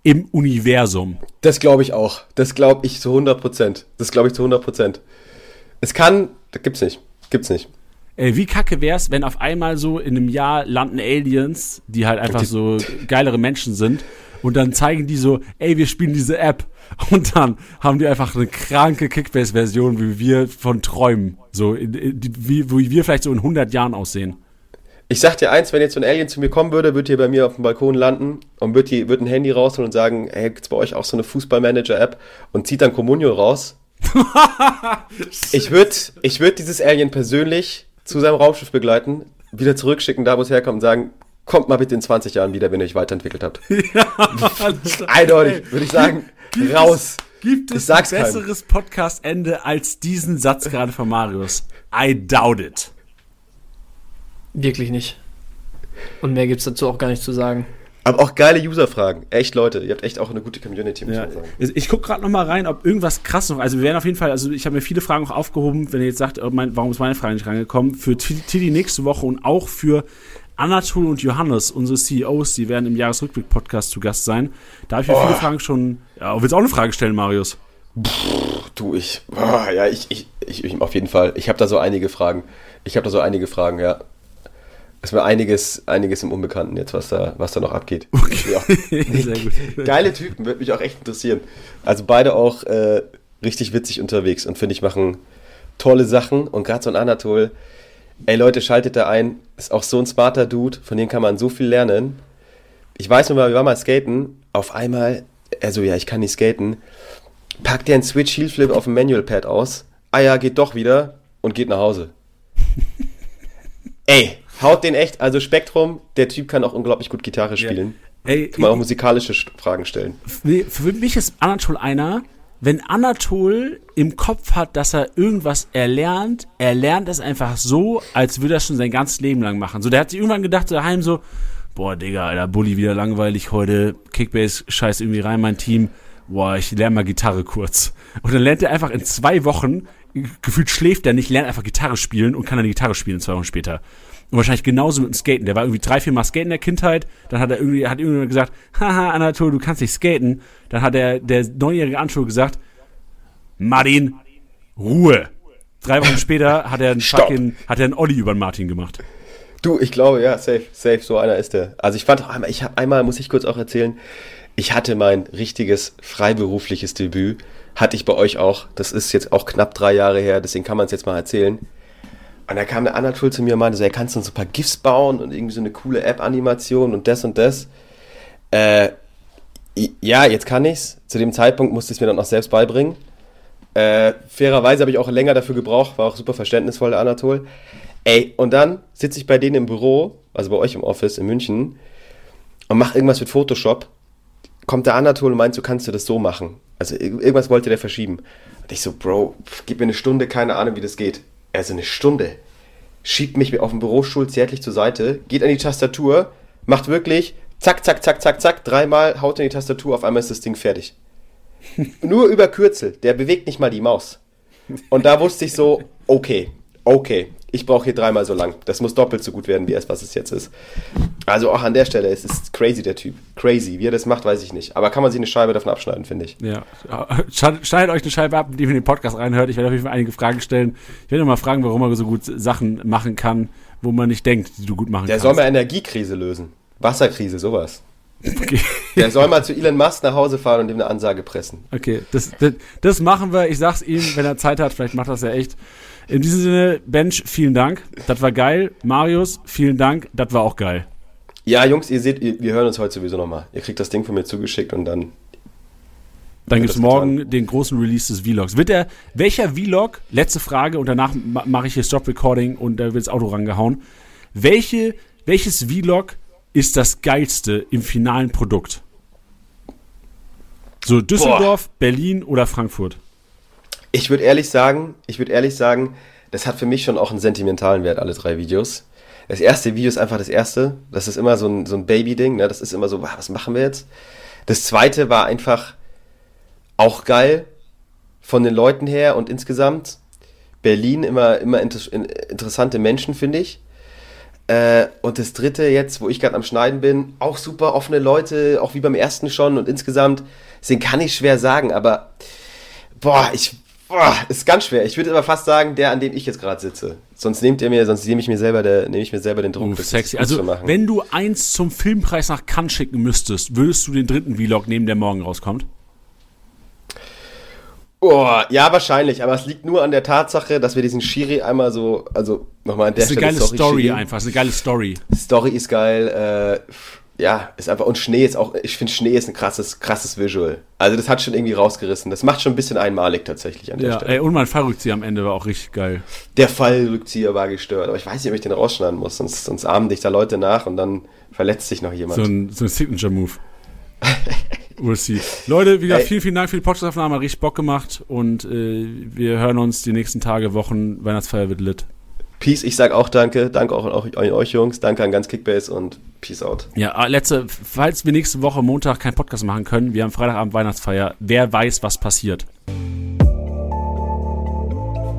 im Universum. Das glaube ich auch. Das glaube ich zu 100 Prozent. Das glaube ich zu 100 Prozent. Es kann, das gibt's nicht. Gibt's nicht. Ey, wie kacke wär's, wenn auf einmal so in einem Jahr landen Aliens, die halt einfach Die- so geilere Menschen sind und dann zeigen die so, ey, wir spielen diese App und dann haben die einfach eine kranke Kickbase-Version, wie wir von Träumen, so wie, wie wir vielleicht so in 100 Jahren aussehen. Ich sag dir eins, wenn jetzt so ein Alien zu mir kommen würde, würde hier bei mir auf dem Balkon landen und würde würd ein Handy rausholen und sagen, hey, gibt's bei euch auch so eine Fußballmanager-App und zieht dann Comunio raus. ich würde ich würd dieses Alien persönlich zu seinem Raumschiff begleiten, wieder zurückschicken, da wo es herkommt und sagen, kommt mal bitte in 20 Jahren wieder, wenn ihr euch weiterentwickelt habt. Eindeutig, würde ich sagen, Gibt raus. Gibt Ich es ein besseres Podcast-Ende als diesen Satz gerade von Marius? I doubt it. Wirklich nicht. Und mehr gibt's dazu auch gar nicht zu sagen. Aber auch geile User-Fragen. Echt, Leute, ihr habt echt auch eine gute Community, muss Ja, man sagen. ich gucke gerade noch mal rein, ob irgendwas krass noch. Also wir werden auf jeden Fall, also ich habe mir viele Fragen auch aufgehoben, wenn ihr jetzt sagt, oh, mein, warum ist meine Frage nicht reingekommen, für T- Titi nächste Woche und auch für Anatol und Johannes, unsere CEOs, die werden im Jahresrückblick-Podcast zu Gast sein. Da habe ich mir Oh. viele Fragen schon. Ja, willst du auch eine Frage stellen, Marius? Du, ich, ah, ja, ich, ich, ich, ich, auf jeden Fall. Ich habe da so einige Fragen. Ich habe da so einige Fragen, ja. Es war einiges, einiges im Unbekannten jetzt, was da, was da noch abgeht. Ja. Sehr gut. Geile Typen, würde mich auch echt interessieren. Also beide auch äh, richtig witzig unterwegs und finde ich machen tolle Sachen. Und gerade so ein Anatol, ey Leute, schaltet da ein, ist auch so ein smarter Dude, von dem kann man so viel lernen. Ich weiß nur mal, wir waren mal skaten, auf einmal, also ja, ich kann nicht skaten, packt der einen Switch Heel Flip auf dem Manual Pad aus, ah ja, geht doch wieder und geht nach Hause. ey, haut den echt, also Spektrum, der Typ kann auch unglaublich gut Gitarre spielen. Ey, Kann man auch musikalische Sch- Fragen stellen. Für mich ist Anatol einer, wenn Anatol im Kopf hat, dass er irgendwas erlernt, er lernt es einfach so, als würde er schon sein ganzes Leben lang machen. So, der hat sich irgendwann gedacht, so daheim so, boah, Digga, Alter, Bulli wieder langweilig heute, Kickbase scheiß irgendwie rein, mein Team, boah, ich lerne mal Gitarre kurz. Und dann lernt er einfach in zwei Wochen, gefühlt schläft er nicht, lernt einfach Gitarre spielen und kann dann die Gitarre spielen zwei Wochen später. Und wahrscheinlich genauso mit dem Skaten. Der war irgendwie drei, vier Mal skaten in der Kindheit. Dann hat er irgendwie, hat irgendjemand gesagt, haha, Anatol, du kannst nicht skaten. Dann hat der, der neunjährige Anatol gesagt, Martin, Ruhe. Drei Wochen später hat er einen Stopp. fucking, hat er einen Olli über den Martin gemacht. Du, ich glaube, ja, safe, safe, so einer ist der. Also ich fand auch einmal, ich habe einmal, muss ich kurz auch erzählen, ich hatte mein richtiges freiberufliches Debüt, hatte ich bei euch auch. Das ist jetzt auch knapp drei Jahre her, deswegen kann man es jetzt mal erzählen. Und da kam der Anatol zu mir und meinte so, er kannst du uns ein paar GIFs bauen und irgendwie so eine coole App-Animation und das und das. Äh, ja, jetzt kann ich's. Zu dem Zeitpunkt musste ich es mir dann auch selbst beibringen. Äh, fairerweise habe ich auch länger dafür gebraucht, war auch super verständnisvoll, der Anatol. Ey, und dann sitze ich bei denen im Büro, also bei euch im Office in München, und mache irgendwas mit Photoshop. Kommt der Anatol und meint, so kannst du das so machen. Also ir- irgendwas wollte der verschieben. Und ich so, Bro, gib mir eine Stunde, keine Ahnung, wie das geht. Also eine Stunde. Schiebt mich auf dem Bürostuhl zärtlich zur Seite, geht an die Tastatur, macht wirklich zack, zack, zack, zack, zack, dreimal, haut in die Tastatur, auf einmal ist das Ding fertig. Nur über Kürzel, der bewegt nicht mal die Maus. Und da wusste ich so, okay, okay, ich brauche hier dreimal so lang. Das muss doppelt so gut werden, wie es, was es jetzt ist. Also auch an der Stelle, es ist crazy, der Typ. Crazy. Wie er das macht, weiß ich nicht. Aber kann man sich eine Scheibe davon abschneiden, finde ich. Ja. Schneidet euch eine Scheibe ab, die ihr in den Podcast reinhört. Ich werde auf jeden Fall einige Fragen stellen. Ich werde mal fragen, warum er so gut Sachen machen kann, wo man nicht denkt, die du gut machen der kannst. Der soll mal Energiekrise lösen. Wasserkrise, sowas. Okay. Der soll mal zu Elon Musk nach Hause fahren und ihm eine Ansage pressen. Okay, das, das, das machen wir. Ich sag's ihm, wenn er Zeit hat, vielleicht macht das ja echt. In diesem Sinne, Bench, vielen Dank. Das war geil. Marius, vielen Dank. Das war auch geil. Ja, Jungs, ihr seht, wir hören uns heute sowieso nochmal. Ihr kriegt das Ding von mir zugeschickt und dann. Dann gibt es morgen getan. den großen Release des Vlogs. Wird der, welcher Vlog, letzte Frage, und danach mache ich hier Stop Recording und da wird das Auto rangehauen. Welche, welches Vlog ist das geilste im finalen Produkt? So Düsseldorf, Boah. Berlin oder Frankfurt? Ich würde ehrlich sagen, ich würde ehrlich sagen, das hat für mich schon auch einen sentimentalen Wert, alle drei Videos das erste Video ist einfach das erste. Das ist immer so ein, so ein Baby-Ding. Ne? Das ist immer so, was machen wir jetzt? Das zweite war einfach auch geil von den Leuten her und insgesamt. Berlin immer, immer inter interessante Menschen, finde ich. Äh, und das dritte jetzt, wo ich gerade am Schneiden bin, auch super offene Leute, auch wie beim ersten schon und insgesamt, den kann ich schwer sagen, aber boah, ich Boah, ist ganz schwer. Ich würde aber fast sagen, der, an dem ich jetzt gerade sitze. Sonst nehmt ihr mir, sonst nehme ich mir selber, der, nehme ich mir selber den Druck. Uh, sexy. Also, wenn du eins zum Filmpreis nach Cannes schicken müsstest, würdest du den dritten Vlog nehmen, der morgen rauskommt? Oh, ja, wahrscheinlich, aber es liegt nur an der Tatsache, dass wir diesen Shiri einmal so, also nochmal an der Stelle. Das ist eine geile Story Shiri. einfach, ist eine geile Story. Story ist geil, äh, ja, ist einfach, und Schnee ist auch, ich finde Schnee ist ein krasses, krasses Visual. Also das hat schon irgendwie rausgerissen. Das macht schon ein bisschen einmalig tatsächlich an der ja, Stelle. Ey, und mein Fallrückzieher am Ende war auch richtig geil. Der Fallrückzieher war gestört, aber ich weiß nicht, ob ich den rausschneiden muss, sonst, sonst ahmen dich da Leute nach und dann verletzt sich noch jemand. So ein, so ein Signature-Move. we'll see. Leute, wieder vielen, vielen Dank für die Podcast-Aufnahme, hat richtig Bock gemacht und äh, wir hören uns die nächsten Tage, Wochen. Weihnachtsfeier wird lit. Peace, ich sag auch danke. Danke auch an euch Jungs. Danke an ganz Kickbase und Peace out. Ja, ah, letzte, falls wir nächste Woche Montag keinen Podcast machen können, wir haben Freitagabend Weihnachtsfeier. Wer weiß, was passiert.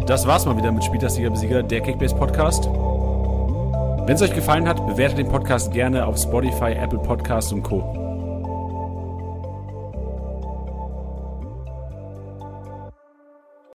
Das war's mal wieder mit Spieltastiger Besieger, der Kickbase Podcast. Wenn es euch gefallen hat, bewertet den Podcast gerne auf Spotify, Apple Podcasts und Co.